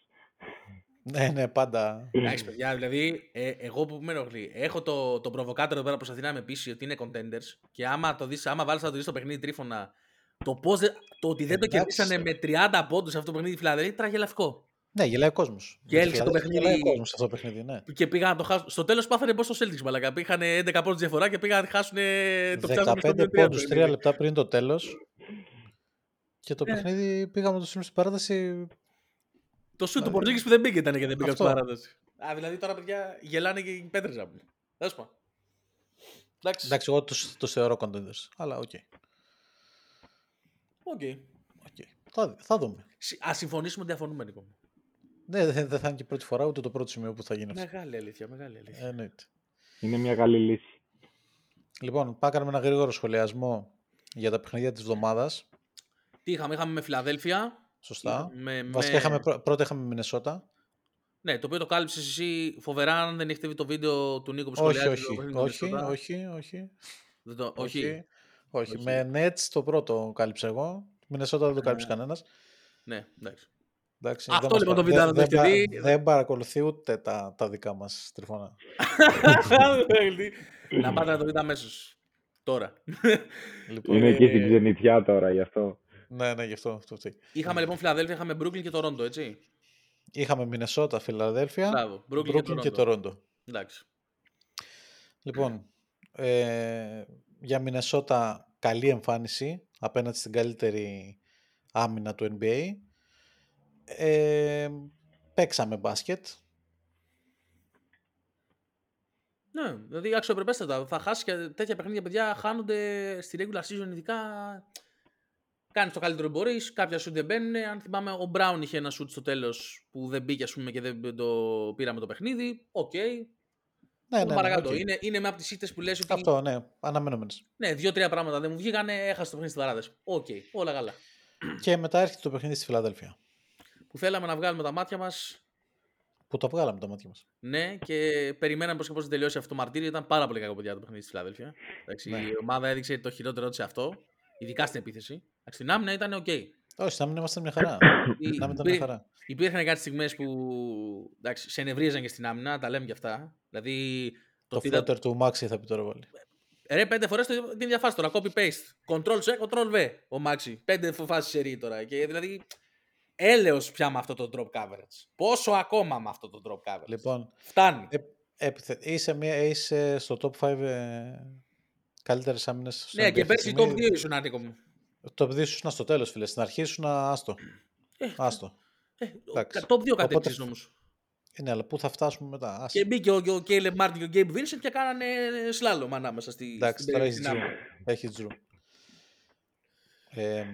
Ναι, ναι, πάντα. Εντάξει, παιδιά, δηλαδή, ε, εγώ που με ενοχλεί, έχω το, το προβοκάτор εδώ πέρα που προσπαθεί να με πείσει ότι είναι contenders και άμα το δεις, άμα βάλεις να το δεις στο παιχνίδι τρίφωνα, το, πώς, δεν- το ότι δεν το Εντάξει. κερδίσανε με 30 πόντους αυτό το παιχνίδι Φιλαδέλφια ήταν γελαφικό. Ναι, γελάει ο κόσμος. Και έληξε το παιχνίδι. Γελάει ο κόσμος αυτό το παιχνίδι, ναι. Και πήγαν να το χάσουν. Στο τέλος πάθανε πώ το Celtics, μαλακά. Πήγαν 11 πόντους διαφορά και πήγαν να χάσουν το πιάσανε στο 15 2-3 πόντου, 3 παιχνίδι. λεπτά πριν το τέλος. Και το Ναι. παιχνίδι πήγαμε το σημείο στην παράταση. Το σου του Πορτζίκη που δεν πήγε ήταν και δεν πήγα στην Αυτό. παράταση. Α, δηλαδή τώρα παιδιά γελάνε και οι πέτρε να πούμε. Τέλος πάντων. Εντάξει. Εντάξει, εγώ του τους θεωρώ contenders. Αλλά OK. OK. OK. Θα, θα δούμε. Ας συμφωνήσουμε ότι διαφωνούμε, Νίκο. Μου. Ναι, δεν δεν θα είναι και η πρώτη φορά ούτε το πρώτο σημείο που θα γίνει αυτό. Μεγάλη αλήθεια, μεγάλη αλήθεια. Ε, Εννοείται. Είναι μια καλή λύση. Λοιπόν, πάμε κάνουμε ένα γρήγορο σχολιασμό για τα παιχνίδια της εβδομάδας. Τι είχαμε, είχαμε με Φιλαδέλφια. Σωστά. Με, Βασικά με- είχαμε, πρω- πρώτα είχαμε Μινεσότα. Ναι, το οποίο το κάλυψες εσύ φοβερά αν δεν έχει δει το βίντεο του Νίκο που Όχι, σχολιάζει το όχι, παιχνίδι με όχι, Μινεσότα. όχι, όχι. Δεν το- όχι. όχι. Όχι. Με Nets το πρώτο κάλυψα εγώ. Μινεσότα δεν το κάλυψε κανένας. Ναι, εντάξει. Εντάξει, Αυτό δεν μας λοιπόν πα- το βίντεο δεν- δεν το δεν έχετε πα- δει. Δεν παρακολουθεί ούτε τα, τα δικά μας τριφώνα. [laughs] να πάτε να το δείτε αμέσως. Τώρα. Λοιπόν, Είναι εκεί ε, στην ξενιτιά τώρα, γι' αυτό. Ναι, ναι, γι' αυτό. αυτό φταίει. Είχαμε λοιπόν Φιλαδέλφια, είχαμε Brooklyn και Toronto, έτσι. Είχαμε Μινεσότα, Φιλαδέλφια, Μπράβο. Brooklyn, Brooklyn και Toronto. Toronto. Εντάξει. Λοιπόν, ε, για Μινεσότα καλή εμφάνιση απέναντι στην καλύτερη άμυνα του NBA. Ε, παίξαμε μπάσκετ. Ναι, δηλαδή αξιοπρεπέστατα. Θα χάσει και τέτοια παιχνίδια, παιδιά, χάνονται στη regular season, ειδικά. Κάνεις το καλύτερο που μπορείς. Κάποια σου δεν μπαίνουν. Αν θυμάμαι, ο Μπράουν είχε ένα σουτ στο τέλος που δεν μπήκε, ας πούμε, και δεν το πήραμε το παιχνίδι. Οκ. Ναι, Okay. ναι, ναι, παρακάτω. οκ. Είναι, είναι με από τις ήττες που λες ότι. Αυτό, ναι, αναμενόμενες. Ναι, δύο-τρία πράγματα δεν μου βγήκανε, έχασε το παιχνίδι στη παράταση. Οκ, όλα καλά. Και μετά έρχεται το παιχνίδι στη Φιλαδέλφια. Που θέλαμε να βγάλουμε τα μάτια μας, Που τα βγάλαμε τα μάτια μας. ναι, και περιμέναμε πώς και πώς θα τελειώσει αυτό το μαρτύριο. Ήταν πάρα πολύ κακό παιδιά το παιχνίδι στη Φιλαδέλφια. Εντάξει, Ναι. Η ομάδα έδειξε το χειρότερο της σε αυτό, ειδικά στην επίθεση. Εντάξει, Στην άμυνα ήταν οκ. Όχι, να μην είμαστε μια χαρά. Η- να μην ήταν μια υπήρ- χαρά. Υπήρχαν κάτι στιγμές που εντάξει, σε νευρίαζαν και στην άμυνα, τα λέμε κι αυτά. Δηλαδή. Το ότι είδα- floater του Μάξι θα πει τώρα βάλει. Ρε, πέντε φορές την διαφάση τώρα. Copy paste. Control C, Control V. Ο Μάξι. Πέντε φάσεις σε ρί τώρα. Και δηλαδή. Έλεος πια με αυτό το drop coverage. Πόσο ακόμα με αυτό το drop coverage. Λοιπόν, Φτάνει. ε, επιθε... είσαι, μια, είσαι στο top 5 ε, καλύτερες άμυνες. ναι, και πέρσι top 2 ήσουν άδικο μου. Το παιδί σου στο τέλος, φίλε. Στην αρχή σου να άστο. Ε, άστο. Ε, Εντάξει. top 2 κατέκτησες Οπότε- όμως. Ε, ναι, αλλά πού θα φτάσουμε μετά. Άσε. Και μπήκε ο, ο Caleb Martin και ο Gabe Vincent και κάνανε σλάλομ ανάμεσα στη, Εντάξει, στην τώρα περιοχή έχεις στην Τζρου. άμυνα. Έχεις Τζρου. Ε,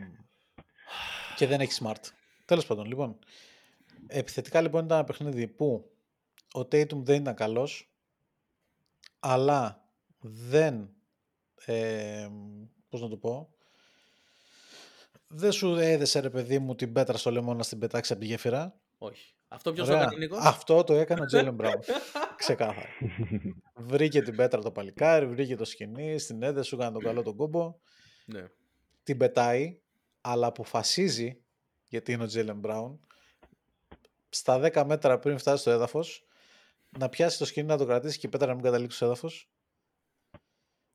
και δεν έχεις smart. Τέλος πάντων, λοιπόν. Επιθετικά λοιπόν ήταν ένα παιχνίδι που ο Tatum δεν ήταν καλός αλλά δεν ε, πώς να το πω δεν σου έδεσε ρε παιδί μου την πέτρα στο λαιμό να στην πετάξει από τη γέφυρα Όχι. Αυτό ποιος το Ωραία. έκανε, Νίκο; Αυτό το έκανε ο Τζέλεν Μπράουν. [laughs] Ξεκάθαρα. βρήκε την πέτρα το παλικάρι, βρήκε το σκηνή, στην έδε σου έκανε τον καλό τον κόμπο. Ναι. Την πετάει, αλλά αποφασίζει, γιατί είναι ο Τζέλεν Μπράουν, στα 10 μέτρα πριν φτάσει στο έδαφος, να πιάσει το σκηνή να το κρατήσει και η πέτρα να μην καταλήξει στο έδαφος.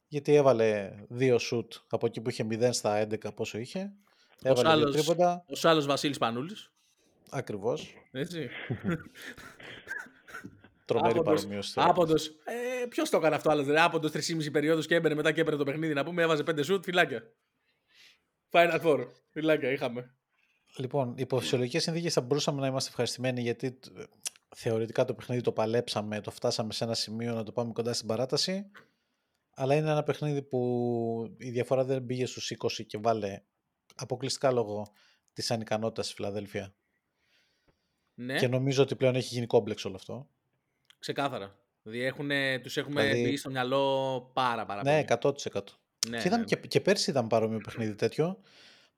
Γιατί έβαλε δύο σουτ από εκεί που είχε 0 στα 11 πόσο είχε. Έβαλε δύο άλλος- τρίποντα, Ο άλλος Βασίλης Πανούλης. ακριβώς. Έτσι. [laughs] Τρομερή Άποντος- παρομοίωση. τώρα. Άποντος. Ε, ποιος το έκανε αυτό άλλος, δηλαδή άποντος 3,5 περίοδους και έμπαινε μετά και έπαιρνε το παιχνίδι να πούμε, έβαζε 5 σουτ, φυλάκια. Final Four, φυλάκια είχαμε. Λοιπόν, υπό φυσιολογικέ συνθήκες θα μπορούσαμε να είμαστε ευχαριστημένοι γιατί τ- θεωρητικά το παιχνίδι το παλέψαμε, το φτάσαμε σε ένα σημείο να το πάμε κοντά στην παράταση. Αλλά είναι ένα παιχνίδι που η διαφορά δεν πήγε στους 20 και βάλε αποκλειστικά λόγω της ανικανότητας στη Φιλαδέλφια. Ναι, Και νομίζω ότι πλέον έχει γίνει κόμπλεξ όλο αυτό. ξεκάθαρα. Δηλαδή έχουνε, τους έχουμε Δηλαδή- μπει στο μυαλό πάρα πάρα Ναι, πολύ. 100%. Ναι, και, είδαμε ναι. και, και πέρσι ήταν παρόμοιο παιχνίδι τέτοιο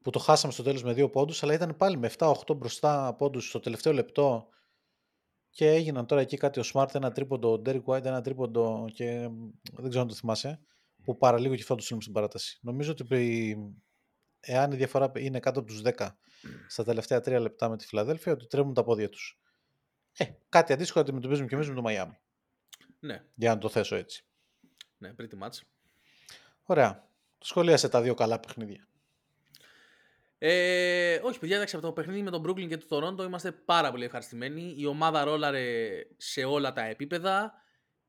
που το χάσαμε στο τέλος με δύο πόντους αλλά ήταν πάλι με 7-8 μπροστά πόντους στο τελευταίο λεπτό και έγιναν τώρα εκεί κάτι ο Smart ένα τρίποντο, ο Derek White ένα τρίποντο και μ, δεν ξέρω αν το θυμάσαι που παραλίγο και αυτό το στείλουμε στην παράταση. Νομίζω ότι η- εάν η διαφορά είναι κάτω από τους 10 στα τελευταία 3 λεπτά με τη Φιλαδέλφια ότι τρέμουν τα πόδια τους. Ε, κάτι αντίστοιχο αντιμετωπίζουμε και εμείς με το Miami. Ναι, Για να το θέσω έτσι. ναι, pretty much. Ωραία. Σχολίασε τα δύο καλά παιχνίδια. Ε, όχι, παιδιά, εντάξει, από το παιχνίδι με τον Brooklyn και το Toronto είμαστε πάρα πολύ ευχαριστημένοι. Η ομάδα ρόλαρε σε όλα τα επίπεδα.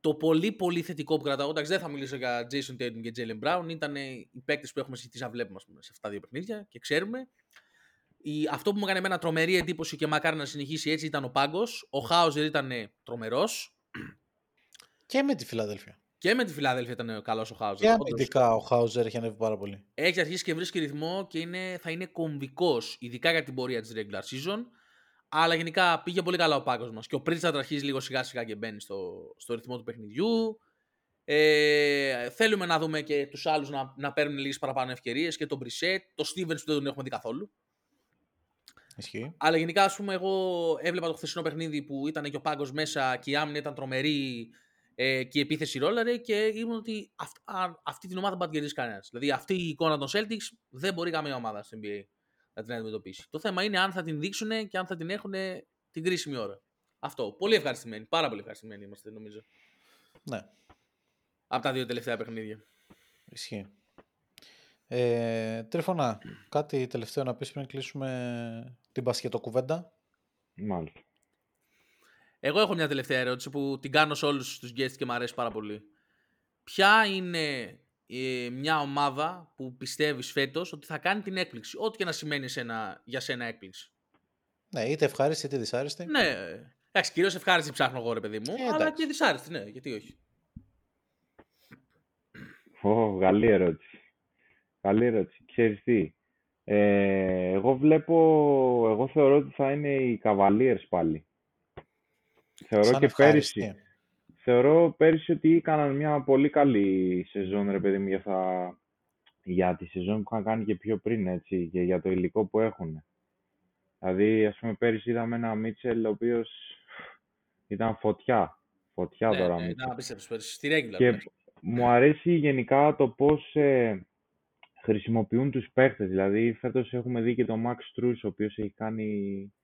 Το πολύ πολύ θετικό που κρατάω, εντάξει, δεν θα μιλήσω για Jason Tatum και Jalen Brown, ήταν οι παίκτες που έχουμε συζητήσει να βλέπουμε ας πούμε, σε αυτά τα δύο παιχνίδια και ξέρουμε. Η, αυτό που μου έκανε εμένα τρομερή εντύπωση και μακάρι να συνεχίσει έτσι ήταν ο Πάγκος. Ο Χάουζερ ήταν τρομερός. Και με τη Φιλαδέλφια. Και με τη Φιλάδελφια ήταν καλός ο Χάουζερ. Και όντως. αμυντικά ο Χάουζερ έχει ανέβει πάρα πολύ. Έχει αρχίσει και βρίσκει ρυθμό και είναι, θα είναι κομβικός, ειδικά για την πορεία της regular season. Αλλά γενικά πήγε πολύ καλά ο πάγκο μας. Και ο Πρίτσαρτ αρχίζει λίγο σιγά σιγά και μπαίνει στο, στο ρυθμό του παιχνιδιού. Ε, θέλουμε να δούμε και τους άλλους να, να παίρνουν λίγες παραπάνω ευκαιρίες και τον Μπρισέτ, τον Stevens που δεν τον έχουμε δει καθόλου. Ισχύει. Αλλά γενικά, ας πούμε, εγώ έβλεπα το χθεσινό παιχνίδι που ήταν και ο πάγκο μέσα και η άμυνα ήταν τρομερή ε, και η επίθεση ρόλαρε και ήμουν ότι αυ, α, αυτή την ομάδα δεν πάει να την κερδίσει κανένας. Δηλαδή, αυτή η εικόνα των Celtics δεν μπορεί καμία ομάδα στο NBA να την αντιμετωπίσει. Το θέμα είναι αν θα την δείξουν και αν θα την έχουν την κρίσιμη ώρα. Αυτό. Πολύ ευχαριστημένοι. Πάρα πολύ ευχαριστημένοι είμαστε, νομίζω. Ναι, Από τα δύο τελευταία παιχνίδια. ισχύει. Ε, Τρίφωνα, κάτι τελευταίο να πεις πριν κλείσουμε την μπασκετοκουβέντα. Μάλιστα. Εγώ έχω μια τελευταία ερώτηση που την κάνω σε όλους τους guests και μου αρέσει πάρα πολύ. Ποια είναι ε, μια ομάδα που πιστεύεις φέτος ότι θα κάνει την έκπληξη, ό,τι και να σημαίνει σένα, για σένα έκπληξη; Ναι, είτε ευχάριστη είτε δυσάρεστη. Ναι, εντάξει, κυρίως ευχάριστη ψάχνω εγώ ρε παιδί μου, Ε, αλλά εντάξει. και δυσάρεστη, ναι, γιατί όχι. Ω, καλή ερώτηση. Καλή ερώτηση. Ξέρεις τι, ε, εγώ βλέπω, εγώ θεωρώ ότι θα είναι οι Cavaliers πάλι. Θεωρώ Σαν και ευχάριστη. πέρυσι, θεωρώ πέρυσι ότι έκαναν μια πολύ καλή σεζόν, ρε παιδί μου, για, θα, για τη σεζόν που είχαν κάνει και πιο πριν, έτσι, και για το υλικό που έχουν. Δηλαδή, ας πούμε, πέρυσι είδαμε ένα Μίτσελ, ο οποίος ήταν φωτιά. Φωτιά ναι, τώρα, ναι, Μίτσελ. να πίστεψες, στη regular. Και ναι. μου αρέσει γενικά το πώς ε, χρησιμοποιούν τους παίχτες. Δηλαδή, φέτος έχουμε δει και τον Max Strus, ο οποίος έχει κάνει κα-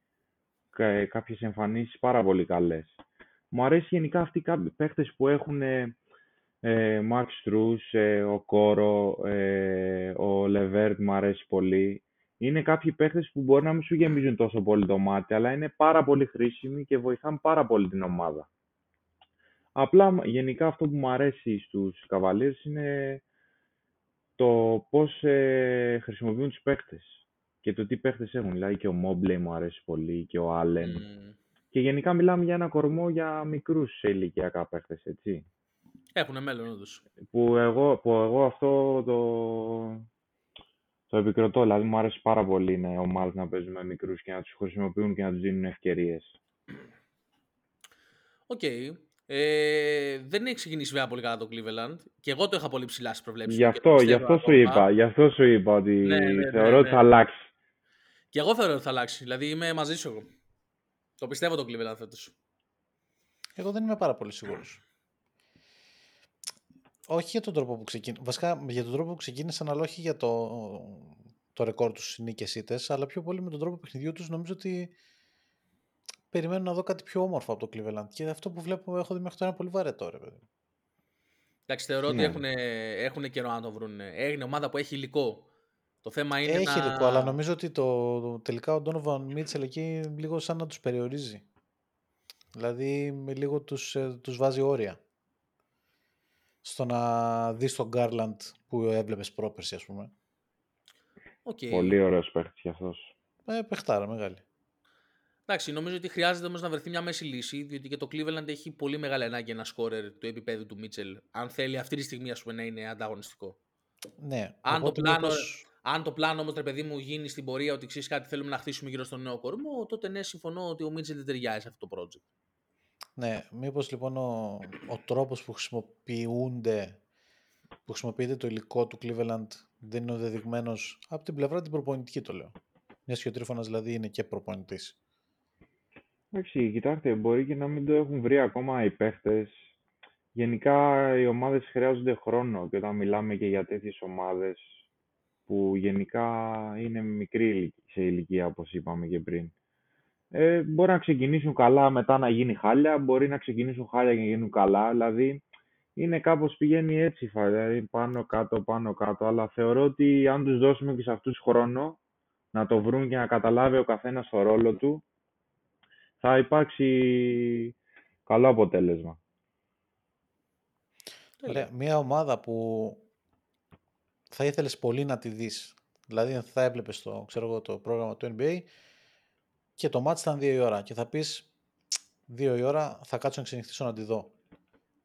κάποιες εμφανίσεις πάρα πολύ καλές. Μου αρέσει γενικά αυτοί οι κάποιοι παίχτες που έχουν ε, ε, Max Strus, ε, ο Κόρο, ε, ο Levert μου αρέσει πολύ. είναι κάποιοι παίχτες που μπορεί να μην σου γεμίζουν τόσο πολύ το μάτι, αλλά είναι πάρα πολύ χρήσιμοι και βοηθάνε πάρα πολύ την ομάδα. Απλά γενικά αυτό που μου αρέσει στους Cavaliers είναι το πώς ε, χρησιμοποιούν τους παίχτες και το τι παίχτες έχουν. Δηλαδή και ο Mobley μου αρέσει πολύ και ο Allen. Και γενικά μιλάμε για ένα κορμό για μικρούς σε ηλικιακά παίχτες, έτσι. Έχουν μέλλον όντως. Που εγώ, που εγώ αυτό το, το επικροτώ. Δηλαδή μου αρέσει πάρα πολύ οι ομάδες να παίζουν με μικρούς και να τους χρησιμοποιούν και να τους δίνουν ευκαιρίες. Οκ. Okay. Ε, δεν έχει ξεκινήσει βέβαια πολύ καλά το Cleveland και εγώ το είχα πολύ ψηλά στις προβλέψεις. Γι' αυτό, γι αυτό, σου είπα, γι αυτό σου είπα ότι ναι, ναι, ναι, θεωρώ ότι θα αλλάξει. Και εγώ θεωρώ ότι θα αλλάξει. Δηλαδή είμαι μαζί σου εγώ. Το πιστεύω το Cleveland φέτος. Εγώ δεν είμαι πάρα πολύ σίγουρος. Όχι για τον τρόπο που ξεκίνησαν. Βασικά για τον τρόπο που ξεκίνησαν, αλλά όχι για το, το ρεκόρ τους νίκες ήττες, αλλά πιο πολύ με τον τρόπο παιχνιδιού τους. Νομίζω ότι περιμένω να δω κάτι πιο όμορφο από το Cleveland. Και αυτό που βλέπω έχω δει μέχρι τώρα είναι πολύ βαρετό, ρε παιδί. Εντάξει, θεωρώ ότι έχουν, έχουν καιρό να το βρουν. Έγινε ομάδα που έχει υλικό. Το θέμα είναι Έχει να... υλικό, αλλά νομίζω ότι το, το, τελικά ο Donovan Μίτσελ εκεί λίγο σαν να τους περιορίζει. Δηλαδή με λίγο τους, ε, τους βάζει όρια. Στο να δεις τον Garland που έβλεπες πρόπερση ας πούμε. Okay. Πολύ ωραίος παίχτης αυτός. Ε, παιχτάρα μεγάλη. Εντάξει, νομίζω ότι χρειάζεται όμως να βρεθεί μια μέση λύση, διότι και το Cleveland έχει πολύ μεγάλη ανάγκη ένα σκόρερ του επίπεδου του Μίτσελ, αν θέλει αυτή τη στιγμή ας πούμε, να είναι ανταγωνιστικό. Ναι. Αν το, πλάνο, αν το πλάνο όμως, παιδί μου, γίνει στην πορεία ότι ξέρεις κάτι θέλουμε να χτίσουμε γύρω στον νέο κορμό, τότε ναι, συμφωνώ ότι ο Μίτσελ δεν ταιριάζει σε αυτό το project. Ναι, μήπως λοιπόν ο, ο τρόπος που χρησιμοποιούνται που χρησιμοποιείται το υλικό του Cleveland δεν είναι ο δεδειγμένος από την πλευρά την προπονητική το λέω. Μιας και ο Τρίφωνας δηλαδή είναι και προπονητής. Εντάξει, κοιτάξτε, μπορεί και να μην το έχουν βρει ακόμα οι παίχτες. Γενικά οι ομάδες χρειάζονται χρόνο και όταν μιλάμε και για τέτοιες ομάδες που γενικά είναι μικρή σε ηλικία όπως είπαμε και πριν. Ε, μπορεί να ξεκινήσουν καλά μετά να γίνει χάλια, μπορεί να ξεκινήσουν χάλια και να γίνουν καλά, δηλαδή είναι κάπως πηγαίνει έτσι, δηλαδή πάνω κάτω, πάνω κάτω, αλλά θεωρώ ότι αν τους δώσουμε και σε αυτούς χρόνο να το βρουν και να καταλάβει ο καθένας το ρόλο του, θα υπάρξει καλό αποτέλεσμα. Ωραία. Μια ομάδα που θα ήθελες πολύ να τη δεις. Δηλαδή θα έβλεπες το, ξέρω το πρόγραμμα του NBA και το μάτς ήταν δύο η ώρα και θα πεις δύο η ώρα θα κάτσω να ξενυχτήσω να τη δω.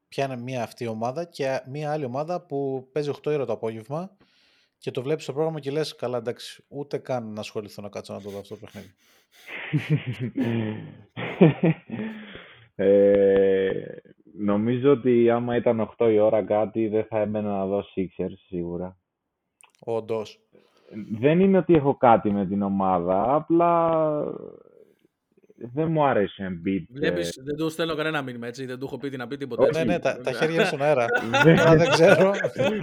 Ποια είναι μια αυτή ομάδα και μια άλλη ομάδα που παίζει 8 ώρα το απόγευμα και το βλέπεις στο πρόγραμμα και λες καλά εντάξει ούτε καν να ασχοληθώ να κάτσω να το δω αυτό το παιχνίδι. ε, νομίζω ότι άμα ήταν 8 η ώρα κάτι δεν θα έμενα να δω Sixers σίγουρα. Όντως. Δεν είναι ότι έχω κάτι με την ομάδα, απλά δεν μου άρεσε Embiid. Βλέπεις, ε. δεν του στέλνω κανένα μήνυμα, έτσι. Δεν του έχω πει να πει τίποτα. Ναι, ναι, τα, τα χέρια στον αέρα. δεν ξέρω.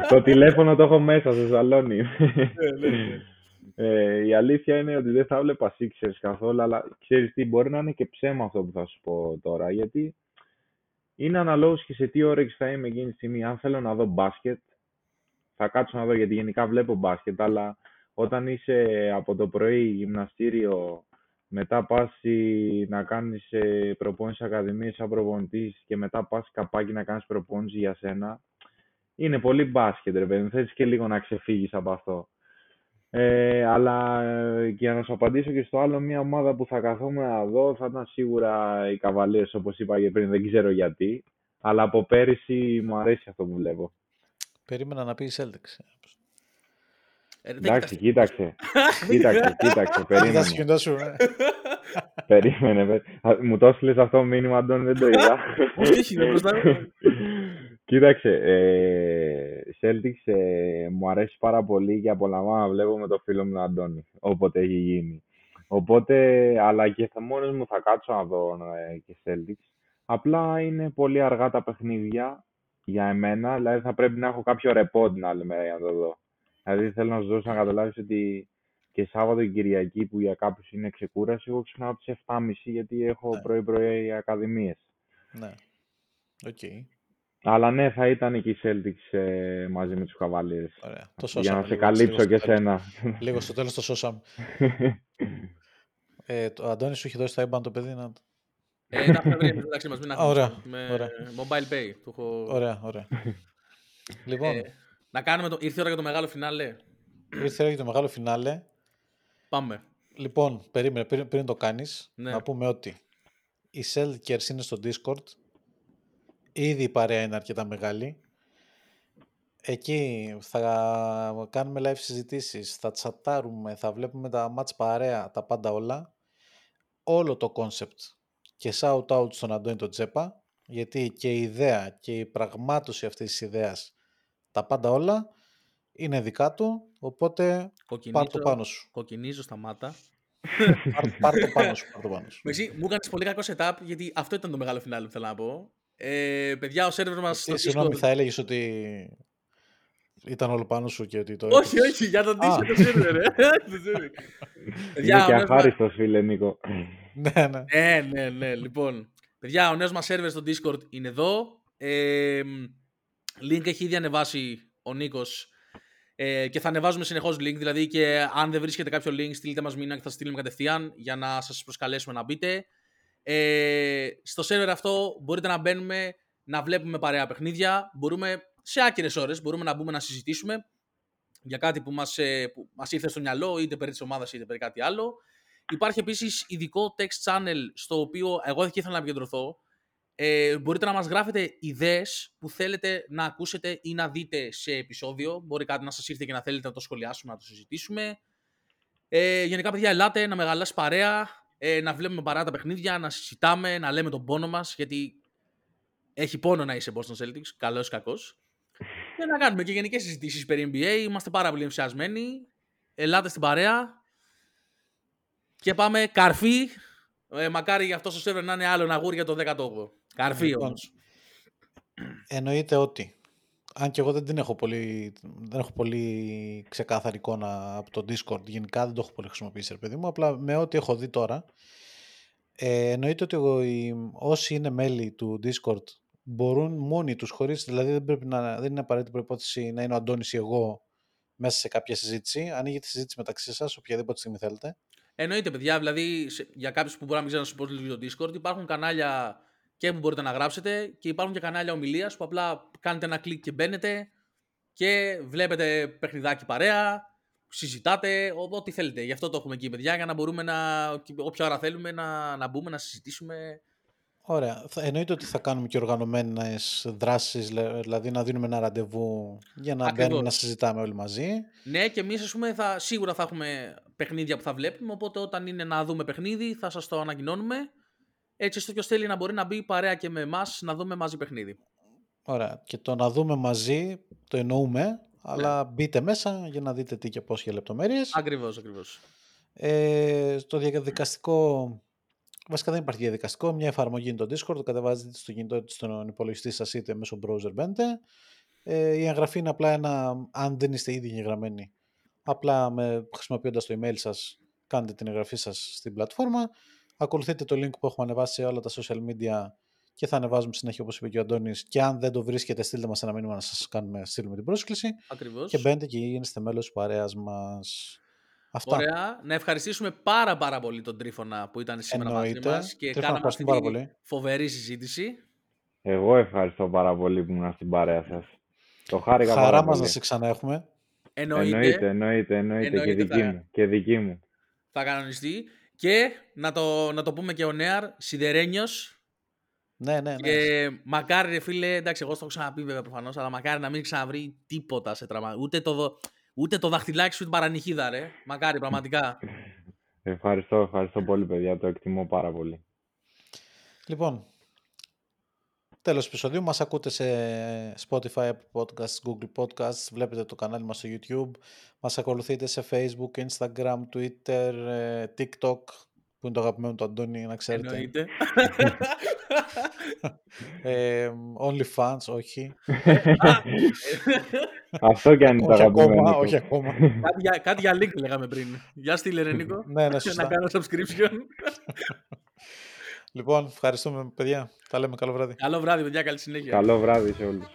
το τηλέφωνο το έχω μέσα στο σαλόνι. Ναι, ναι, ε, η αλήθεια είναι ότι δεν θα έβλεπα Sixers καθόλου, αλλά ξέρεις τι, μπορεί να είναι και ψέμα αυτό που θα σου πω τώρα, γιατί είναι αναλόγως και σε τι όρεξη θα είμαι εκείνη τη στιγμή. Αν θέλω να δω μπάσκετ, θα κάτσω να δω, γιατί γενικά βλέπω μπάσκετ, αλλά όταν είσαι από το πρωί γυμναστήριο, μετά πας να κάνεις ε, προπόνηση ακαδημίες σαν προπονητής και μετά πας καπάκι να κάνεις προπόνηση για σένα, είναι πολύ μπάσκετ, ρε παιδί. Θέλεις και λίγο να ξεφύγεις από αυτό. Ε, αλλά ε, για να σου απαντήσω και στο άλλο, μια ομάδα που θα καθόμουν να δω θα ήταν σίγουρα οι Καβαλίες, όπως είπα και πριν, δεν ξέρω γιατί. Αλλά από πέρυσι μου αρέσει αυτό που βλέπω. Περίμενα να πεις η Celtics. Ε, Εντάξει, [laughs] κοίταξε. κοίταξε, κοίταξε. Περίμενε. σου, [laughs] περίμενε. Μου το έστειλες αυτό το μήνυμα, Αντώνη, δεν το είδα. [laughs] Όχι, δεν Κοίταξε, ε, Celtics ε, μου αρέσει πάρα πολύ και απολαμβάνω να βλέπω με το φίλο μου τον Αντώνη, όποτε έχει γίνει. Οπότε, αλλά και θα μόνος μου θα κάτσω να δω ε, και Celtics. Απλά είναι πολύ αργά τα παιχνίδια για εμένα, δηλαδή θα πρέπει να έχω κάποιο ρεπό την άλλη μέρα για να το δω. Δηλαδή θέλω να σου δώσω να καταλάβεις ότι και Σάββατο και Κυριακή που για κάποιους είναι ξεκούραση, εγώ ξυπνάω τις 7.30 γιατί έχω ναι. πρωί-πρωί ακαδημίες. Ναι. Οκ. Okay. Αλλά ναι, θα ήταν και οι Celtics ε, μαζί με τους Cavaliers. Ωραία. Το Για σώσαμε να σε λίγο, καλύψω λίγο και στο τέλος. σένα. Λίγο στο τέλος το σώσαμε. [laughs] Ε, το Αντώνης σου έχει δώσει το IBAN το παιδί να... Ε, τα έχουμε βρει μεταξύ μας, μην Α, ωραία, αφήσουμε. Με ωραία. mobile pay. Το έχω... Ωραία, ωραία. λοιπόν, Ε, να κάνουμε το... Ήρθε η ώρα για το μεγάλο φινάλε. ήρθε η ώρα για το μεγάλο φινάλε. Πάμε. Λοιπόν, περίμενε, πριν, πριν το κάνεις, Ναι. να πούμε ότι οι Celtics είναι στο Discord. Ήδη η παρέα είναι αρκετά μεγάλη. Εκεί θα κάνουμε live συζητήσεις, θα τσατάρουμε, θα βλέπουμε τα match παρέα, τα πάντα όλα. Όλο το concept και shout out στον Αντώνη τον Τζέπα, γιατί και η ιδέα και η πραγμάτωση αυτής της ιδέας, τα πάντα όλα, είναι δικά του, οπότε Κοκκινίζω, πάρ' το πάνω σου. κοκκινίζω στα μάτα. Πάρ, πάρ' το πάνω σου, πάρ' το πάνω σου. Εντάξει, μου έκανες πολύ κακό setup γιατί αυτό ήταν το μεγάλο φινάλε που θέλω να πω. Ε, παιδιά, ο σερβερ μας στο Ε, Συγγνώμη, Discord. θα έλεγες ότι ήταν όλο πάνω σου και ότι το. Όχι, έπαιξες. όχι, για τον Α. Discord το σερβερ. ε. Το [laughs] server. [laughs] Είναι Παιδιά, και ο νέος μας- αχάριστος, φίλε Νίκο. Ναι, ναι. Ναι, ναι, ναι. Λοιπόν, παιδιά, ο νέος μας σερβερ στο Discord είναι εδώ. Ε, link έχει ήδη ανεβάσει ο Νίκος ε, και θα ανεβάζουμε συνεχώς link. Δηλαδή και αν δεν βρίσκεται κάποιο link, στείλτε μας μήνα και θα στείλουμε κατευθείαν για να σας προσκαλέσουμε να μπείτε. Ε, στο σερβερ αυτό μπορείτε να μπαίνουμε, να βλέπουμε παρέα παιχνίδια. Μπορούμε σε άκυρες ώρες, μπορούμε να μπούμε να συζητήσουμε για κάτι που μας, ε, που μας ήρθε στο μυαλό, είτε περί της ομάδας είτε περί κάτι άλλο. Υπάρχει επίσης ειδικό text channel στο οποίο εγώ εκεί ήθελα να επικεντρωθώ. Ε, μπορείτε να μας γράφετε ιδέες που θέλετε να ακούσετε ή να δείτε σε επεισόδιο. Μπορεί κάτι να σας ήρθε και να θέλετε να το σχολιάσουμε, να το συζητήσουμε. Ε, γενικά, παιδιά, ελάτε να μεγαλάσει παρέα, ε, να βλέπουμε παρά τα παιχνίδια, να συζητάμε, να λέμε τον πόνο μας, γιατί έχει πόνο να είσαι Boston Celtics, καλός ή κακός. Και να κάνουμε και γενικές συζητήσεις περί NBA, είμαστε πάρα πολύ ενθουσιασμένοι. Ελάτε στην παρέα, και πάμε καρφί. Ε, μακάρι για αυτό το σερβερ να είναι άλλο ένα γούρι για το 18ο. Καρφί Λοιπόν, όμως. Εννοείται ότι. Αν και εγώ δεν την έχω πολύ, δεν έχω πολύ ξεκάθαρη εικόνα από το Discord. Γενικά δεν το έχω πολύ χρησιμοποιήσει, ρε παιδί μου. Απλά με ό,τι έχω δει τώρα. Ε, εννοείται ότι εγώ, οι, όσοι είναι μέλη του Discord μπορούν μόνοι τους χωρίς, δηλαδή δεν, πρέπει να, δεν είναι απαραίτητη προϋπόθεση να είναι ο Αντώνης ή εγώ μέσα σε κάποια συζήτηση. Ανοίγει τη συζήτηση μεταξύ σας, οποιαδήποτε στιγμή θέλετε. Εννοείται, παιδιά, δηλαδή σε- για κάποιους που μπορεί να μην ξέρουν πώ λειτουργεί το Discord, υπάρχουν κανάλια και που μπορείτε να γράψετε και υπάρχουν και κανάλια ομιλίας που απλά κάνετε ένα κλικ και μπαίνετε και βλέπετε παιχνιδάκι παρέα, συζητάτε, ο- ό,τι θέλετε. Γι' αυτό το έχουμε εκεί, παιδιά, για να μπορούμε να, και όποια ώρα θέλουμε να, να μπούμε, να συζητήσουμε. Ωραία. Θα- Εννοείται ότι θα κάνουμε και οργανωμένες δράσεις, λε- δηλαδή να δίνουμε ένα ραντεβού για να Ακριβώς. μπαίνουμε να συζητάμε όλοι μαζί. Ναι, και εμείς, ας πούμε, θα, σίγουρα θα έχουμε παιχνίδια που θα βλέπουμε. Οπότε, όταν είναι να δούμε παιχνίδι, θα σας το ανακοινώνουμε. Έτσι, στο ποιος θέλει να μπορεί να μπει παρέα και με εμάς να δούμε μαζί παιχνίδι. Ωραία. Και το να δούμε μαζί το εννοούμε, αλλά Ναι. μπείτε μέσα για να δείτε τι και πώς και λεπτομέρειες. Ακριβώς, ακριβώς. Ε, στο διαδικαστικό, βασικά δεν υπάρχει διαδικαστικό, μια εφαρμογή είναι το Discord, το κατεβάζετε στο κινητό ή στον υπολογιστή σας είτε μέσω browser μπαίνετε. Ε, η εγγραφή είναι απλά ένα, αν δεν είστε ήδη εγγεγραμμένοι, απλά με, χρησιμοποιώντας το email σας κάνετε την εγγραφή σας στην πλατφόρμα, ακολουθείτε το link που έχουμε ανεβάσει σε όλα τα social media και θα ανεβάζουμε συνέχεια όπως είπε και ο Αντώνης και αν δεν το βρίσκετε στείλτε μας ένα μήνυμα να σας κάνουμε, στείλουμε την πρόσκληση Ακριβώς. και μπαίνετε και γίνεστε μέλος της παρέας μας. Αυτά. Ωραία. Να ευχαριστήσουμε πάρα πάρα πολύ τον Τρίφωνα που ήταν σήμερα Εννοείται. μαζί μας και Τρίφωνα, κάναμε αυτή ευχαριστούμε τη πάρα πολύ. φοβερή συζήτηση. Εγώ ευχαριστώ πάρα πολύ που ήμουν στην παρέα σας. Το χάρηκα Χαρά πάρα μας πολύ. να σε ξανά έχουμε. Εννοείται, Εννοείται, εννοείται, εννοείται, και Εννοείται δική θα- μου. Και δική μου. θα κανονιστεί. Και να το, να το πούμε και ο Νέαρ, σιδερένιος. Ναι, ναι, ναι. Και μακάρι, ρε φίλε, εντάξει, εγώ στο έχω ξαναπεί βέβαια προφανώς, αλλά μακάρι να μην ξαναβρει τίποτα σε τραυμα. Ούτε το, δο- ούτε το δαχτυλάκι σου, ούτε την παρανυχίδα, ρε. Μακάρι, πραγματικά. Ευχαριστώ, ευχαριστώ πολύ παιδιά, το εκτιμώ πάρα πολύ. Λοιπόν, τέλος του επεισοδίου. Μας ακούτε σε Spotify, Apple Podcasts, Google Podcasts. Βλέπετε το κανάλι μας στο YouTube. Μας ακολουθείτε σε Facebook, Instagram, Twitter, ε, TikTok, που είναι το αγαπημένο του Αντώνη, να ξέρετε. Εννοείται. [laughs] Ε, OnlyFans, όχι. [laughs] Αυτό κι αν είναι το όχι αγαπημένο. ακόμα, του. όχι ακόμα. [laughs] κάτι, για, κάτι για link λέγαμε πριν. Για στείλε, ρε Νίκο. ναι, ναι, να σωστά. κάνω subscription. Λοιπόν, ευχαριστούμε παιδιά. Τα λέμε καλό βράδυ. Καλό βράδυ, παιδιά. Καλή συνέχεια. Καλό βράδυ σε όλους.